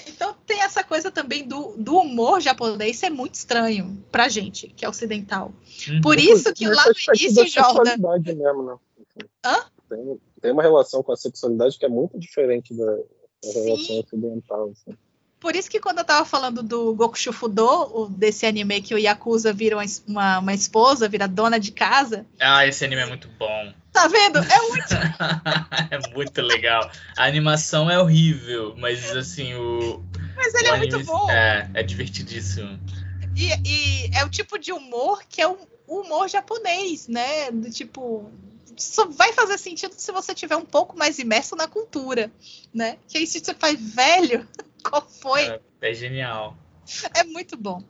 Speaker 2: Então tem essa coisa também do, do humor japonês ser muito estranho pra gente, que é ocidental. Uhum. Por isso que lá no início, Jordan.
Speaker 1: Mesmo, né? Hã? Tem, tem uma relação com a sexualidade que é muito diferente da, a relação ocidental. Assim.
Speaker 2: Por isso que quando eu tava falando do Goku Shufudo, desse anime que o Yakuza vira uma, uma esposa, vira dona de casa.
Speaker 3: Ah, esse anime é muito bom.
Speaker 2: Tá vendo? É muito.
Speaker 3: é muito legal. A animação é horrível, mas assim, o.
Speaker 2: Mas ele
Speaker 3: o
Speaker 2: é anime, muito bom.
Speaker 3: É, é divertidíssimo.
Speaker 2: E, e, é o tipo de humor que é o humor japonês, né? Do tipo, só vai fazer sentido se você tiver um pouco mais imerso na cultura, né? Que aí se você faz velho, qual foi?
Speaker 3: É, é genial.
Speaker 2: É muito bom.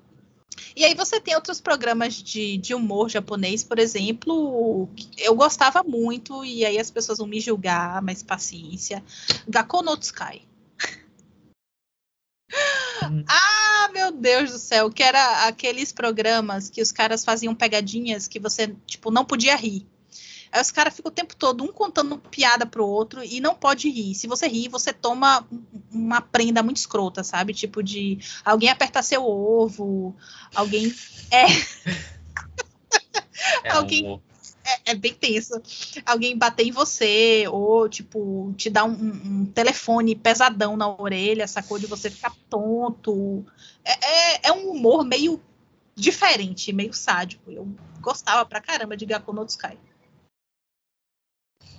Speaker 2: E aí você tem outros programas de, de humor japonês, por exemplo, eu gostava muito, e aí as pessoas vão me julgar, mas paciência. Gakko no Tsukai. Hum. Ah, meu Deus do céu, que era aqueles programas que os caras faziam pegadinhas que você, tipo, não podia rir. Aí os caras ficam o tempo todo um contando piada pro outro e não pode rir. Se você rir, você toma uma prenda muito escrota, sabe? Tipo de alguém apertar seu ovo, alguém. É. é alguém. Um... É, é, bem tenso. Alguém bater em você, ou, tipo, te dar um, um, telefone pesadão na orelha, sacou? De você ficar tonto. É, é, é um humor meio diferente, meio sádico. Eu gostava pra caramba de Gaku no Sky.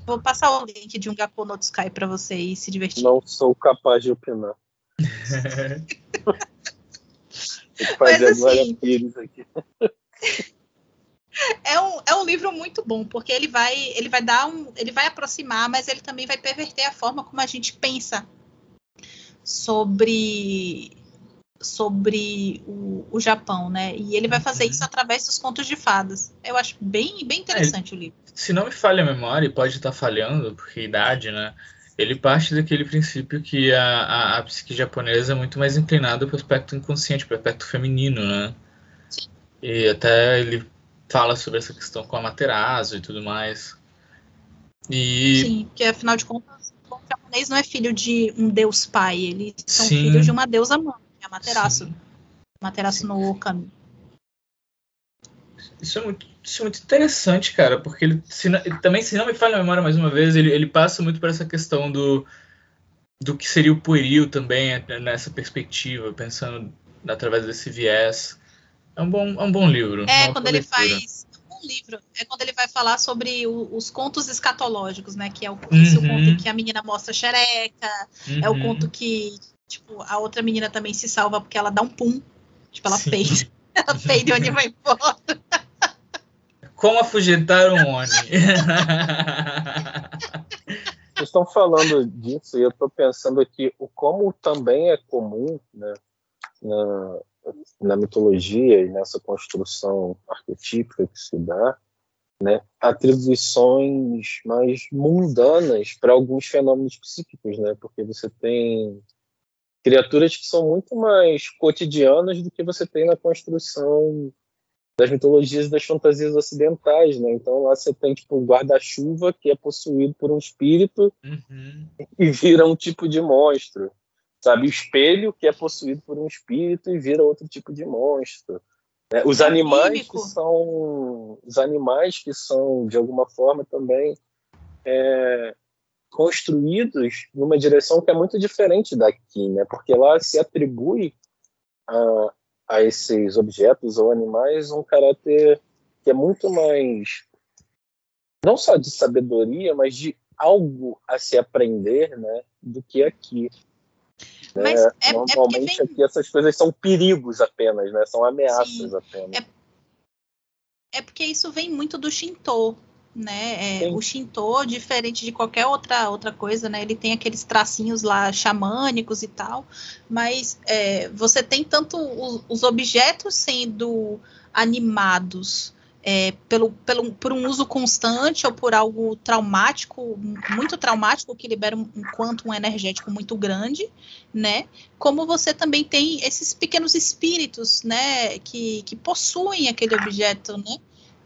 Speaker 2: Vou passar o link de um Gakpo no Sky para vocês se divertir.
Speaker 1: Não sou capaz de opinar. Mas, assim,
Speaker 2: é um, é um livro muito bom, porque ele vai, ele vai dar um. Ele vai aproximar, mas ele também vai perverter a forma como a gente pensa sobre sobre o, o Japão, né? E ele vai fazer uhum. isso através dos contos de fadas. Eu acho bem, bem interessante é, o livro.
Speaker 3: Se não me falha a memória, e pode estar falhando, porque idade, né? Ele parte daquele princípio que a, a, a psique japonesa é muito mais inclinada para o aspecto inconsciente, para o aspecto feminino, né? Sim. E até ele fala sobre essa questão com a Materazo e tudo mais. E...
Speaker 2: Sim, porque afinal de contas, o japonês não é filho de um deus pai, eles são Sim. filhos de uma deusa mãe. Amaterasu. Sim. Amaterasu no caminho.
Speaker 3: Isso é, muito, isso é muito interessante, cara, porque ele, se não, também, se não me falha a memória mais uma vez, ele, ele passa muito por essa questão do, do que seria o pueril também, né, nessa perspectiva, pensando através desse viés. É um bom, é um bom livro.
Speaker 2: É, quando ele faz um livro, é quando ele vai falar sobre o, os contos escatológicos, né? Que é o, esse uhum. o conto que a menina mostra xereca, uhum. é o uhum. conto que Tipo, a outra menina também se salva porque ela dá um pum. Tipo, ela Sim. peida. Ela peida e onde vai embora.
Speaker 3: Como afugentar um Oni.
Speaker 1: Vocês estão falando disso e eu estou pensando aqui o como também é comum né, na, na mitologia e nessa construção arquetípica que se dá, né, atribuições mais mundanas para alguns fenômenos psíquicos, né, porque você tem criaturas que são muito mais cotidianas do que você tem na construção das mitologias e das fantasias ocidentais, né? Então lá você tem tipo um guarda-chuva que é possuído por um espírito uhum. e vira um tipo de monstro, sabe? O espelho que é possuído por um espírito e vira outro tipo de monstro. Né? Os é animais que são os animais que são de alguma forma também é, construídos numa direção que é muito diferente daqui, né? Porque lá se atribui a, a esses objetos ou animais um caráter que é muito mais não só de sabedoria, mas de algo a se aprender, né, do que aqui. Mas é, é, normalmente é vem... aqui essas coisas são perigos apenas, né? São ameaças Sim, apenas.
Speaker 2: É, é porque isso vem muito do Shinto, né? É, o Shinto, diferente de qualquer outra outra coisa, né? Ele tem aqueles tracinhos lá xamânicos e tal, mas é, você tem tanto os, os objetos sendo animados é, pelo, pelo, por um uso constante ou por algo traumático, muito traumático, que libera um, um quanto um energético muito grande, né? Como você também tem esses pequenos espíritos, né, que, que possuem aquele objeto, né?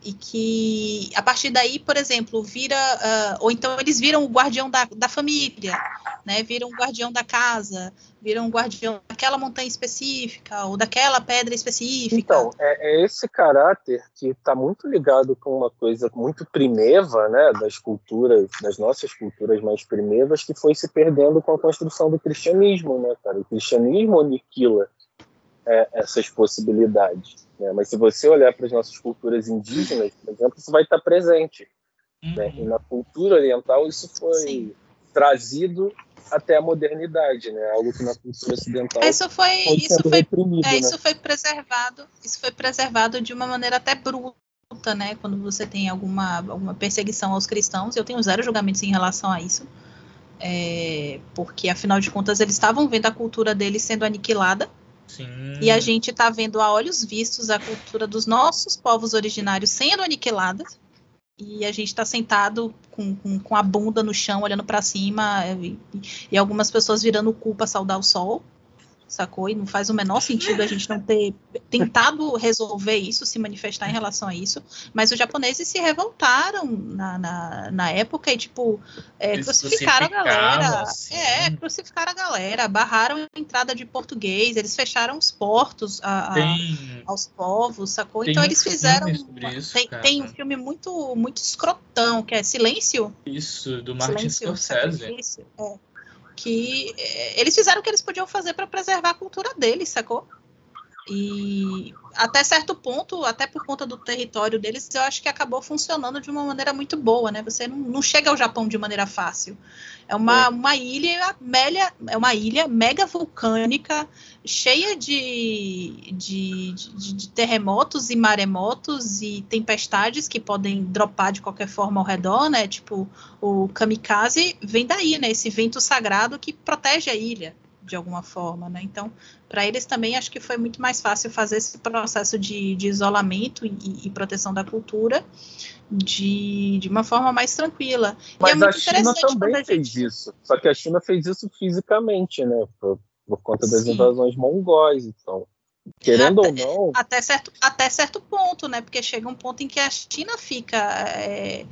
Speaker 2: E que a partir daí, por exemplo, vira. Uh, ou então eles viram o guardião da, da família, né? Viram o guardião da casa, viram um guardião daquela montanha específica ou daquela pedra específica.
Speaker 1: Então, é, é esse caráter que está muito ligado com uma coisa muito primeva, né, das culturas, das nossas culturas mais primevas, que foi se perdendo com a construção do cristianismo, né, cara? O cristianismo aniquila é, essas possibilidades. Né? Mas se você olhar para as nossas culturas indígenas, por exemplo, isso vai estar presente. Uhum. Né? E na cultura oriental isso foi Sim. trazido até a modernidade, né? Algo que na cultura ocidental
Speaker 2: isso foi, isso foi, é, né? isso foi preservado, isso foi preservado de uma maneira até bruta, né? Quando você tem alguma, alguma perseguição aos cristãos, eu tenho zero julgamentos em relação a isso, é, porque afinal de contas eles estavam vendo a cultura deles sendo aniquilada.
Speaker 3: Sim.
Speaker 2: E a gente está vendo a olhos vistos a cultura dos nossos povos originários sendo aniquilada e a gente está sentado com, com, com, a bunda no chão, olhando para cima, e, e, algumas pessoas virando o cu para saudar o sol sacou? E não faz o menor sentido a gente não ter tentado resolver isso, se manifestar em relação a isso. Mas os japoneses se revoltaram na, na, na época e, tipo, é, crucificaram a galera. Assim. É, crucificaram a galera, barraram a entrada de português, eles fecharam os portos a, a, aos povos, sacou? Então eles fizeram. Isso, tem, tem, um filme muito, muito escrotão, que é Silêncio.
Speaker 3: Isso, do Martin Scorsese.
Speaker 2: É que eh, eles fizeram o que eles podiam fazer para preservar a cultura deles, sacou? E até certo ponto, até por conta do território deles, eu acho que acabou funcionando de uma maneira muito boa, né? Você não, não chega ao Japão de maneira fácil. É uma, é. uma ilha mega, é uma ilha mega vulcânica, cheia de, de, de, de, terremotos e maremotos e tempestades que podem dropar de qualquer forma ao redor, né? Tipo, o kamikaze vem daí, né? Esse vento sagrado que protege a ilha de alguma forma, né? Então, para eles também acho que foi muito mais fácil fazer esse processo de, de isolamento e, e, proteção da cultura de, de uma forma mais tranquila.
Speaker 1: Mas é a China também fez isso. Só que a China fez isso fisicamente, né? Por, por conta das Sim. invasões mongóis, então. Querendo
Speaker 2: até,
Speaker 1: ou não.
Speaker 2: Até certo, até certo ponto, né? Porque chega um ponto em que a China fica é,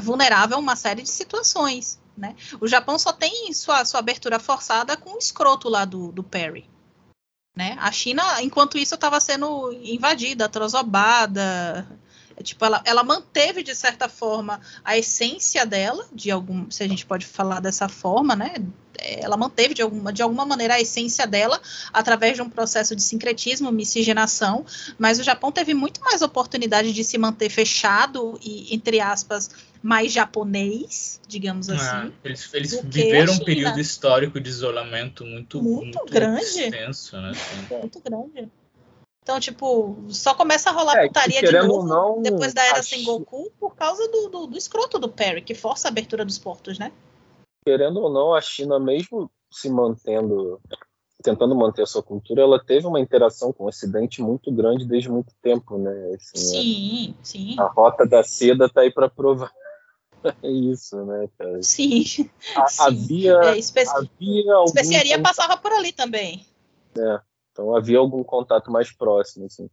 Speaker 2: vulnerável a uma série de situações. Né? O Japão só tem sua, sua abertura forçada com o escroto lá do, do Perry. Né? A China, enquanto isso, estava sendo invadida, trosobada. É, tipo, ela, ela manteve, de certa forma, a essência dela, de algum, se a gente pode falar dessa forma, né? ela manteve de alguma, de alguma maneira a essência dela através de um processo de sincretismo, miscigenação, mas o Japão teve muito mais oportunidade de se manter fechado e, entre aspas, mais japonês, digamos ah, assim.
Speaker 3: eles, eles viveram um período histórico de isolamento muito, muito, muito grande. Extenso, né?
Speaker 2: Muito grande. Então, tipo, só começa a rolar é, putaria de novo não, depois da era Sengoku por causa do, do, do escroto do Perry, que força a abertura dos portos, né?
Speaker 1: querendo ou não, a China, mesmo se mantendo, tentando manter a sua cultura, ela teve uma interação com o Ocidente muito grande desde muito tempo, né?
Speaker 2: Assim, sim, a, sim.
Speaker 1: A rota da seda está aí para provar isso, né, cara?
Speaker 2: Sim.
Speaker 1: A, sim. Havia, é, especi... havia algum
Speaker 2: especiaria passava por ali também.
Speaker 1: É, então havia algum contato mais próximo, assim.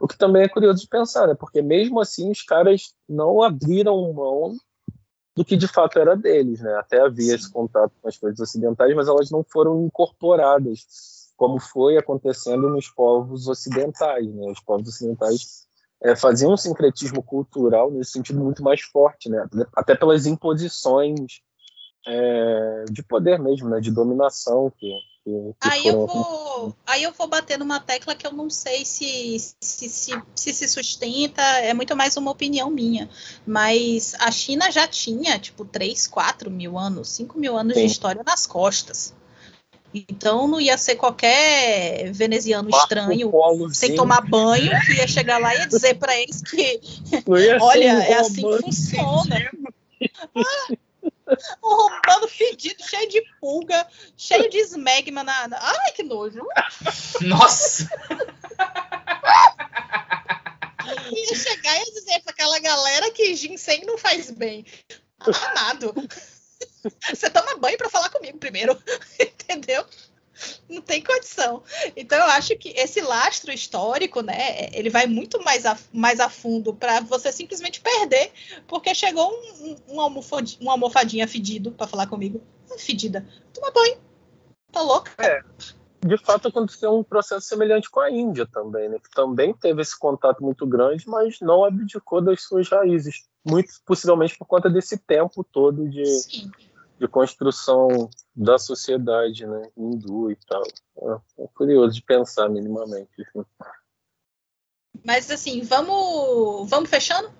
Speaker 1: O que também é curioso de pensar, né? Porque mesmo assim os caras não abriram mão do que de fato era deles, né? Até havia Sim. esse contato com as coisas ocidentais, mas elas não foram incorporadas, como foi acontecendo nos povos ocidentais, né? Os povos ocidentais é, faziam um sincretismo cultural nesse sentido muito mais forte, né? Até pelas imposições é, de poder mesmo, né? De dominação que que,
Speaker 2: que aí, foram... eu vou, aí eu vou bater numa tecla que eu não sei se se, se se, se sustenta, é muito mais uma opinião minha. Mas a China já tinha, tipo, 3, 4 mil anos, 5 mil anos Sim. de história nas costas. Então não ia ser qualquer veneziano
Speaker 1: Marco
Speaker 2: estranho
Speaker 1: Polozinho.
Speaker 2: sem tomar banho que ia chegar lá e ia dizer para eles que olha,
Speaker 1: um
Speaker 2: é assim que funciona.
Speaker 1: fedido.
Speaker 2: um roubando fedido, cheio de pulga, cheio de esmegma na. Ai, que nojo!
Speaker 3: Nossa!
Speaker 2: Ia chegar e ia dizer pra aquela galera que ginseng não faz bem. Amado. Você toma banho pra falar comigo primeiro, entendeu? Não tem condição. Então eu acho que esse lastro histórico, né, ele vai muito mais a, mais a fundo para você simplesmente perder, porque chegou um, um, um almofadi- uma almofadinha fedido pra falar comigo. Ah, Fedida. Toma banho. Tá louca?
Speaker 1: De fato, aconteceu um processo semelhante com a Índia também, né? Que também teve esse contato muito grande, mas não abdicou das suas raízes. Muito possivelmente por conta desse tempo todo de,
Speaker 2: Sim.
Speaker 1: de construção da sociedade, né? Hindu e tal. É, é curioso de pensar minimamente. assim.
Speaker 2: Mas assim, vamos, vamos fechando?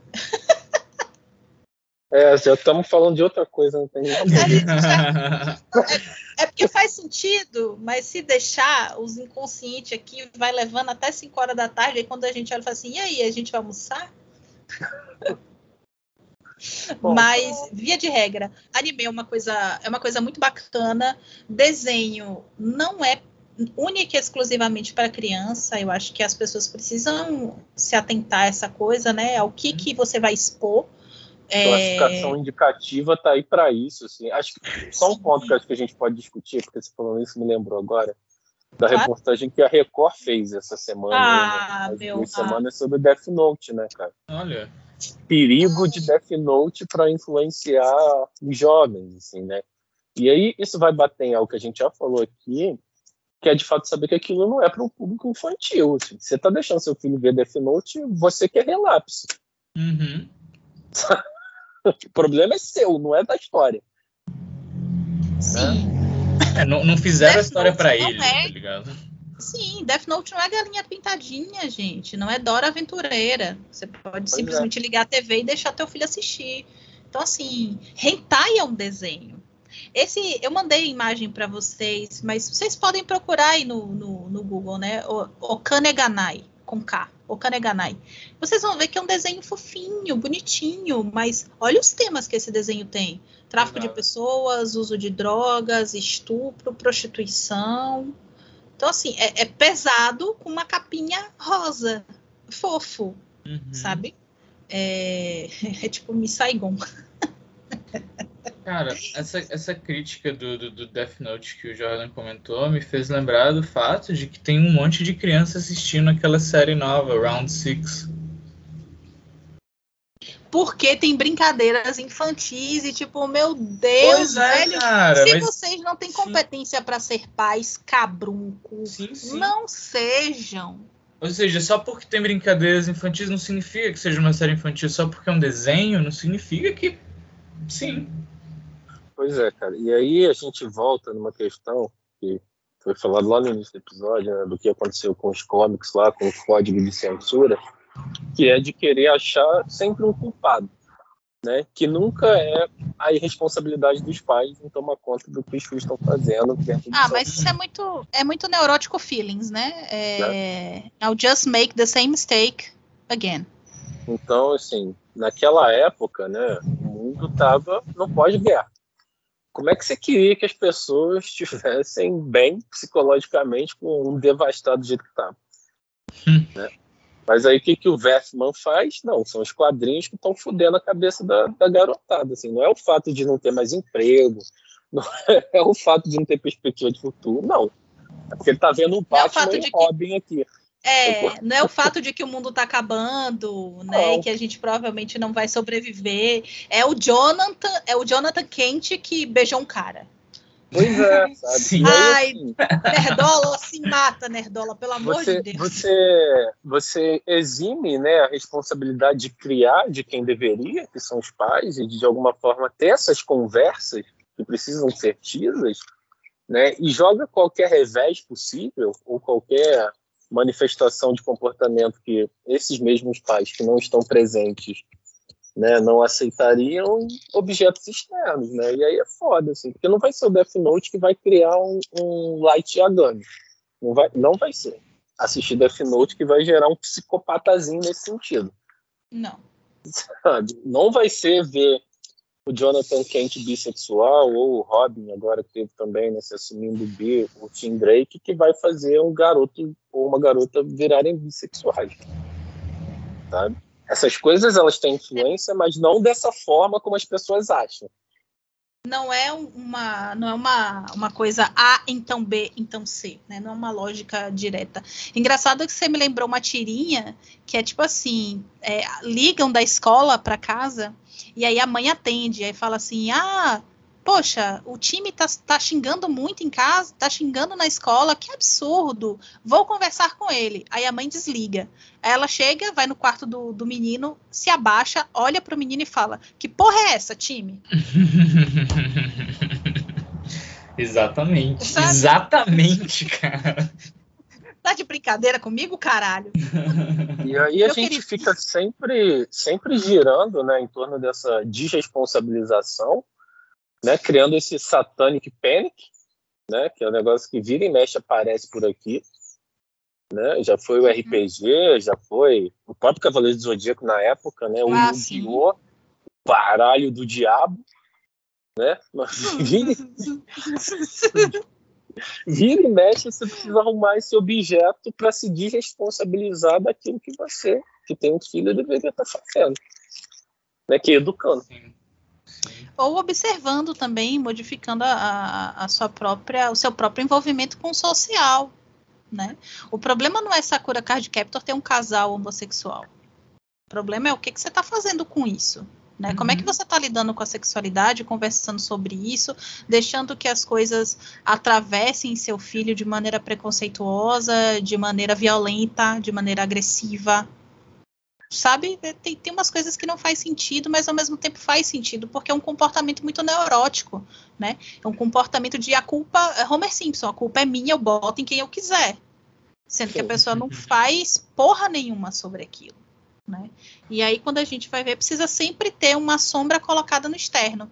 Speaker 1: É, já estamos falando de outra coisa, não tem nada
Speaker 2: já- É porque faz sentido, mas se deixar, os inconscientes aqui vai levando até 5 horas da tarde, aí quando a gente olha e fala assim, e aí, a gente vai almoçar?
Speaker 1: Bom.
Speaker 2: Mas, via de regra, anime é uma coisa, é uma coisa muito bacana. Desenho não é única e exclusivamente para criança. Eu acho que as pessoas precisam se atentar a essa coisa, né? Ao que, que você vai expor. É,
Speaker 1: classificação indicativa tá aí para isso. Assim. Acho que só um ponto que acho que a gente pode discutir, porque você falando isso me lembrou agora, da
Speaker 2: Claro.
Speaker 1: reportagem que a Record fez essa semana.
Speaker 2: Ah,
Speaker 1: né,
Speaker 2: meu,
Speaker 1: duas
Speaker 2: ah.
Speaker 1: semanas sobre Death Note, né, cara?
Speaker 3: Olha.
Speaker 1: Perigo de Death Note para influenciar os jovens, assim, né? E aí isso vai bater em algo que a gente já falou aqui, que é de fato saber que aquilo não é para um público infantil. assim. Você tá deixando seu filho ver Death Note, você quer relapso.
Speaker 3: Uhum.
Speaker 1: O problema é seu, não é da história.
Speaker 2: Sim.
Speaker 3: É, não, não fizeram a
Speaker 2: Death
Speaker 3: história
Speaker 2: Note
Speaker 3: pra
Speaker 2: não
Speaker 3: ele,
Speaker 2: é.
Speaker 3: tá ligado?
Speaker 2: Sim, Death Note não é galinha pintadinha, gente. Não é Dora Aventureira. Você pode
Speaker 1: Pois
Speaker 2: simplesmente ligar a TV e deixar teu filho assistir. Então, assim, Hentai é um desenho. Esse, eu mandei a imagem para vocês, mas vocês podem procurar aí no, no, no Google, né? O, Okaneganai, com K. Okaneganai. Vocês vão ver que é um desenho fofinho, bonitinho, mas olha os temas que esse desenho tem. Tráfico de
Speaker 3: Exato.
Speaker 2: pessoas, uso de drogas, estupro, prostituição. Então, assim, é, é pesado com uma capinha rosa. Fofo,
Speaker 3: Uhum.
Speaker 2: sabe? É, é tipo Miss Saigon.
Speaker 3: Cara, essa, essa crítica do, do, do Death Note que o Jordan comentou me fez lembrar do fato de que tem um monte de criança assistindo aquela série nova, Round Six.
Speaker 2: Porque tem brincadeiras infantis e, tipo, meu Deus, velho.
Speaker 3: é, cara.
Speaker 2: se
Speaker 3: mas-
Speaker 2: vocês não têm competência para ser pais, cabrunco,
Speaker 3: Sim, sim.
Speaker 2: não sejam.
Speaker 3: Ou seja, só porque tem brincadeiras infantis não significa que seja uma série infantil. Só porque é um desenho não significa que. Sim.
Speaker 1: Pois é, cara. E aí a gente volta numa questão que foi falado lá no início do episódio, né, do que aconteceu com os cómics lá, com o código de censura, que é de querer achar sempre um culpado, né? Que nunca é a irresponsabilidade dos pais em tomar conta do que os filhos estão fazendo
Speaker 2: Ah, mas isso é muito, é muito neurótico feelings, né? É, I'll just make the same mistake again.
Speaker 1: Então, assim, naquela época, né, o mundo tava no pós-guerra. Como é que você queria que as pessoas estivessem bem psicologicamente com um devastado do jeito que estava?
Speaker 3: Hum.
Speaker 1: Né? Mas aí o que, que o Verfman faz? Não, são os quadrinhos que estão fudendo a cabeça da, da garotada. Assim, não é o fato de não ter mais emprego, não é o fato de não ter perspectiva de futuro, não. É porque ele tá vendo um
Speaker 2: é o
Speaker 1: Batman
Speaker 2: fato
Speaker 1: e
Speaker 2: de que-
Speaker 1: Robin aqui.
Speaker 2: É, não é o fato de que o mundo tá acabando, né?
Speaker 1: Não.
Speaker 2: E que a gente provavelmente não vai sobreviver. É o Jonathan, é o Jonathan Kent que beijou um cara.
Speaker 1: Pois é, sabe?
Speaker 3: Sim.
Speaker 1: Aí,
Speaker 2: Ai,
Speaker 1: assim,
Speaker 2: Nerdola se mata, Nerdola, pelo amor
Speaker 1: você,
Speaker 2: de Deus.
Speaker 1: você, você exime né, a responsabilidade de criar de quem deveria, que são os pais, e de, de alguma forma ter essas conversas que precisam ser tidas, né, e joga qualquer revés possível, ou qualquer manifestação de comportamento que esses mesmos pais que não estão presentes né, não aceitariam objetos externos, né? E aí é foda, assim, porque não vai ser o Death Note que vai criar um, um Light Yagami. Não vai, não vai ser. Assistir Death Note que vai gerar um psicopatazinho nesse sentido.
Speaker 2: Não.
Speaker 1: Sabe? Não vai ser ver o Jonathan Kent bissexual ou o Robin, agora que teve também, né, se assumindo bi, o Tim Drake, que vai fazer um garoto ou uma garota virarem bissexuais. Sabe? Essas coisas elas têm influência, mas não dessa forma como as pessoas acham
Speaker 2: não é uma não é uma, uma coisa A então B então C, né? Não é uma lógica direta. Engraçado que você me lembrou uma tirinha que é tipo assim, é, ligam da escola para casa e aí a mãe atende, aí fala assim, ah poxa, o time tá, tá xingando muito em casa, tá xingando na escola, que absurdo, vou conversar com ele. Aí a mãe desliga. Aí ela chega, vai no quarto do, do menino, se abaixa, olha pro menino e fala: Que porra é essa, time?
Speaker 3: Exatamente. Sabe? Exatamente, cara.
Speaker 2: Tá de brincadeira comigo, caralho?
Speaker 1: E aí a Eu gente queria... fica sempre, sempre girando né, em torno dessa desresponsabilização né, criando esse Satanic Panic, né, que é um negócio que vira e mexe aparece por aqui. Né? Já foi o uhum. RPG, já foi o próprio Cavaleiro do Zodíaco na época, né? o ah, Yu-Gi-Oh! o baralho do diabo, né? Vira, vira e mexe, você precisa arrumar esse objeto para se desresponsabilizar daquilo que você, que tem um filho, deveria estar tá fazendo, né? Que é educando. Sim
Speaker 2: ou observando também, modificando a, a, sua própria, o seu próprio envolvimento com o social, né? O problema não é Sakura Card Captor ter um casal homossexual. O problema é o que, que você está fazendo com isso. Né? Uhum. Como é que uhum. você está lidando com a sexualidade, conversando sobre isso, deixando que as coisas atravessem seu filho de maneira preconceituosa, de maneira violenta, de maneira agressiva, sabe? Tem, tem umas coisas que não faz sentido, mas ao mesmo tempo faz sentido, porque é um comportamento muito neurótico, né? É um comportamento de a culpa, é Homer Simpson, a culpa é minha, eu boto em quem eu quiser. Sendo que a pessoa não faz porra nenhuma sobre aquilo. Né? E aí, quando a gente vai ver, precisa sempre ter uma sombra colocada no externo.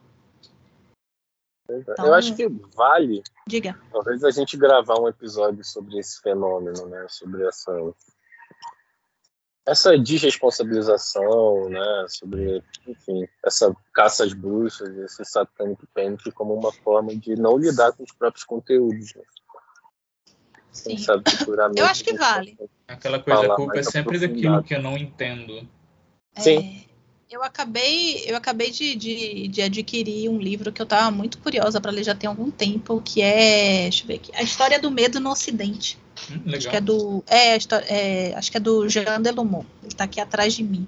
Speaker 1: Então, eu acho que vale.
Speaker 2: Diga.
Speaker 1: Talvez a gente gravar um episódio sobre esse fenômeno, né? Sobre essa essa desresponsabilização, né, sobre, enfim, essa caça às bruxas, esse satanic panic como uma forma de não lidar com os próprios conteúdos. Né?
Speaker 2: Sim. Sabe, eu acho que vale.
Speaker 3: Aquela coisa, a culpa é sempre daquilo que eu não entendo.
Speaker 1: Sim.
Speaker 2: É, eu acabei, eu acabei de, de, de, adquirir um livro que eu estava muito curiosa para ler já tem algum tempo, que é, deixa eu ver aqui, A História do Medo no Ocidente.
Speaker 3: Hum,
Speaker 2: acho que é do, é, é, acho que é do Jean Delomont. Ele está aqui atrás de mim.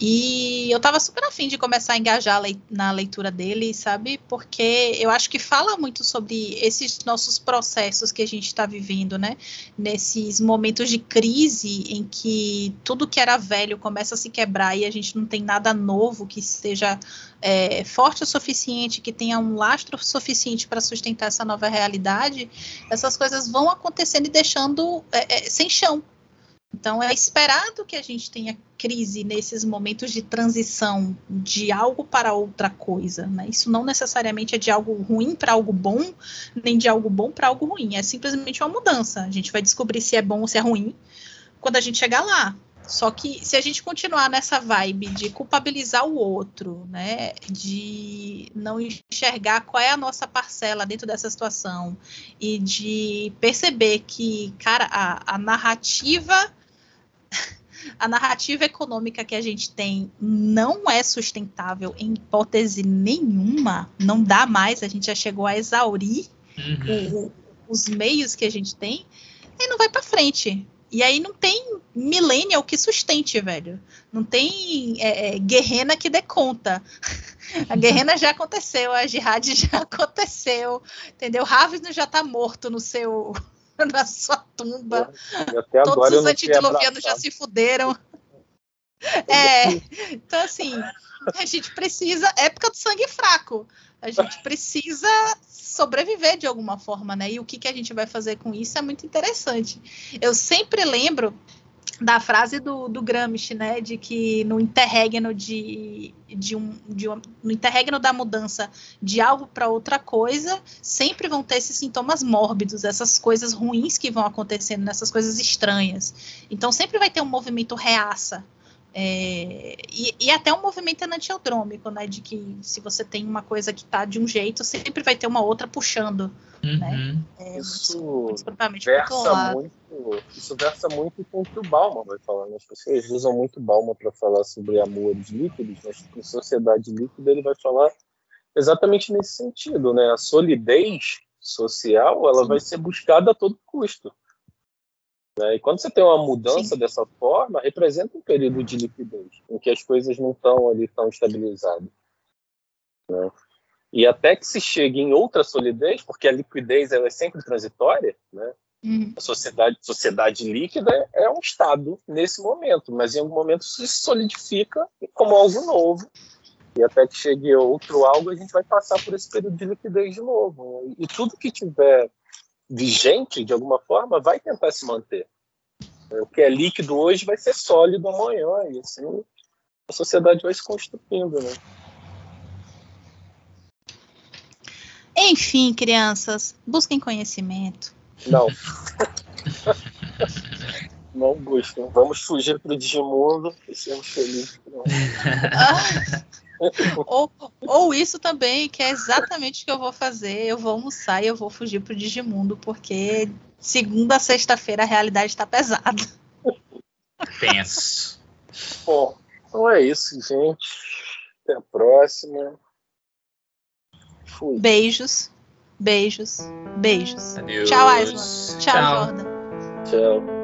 Speaker 2: E eu estava super afim de começar a engajar na leitura dele, sabe? Porque eu acho que fala muito sobre esses nossos processos que a gente está vivendo, né? Nesses momentos de crise em que tudo que era velho começa a se quebrar e a gente não tem nada novo que seja é, forte o suficiente, que tenha um lastro suficiente para sustentar essa nova realidade, essas coisas vão acontecendo e deixando é, é, sem chão, então, é esperado que a gente tenha crise nesses momentos de transição de algo para outra coisa. Né? Isso não necessariamente é de algo ruim para algo bom, nem de algo bom para algo ruim. É simplesmente uma mudança. A gente vai descobrir se é bom ou se é ruim quando a gente chegar lá. Só que se a gente continuar nessa vibe de culpabilizar o outro, né, de não enxergar qual é a nossa parcela dentro dessa situação e de perceber que, cara, a, a narrativa a narrativa econômica que a gente tem não é sustentável em hipótese nenhuma, não dá mais, a gente já chegou a exaurir uhum. o, os meios que a gente tem, e não vai para frente. E aí não tem millennial que sustente, velho. Não tem é, é, guerrena que dê conta. A guerrena já aconteceu, a jihad já aconteceu, entendeu? Ravens já tá morto no seu na sua tumba. Todos os antediluvianos já se fuderam. É, então assim, a gente precisa, época do sangue fraco, a gente precisa sobreviver de alguma forma, né? E o que, que a gente vai fazer com isso é muito interessante. Eu sempre lembro da frase do, do Gramsci, né, de que no interregno de, de um, de um no interregno da mudança de algo para outra coisa, sempre vão ter esses sintomas mórbidos, essas coisas ruins que vão acontecendo, essas coisas estranhas. Então sempre vai ter um movimento reaça é, e, e, até um movimento enantiodrômico, né? De que se você tem uma coisa que está de um jeito, sempre vai ter uma outra puxando.
Speaker 3: Uhum.
Speaker 2: Né? É,
Speaker 1: isso,
Speaker 2: muito, muito
Speaker 1: versa muito, isso versa muito com o que o Bauman vai falar. Né? As pessoas usam muito Bauman para falar sobre amores líquidos, mas em sociedade líquida ele vai falar exatamente nesse sentido, né? A solidez social ela Sim. vai ser buscada a todo custo. Né? E quando você tem uma mudança Sim. dessa forma, representa um período de liquidez, em que as coisas não estão ali tão estabilizadas. Né? E até que se chegue em outra solidez, porque a liquidez ela é sempre transitória, né?
Speaker 2: Uhum.
Speaker 1: A sociedade, sociedade líquida é um estado nesse momento, mas em algum momento se solidifica como algo novo. E até que chegue outro algo, a gente vai passar por esse período de liquidez de novo. Né? E tudo que tiver vigente, de alguma forma, vai tentar se manter. O que é líquido hoje vai ser sólido amanhã, e assim a sociedade vai se construindo, né?
Speaker 2: Enfim, crianças, busquem conhecimento.
Speaker 1: Não. Não busquem. Vamos fugir para o Digimundo e sermos felizes.
Speaker 2: ou, ou isso também, que é exatamente o que eu vou fazer. Eu vou almoçar e eu vou fugir pro Digimundo, porque segunda a sexta-feira a realidade está pesada.
Speaker 3: Penso.
Speaker 1: Bom, então é isso, gente. Até a próxima.
Speaker 2: Fui. Beijos, beijos, beijos.
Speaker 3: Adeus.
Speaker 2: Tchau, Aislan. Tchau,
Speaker 3: Tchau.
Speaker 2: Jordan.
Speaker 1: Tchau.